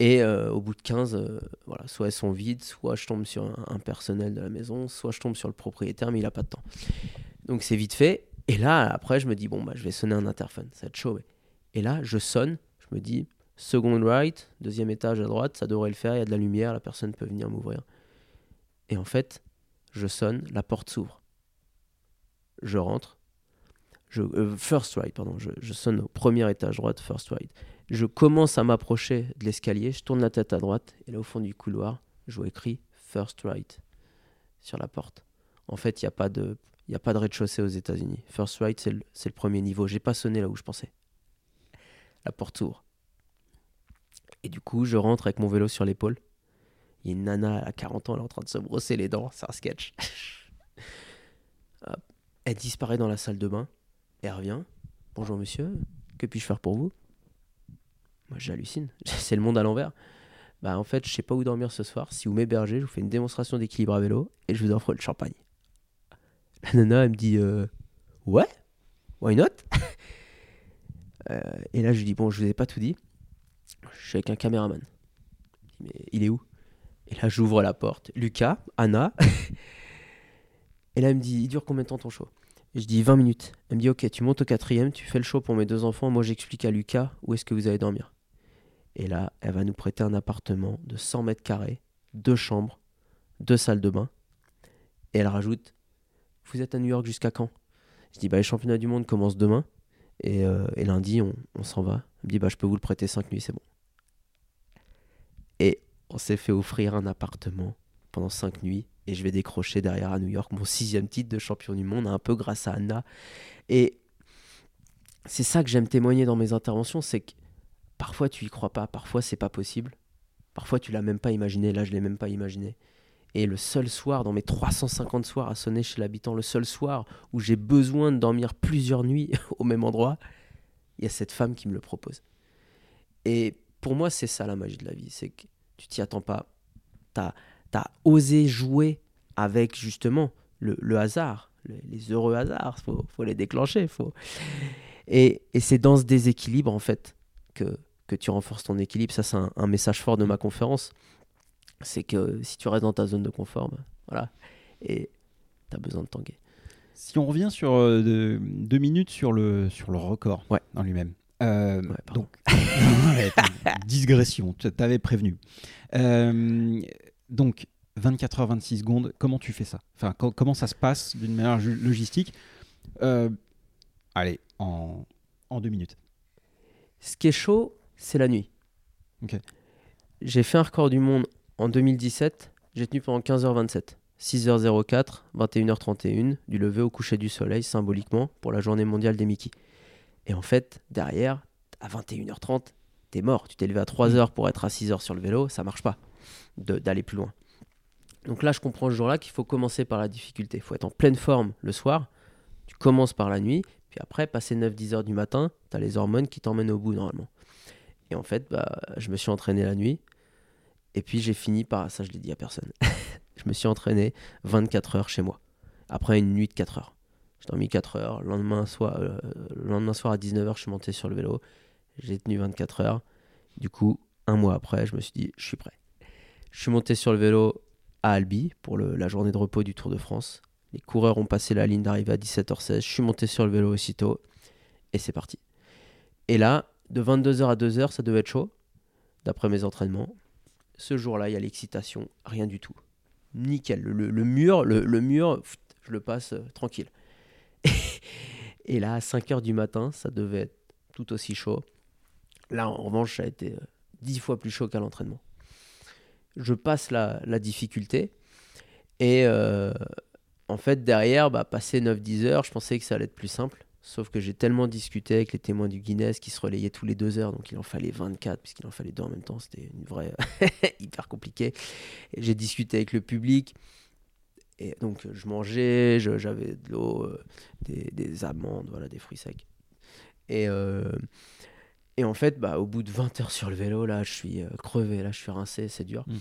Et euh, au bout de 15, euh, voilà, soit elles sont vides, soit je tombe sur un, personnel de la maison, soit je tombe sur le propriétaire, mais il n'a pas de temps. Donc c'est vite fait. Et là, après, je me dis, bon, bah, je vais sonner un interphone, ça va être chaud. Et là, je sonne, je me dis, Second right, deuxième étage à droite, ça devrait le faire, il y a de la lumière, la personne peut venir m'ouvrir. Et en fait, je sonne, la porte s'ouvre. Je rentre. Je, euh, first right, pardon, je, sonne au premier étage droite, first right. Je commence à m'approcher de l'escalier, je tourne la tête à droite, et là au fond du couloir, je vois écrit first right sur la porte. En fait, il n'y a pas de, de rez-de-chaussée aux États-Unis. First right, c'est le, le premier niveau. J'ai pas sonné là où je pensais. La porte s'ouvre. Et du coup, je rentre avec mon vélo sur l'épaule. Il y a une nana à 40 ans, elle est en train de se brosser les dents. C'est un sketch. elle disparaît dans la salle de bain. Elle revient. Bonjour monsieur, que puis-je faire pour vous? Moi j'hallucine. C'est le monde à l'envers. Bah en fait, je sais pas où dormir ce soir. Si vous m'hébergez, je vous fais une démonstration d'équilibre à vélo et je vous offre le champagne. La nana, elle me dit euh, Ouais, why not? Euh, Et là, je lui dis Bon, je vous ai pas tout dit je suis avec un caméraman. Mais il est où? Et là, j'ouvre la porte. Lucas, Anna. et là, elle me dit Il dure combien de temps ton show? Et Je dis 20 minutes. Elle me dit Ok, tu montes au quatrième, tu fais le show pour mes deux enfants. Moi, j'explique à Lucas où est-ce que vous allez dormir. Et là, elle va nous prêter un appartement de 100 mètres carrés, deux chambres, deux salles de bain. Et elle rajoute Vous êtes à New York jusqu'à quand? Je dis bah, Les championnats du monde commencent demain. Et, euh, lundi, on, on s'en va. Elle me dit bah, Je peux vous le prêter 5 nuits, c'est bon. Et on s'est fait offrir un appartement pendant cinq nuits. Et je vais décrocher derrière à New York mon sixième titre de champion du monde, un peu grâce à Anna. Et c'est ça que j'aime témoigner dans mes interventions, c'est que parfois tu y crois pas, parfois c'est pas possible, parfois tu l'as même pas imaginé, là je l'ai même pas imaginé. Et le seul soir, dans mes 350 soirs à sonner chez l'habitant, le seul soir où j'ai besoin de dormir plusieurs nuits au même endroit, il y a cette femme qui me le propose. Et pour moi, c'est ça la magie de la vie. C'est que tu t'y attends pas. Tu as, osé jouer avec justement le, hasard, les, heureux hasards. Il faut, les déclencher. Faut... Et, c'est dans ce déséquilibre, en fait, que, que tu renforces ton équilibre. Ça, c'est un, message fort de ma conférence. C'est que si tu restes dans ta zone de confort, ben, voilà. Et tu as besoin de tanguer. Si on revient sur euh, deux, minutes sur le, sur le record ouais. en lui-même. Euh, donc, digression, tu t'avais prévenu. Euh, donc, 24 h 26 secondes, comment tu fais ça? Enfin, comment ça se passe d'une manière logistique? Euh, Allez, en, en deux minutes. Ce qui est chaud, c'est la nuit. J'ai fait un record du monde en 2017. J'ai tenu pendant 15h27. 6h04, 21h31, du lever au coucher du soleil, symboliquement, pour la journée mondiale des Mickey. Et en fait, derrière, à 21h30, t'es mort. Tu t'es levé à 3h pour être à 6h sur le vélo, ça marche pas d'aller plus loin. Donc là, je comprends ce jour-là qu'il faut commencer par la difficulté. Il faut être en pleine forme le soir. Tu commences par la nuit, puis après, passer 9-10 heures du matin, tu as les hormones qui t'emmènent au bout normalement. Et en fait, bah, je me suis entraîné la nuit. Et puis j'ai fini par, ça je l'ai dit à personne, je me suis entraîné 24 heures chez moi. Après une nuit de 4 heures. J'ai dormi 4 heures. Le lendemain soir, euh, le lendemain soir à 19h, je suis monté sur le vélo. J'ai tenu 24 heures. Du coup, un mois après, je me suis dit, je suis prêt. Je suis monté sur le vélo à Albi pour la journée de repos du Tour de France. Les coureurs ont passé la ligne d'arrivée à 17h16. Je suis monté sur le vélo aussitôt. Et c'est parti. Et là, de 22h à 2h, ça devait être chaud, d'après mes entraînements. Ce jour-là, il y a l'excitation, rien du tout. Nickel. Le, mur, le, mur, je le passe euh, tranquille. Et là, à 5h du matin, ça devait être tout aussi chaud. Là, en revanche, ça a été euh, dix fois plus chaud qu'à l'entraînement. Je passe la, difficulté. Et euh, en fait, derrière, bah, passer 9-10 heures, je pensais que ça allait être plus simple. Sauf que j'ai tellement discuté avec les témoins du Guinness qui se relayaient tous les deux heures, donc il en fallait 24, puisqu'il en fallait deux en même temps, c'était une vraie hyper compliqué. J'ai discuté avec le public, et donc je mangeais, j'avais de l'eau, euh, des, amandes, voilà, des fruits secs. Et, euh, et en fait, bah, au bout de 20 heures sur le vélo, là, je suis euh, crevé, là, je suis rincé, c'est dur. Mm.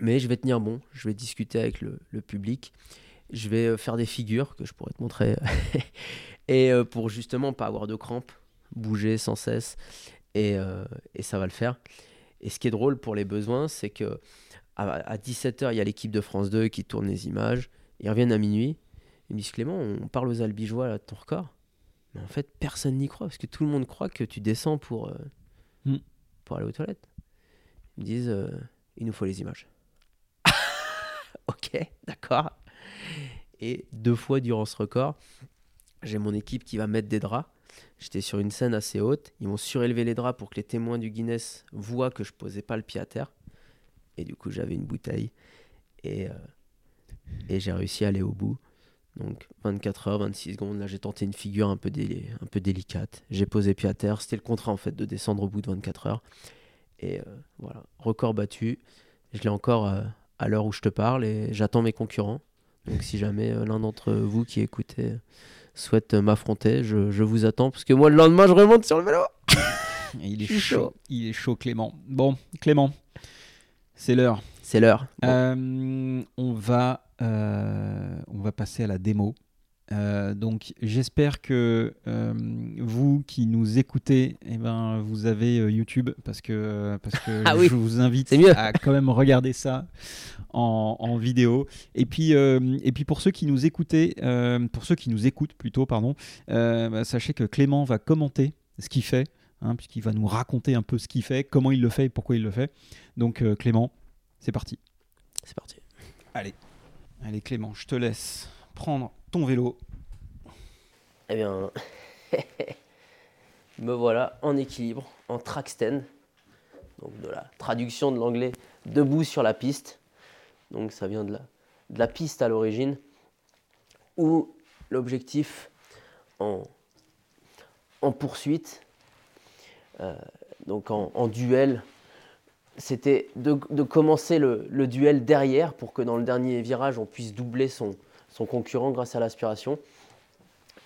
Mais je vais tenir bon, je vais discuter avec le, le public, je vais faire des figures que je pourrais te montrer et pour justement pas avoir de crampes, bouger sans cesse, et, et, ça va le faire. Et ce qui est drôle pour les besoins, c'est que à, 17h, il y a l'équipe de France 2 qui tourne les images, ils reviennent à minuit, ils me disent Clément, on parle aux albigeois là, de ton record. Mais en fait, personne n'y croit, parce que tout le monde croit que tu descends pour, euh, mm. pour aller aux toilettes. Ils me disent, il nous faut les images. ok, d'accord. Et deux fois durant ce record, j'ai mon équipe qui va mettre des draps. J'étais sur une scène assez haute. Ils m'ont surélevé les draps pour que les témoins du Guinness voient que je posais pas le pied à terre. Et du coup, j'avais une bouteille. Et, euh, et j'ai réussi à aller au bout. Donc 24 heures, 26 secondes. Là, j'ai tenté une figure un peu, un peu délicate. J'ai posé pied à terre. C'était le contrat en fait de descendre au bout de 24 heures. Et euh, voilà, record battu. Je l'ai encore euh, à l'heure où je te parle et j'attends mes concurrents. Donc si jamais l'un d'entre vous qui écoutez souhaite m'affronter, je, vous attends parce que moi le lendemain je remonte sur le vélo. il est chaud. Il est chaud Clément. Bon, Clément, c'est l'heure. C'est l'heure. Euh, on va euh, on va passer à la démo. Euh, donc j'espère que vous qui nous écoutez, eh ben, vous avez YouTube parce que, parce que ah je vous invite à quand même regarder ça en, vidéo. Et puis, et puis pour ceux qui nous écoutez, pour ceux qui nous écoutent plutôt, pardon, bah, sachez que Clément va commenter ce qu'il fait, hein, puisqu'il va nous raconter un peu ce qu'il fait, comment il le fait et pourquoi il le fait. Donc Clément, c'est parti. C'est parti. Allez, allez Clément, je te laisse prendre ton vélo Eh bien, me voilà en équilibre, en track stand. Donc de la traduction de l'anglais debout sur la piste. Donc ça vient de la, de la piste à l'origine. Où l'objectif en, en poursuite, euh, donc en, duel, c'était de, commencer le, duel derrière pour que dans le dernier virage on puisse doubler son, concurrent grâce à l'aspiration.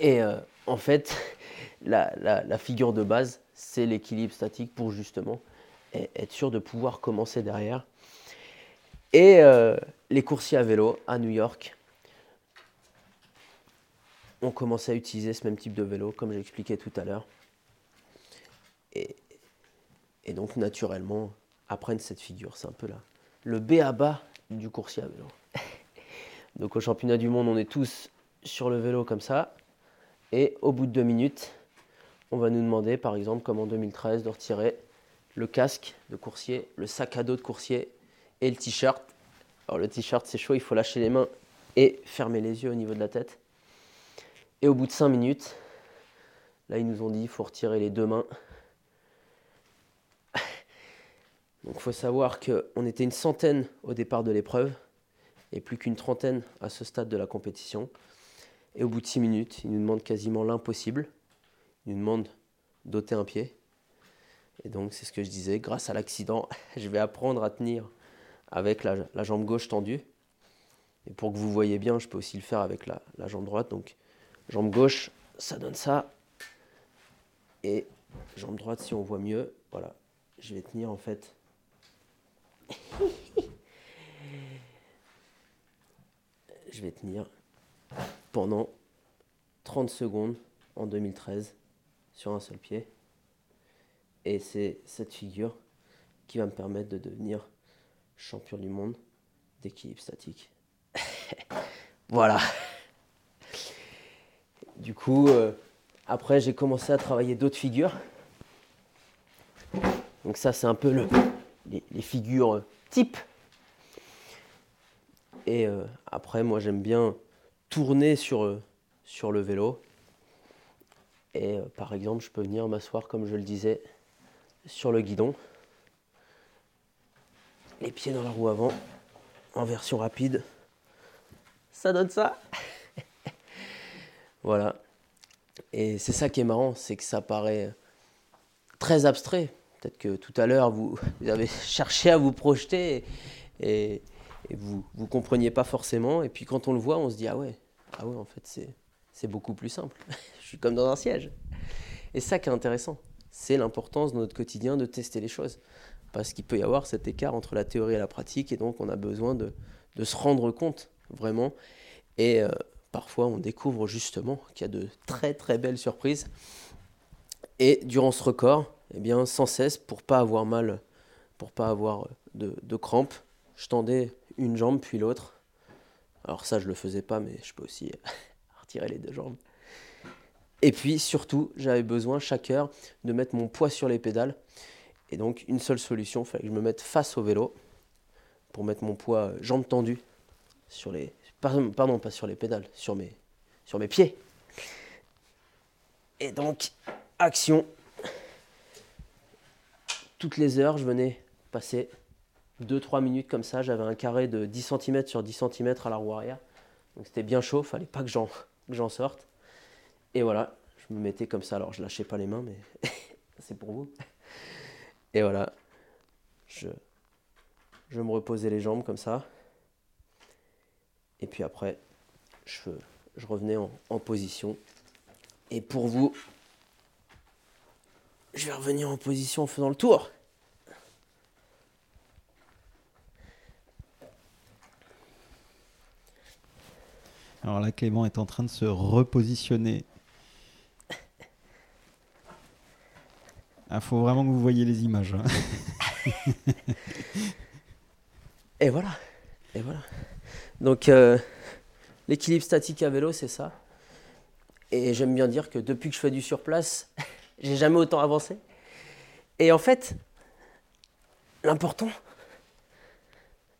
Et euh, en fait, la, figure de base, c'est l'équilibre statique pour justement être sûr de pouvoir commencer derrière. Et euh, les coursiers à vélo à New York ont commencé à utiliser ce même type de vélo, comme j'expliquais tout à l'heure. Et, et, donc, naturellement, apprennent cette figure. C'est un peu là le B à bas du coursier à vélo. Donc au championnat du monde, on est tous sur le vélo comme ça. Et au bout de deux minutes, on va nous demander, par exemple, comme en 2013, de retirer le casque de coursier, le sac à dos de coursier et le t-shirt. Alors le t-shirt, c'est chaud, il faut lâcher les mains et fermer les yeux au niveau de la tête. Et au bout de cinq minutes, là, ils nous ont dit, il faut retirer les deux mains. Donc il faut savoir qu'on était une centaine au départ de l'épreuve et plus qu'une trentaine à ce stade de la compétition. Et au bout de six minutes, il nous demande quasiment l'impossible. Il nous demande d'ôter un pied. Et donc, c'est ce que je disais, grâce à l'accident, je vais apprendre à tenir avec la, jambe gauche tendue. Et pour que vous voyez bien, je peux aussi le faire avec la jambe droite. Donc, jambe gauche, ça donne ça. Et jambe droite, si on voit mieux, voilà, je vais tenir en fait je vais tenir pendant 30 secondes en 2013 sur un seul pied. Et c'est cette figure qui va me permettre de devenir champion du monde d'équilibre statique. voilà. Du coup, euh, après, j'ai commencé à travailler d'autres figures. Donc ça, c'est un peu le, les, figures type et euh, après, moi, j'aime bien tourner sur, euh, sur le vélo. Et euh, par exemple, je peux venir m'asseoir, comme je le disais, sur le guidon. Les pieds dans la roue avant, en version rapide. Ça donne ça. voilà. Et c'est ça qui est marrant, c'est que ça paraît très abstrait. Peut-être que tout à l'heure, vous, avez cherché à vous projeter et, vous ne compreniez pas forcément. Et puis quand on le voit, on se dit Ah ouais, ah ouais en fait, c'est beaucoup plus simple. Je suis comme dans un siège. Et ça qui est intéressant, c'est l'importance dans notre quotidien de tester les choses. Parce qu'il peut y avoir cet écart entre la théorie et la pratique, et donc on a besoin de, se rendre compte vraiment. Et euh, parfois, on découvre justement qu'il y a de très très belles surprises. Et durant ce record, eh bien, sans cesse, pour pas avoir mal, pour pas avoir de, crampes, je tendais une jambe puis l'autre. Alors ça, je le faisais pas, mais je peux aussi retirer les deux jambes. Et puis surtout, j'avais besoin chaque heure de mettre mon poids sur les pédales. Et donc, une seule solution, il fallait que je me mette face au vélo pour mettre mon poids euh, jambes tendues sur les. Pardon, pas sur les pédales, sur mes, sur mes pieds. Et donc, action. Toutes les heures, je venais passer 2-3 minutes comme ça. J'avais un carré de 10 cm sur 10 cm à la roue arrière. Donc c'était bien chaud, fallait pas que j'en sorte. Et voilà, je me mettais comme ça. Alors je lâchais pas les mains, mais c'est pour vous. Et voilà, je, me reposais les jambes comme ça. Et puis après, je, revenais en, en position. Et pour vous, je vais revenir en position en faisant le tour. Alors là, Clément est en train de se repositionner Il ah, faut vraiment que vous voyez les images. Hein. et voilà. Et voilà. Donc, euh, l'équilibre statique à vélo, c'est ça. Et j'aime bien dire que depuis que je fais du surplace, j'ai jamais autant avancé. Et en fait, l'important,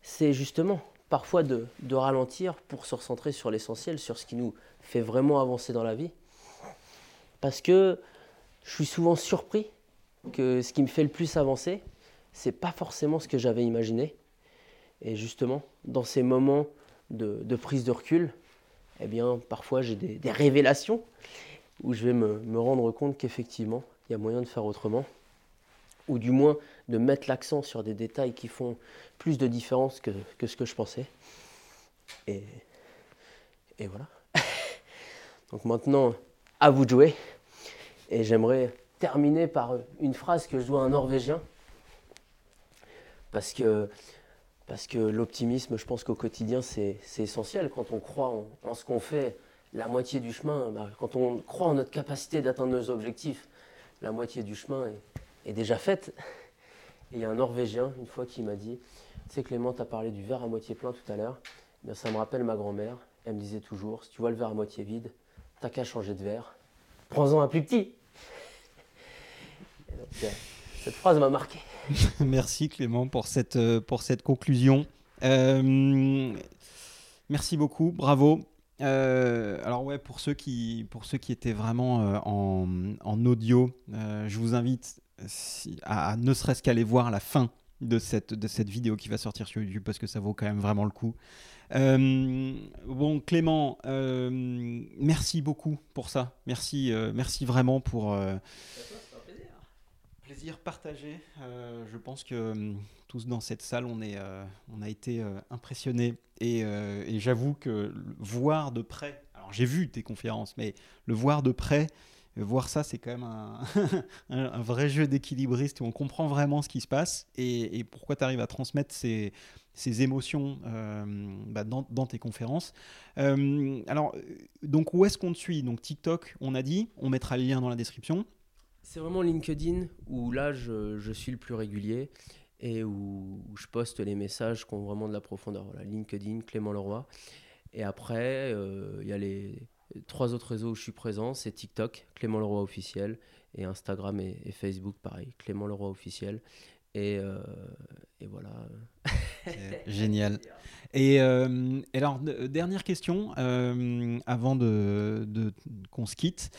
c'est justement parfois de, de, ralentir pour se recentrer sur l'essentiel, sur ce qui nous fait vraiment avancer dans la vie. Parce que je suis souvent surpris que ce qui me fait le plus avancer, c'est pas forcément ce que j'avais imaginé. Et justement, dans ces moments de, prise de recul, eh bien, parfois j'ai des, révélations où je vais me, rendre compte qu'effectivement, il y a moyen de faire autrement, ou du moins de mettre l'accent sur des détails qui font plus de différence que, ce que je pensais. Et, et voilà. Donc maintenant, à vous de jouer. Et j'aimerais terminer par une phrase que je dois à un Norvégien. Parce que, parce que l'optimisme, je pense qu'au quotidien, c'est essentiel. Quand on croit en, ce qu'on fait, la moitié du chemin, bah, quand on croit en notre capacité d'atteindre nos objectifs, la moitié du chemin est, déjà faite. Et il y a un Norvégien, une fois, qui m'a dit Tu sais, Clément, tu as parlé du verre à moitié plein tout à l'heure. Eh ça me rappelle ma grand-mère. Elle me disait toujours Si tu vois le verre à moitié vide, t'as qu'à changer de verre. Prends-en un plus petit. Cette phrase m'a marqué. merci Clément pour cette, euh, conclusion. Euh, merci beaucoup, bravo. Euh, alors ouais, pour ceux qui, pour ceux qui étaient vraiment en, en, audio, je vous invite à, ne serait-ce qu'aller voir la fin de cette, de vidéo qui va sortir sur YouTube parce que ça vaut quand même vraiment le coup. bon, Clément, merci beaucoup pour ça. Merci, merci vraiment pour plaisir partagé. Euh, je pense que hum, tous dans cette salle, on, est, euh, on a été euh, impressionnés. Et, j'avoue que voir de près, alors j'ai vu tes conférences, mais le voir de près, voir ça, c'est quand même un, vrai jeu d'équilibriste où on comprend vraiment ce qui se passe et, pourquoi tu arrives à transmettre ces, émotions bah, dans, dans, tes conférences? alors, donc où est-ce qu'on te suit? Donc TikTok, on a dit, on mettra le lien dans la description. C'est vraiment LinkedIn où là je, suis le plus régulier et où, je poste les messages qui ont vraiment de la profondeur. LinkedIn, Clément Leroy. Et après, euh, il y a les trois autres réseaux où je suis présent c'est TikTok, Clément Leroy officiel, et Instagram et, et Facebook, pareil, Clément Leroy officiel. Et, euh, et voilà. Génial. Et, euh, alors, dernière question, euh, avant de, de qu'on se quitte.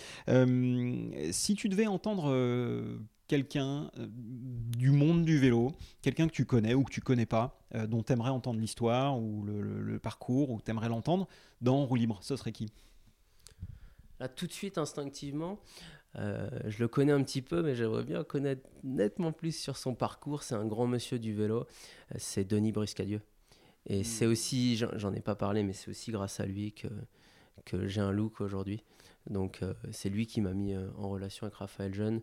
si tu devais entendre quelqu'un du monde du vélo, quelqu'un que tu connais ou que tu connais pas, dont tu aimerais entendre l'histoire ou le, le, parcours, ou tu aimerais l'entendre, dans Roue Libre, ce serait qui? Là, tout de suite, instinctivement, euh, je le connais un petit peu, mais j'aimerais bien connaître nettement plus sur son parcours. C'est un grand monsieur du vélo, euh, c'est Denis Briscadieu. Et Hmm. c'est aussi, j'en- ai pas parlé, mais c'est aussi grâce à lui que, que j'ai un look aujourd'hui. Donc euh, c'est lui qui m'a mis en relation avec Raphaël Jeune,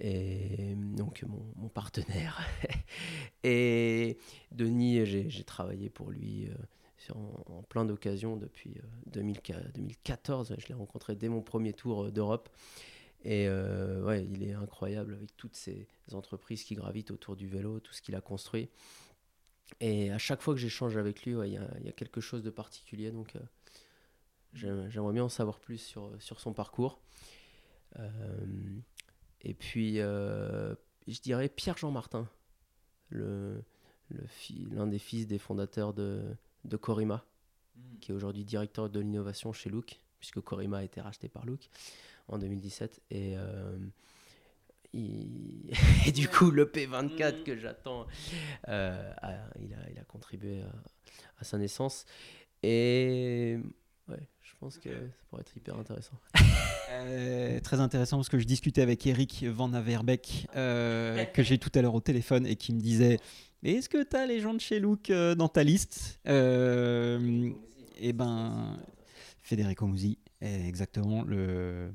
et donc mon, mon partenaire. et Denis, j'ai travaillé pour lui euh, sur- en, en plein d'occasions depuis euh, 2004 2014. Je l'ai rencontré dès mon premier tour d'Europe. Et euh, ouais, il est incroyable avec toutes ces entreprises qui gravitent autour du vélo, tout ce qu'il a construit. Et à chaque fois que j'échange avec lui, ouais, il y, a- il y a quelque chose de particulier. Donc euh, j'aime- j'aimerais bien en savoir plus sur, sur son parcours. Euh, et puis, je dirais Pierre-Jean Martin, le, le fi- l'un des fils des fondateurs de, de Corima, qui est aujourd'hui directeur de l'innovation chez Look, puisque Corima a été racheté par Look en 2017. Et, euh, il- et du coup, le P24 que j'attends, euh, a- il, a, il a contribué à, à sa naissance. Et ouais, je pense que ça pourrait être hyper intéressant. Euh, très intéressant parce que je discutais avec Eric Van Averbeck euh, que j'ai tout à l'heure au téléphone et qui me disait Est-ce que tu as les gens de chez Look euh, dans ta liste? Euh, Eh ben, Federico Musi est exactement le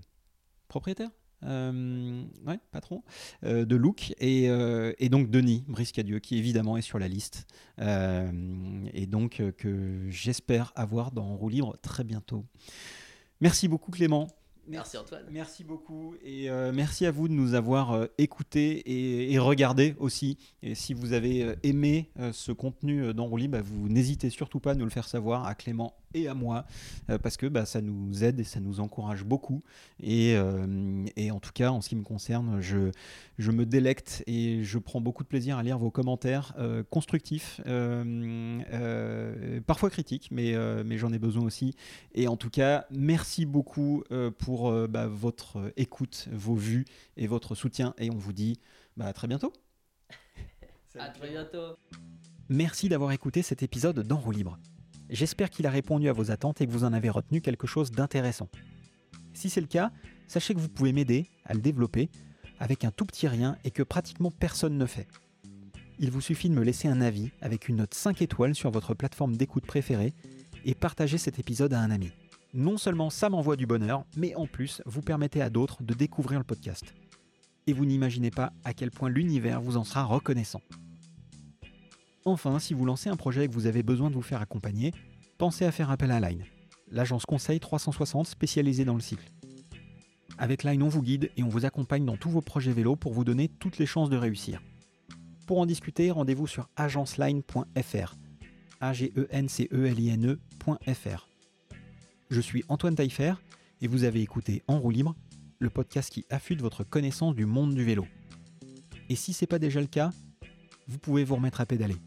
propriétaire euh, ouais, patron euh, de Look et, euh, et donc Denis Briscadieu qui évidemment est sur la liste et donc que j'espère avoir dans Roue Libre très bientôt. Merci beaucoup Clément. Merci Antoine. Merci beaucoup et euh, merci à vous de nous avoir euh, écoutés et, et regardés aussi. Et si vous avez aimé euh, ce contenu euh, dans Rouli, bah, vous n'hésitez surtout pas à nous le faire savoir à Clément et à moi euh, parce que bah, ça nous aide et ça nous encourage beaucoup. Et, euh, et en tout cas, en ce qui me concerne, je, je me délecte et je prends beaucoup de plaisir à lire vos commentaires euh, constructifs, euh, parfois critiques, mais, mais j'en ai besoin aussi. Et en tout cas, merci beaucoup pour bah, votre écoute, vos vues et votre soutien. Et on vous dit bah, à très bientôt. À très bientôt. Merci d'avoir écouté cet épisode d'En roue libre. J'espère qu'il a répondu à vos attentes et que vous en avez retenu quelque chose d'intéressant. Si c'est le cas, sachez que vous pouvez m'aider à le développer avec un tout petit rien et que pratiquement personne ne fait. Il vous suffit de me laisser un avis avec une note 5 étoiles sur votre plateforme d'écoute préférée et partager cet épisode à un ami. Non seulement ça m'envoie du bonheur, mais en plus vous permettez à d'autres de découvrir le podcast. Et vous n'imaginez pas à quel point l'univers vous en sera reconnaissant. Enfin, si vous lancez un projet et que vous avez besoin de vous faire accompagner, pensez à faire appel à Line, l'agence conseil 360 spécialisée dans le cycle. Avec Line, on vous guide et on vous accompagne dans tous vos projets vélo pour vous donner toutes les chances de réussir. Pour en discuter, rendez-vous sur agenceline.fr. a g e n c e l i n e.fr. Je suis Antoine Taillefer et vous avez écouté En roue libre, le podcast qui affûte votre connaissance du monde du vélo. Et si c'est pas déjà le cas, vous pouvez vous remettre à pédaler.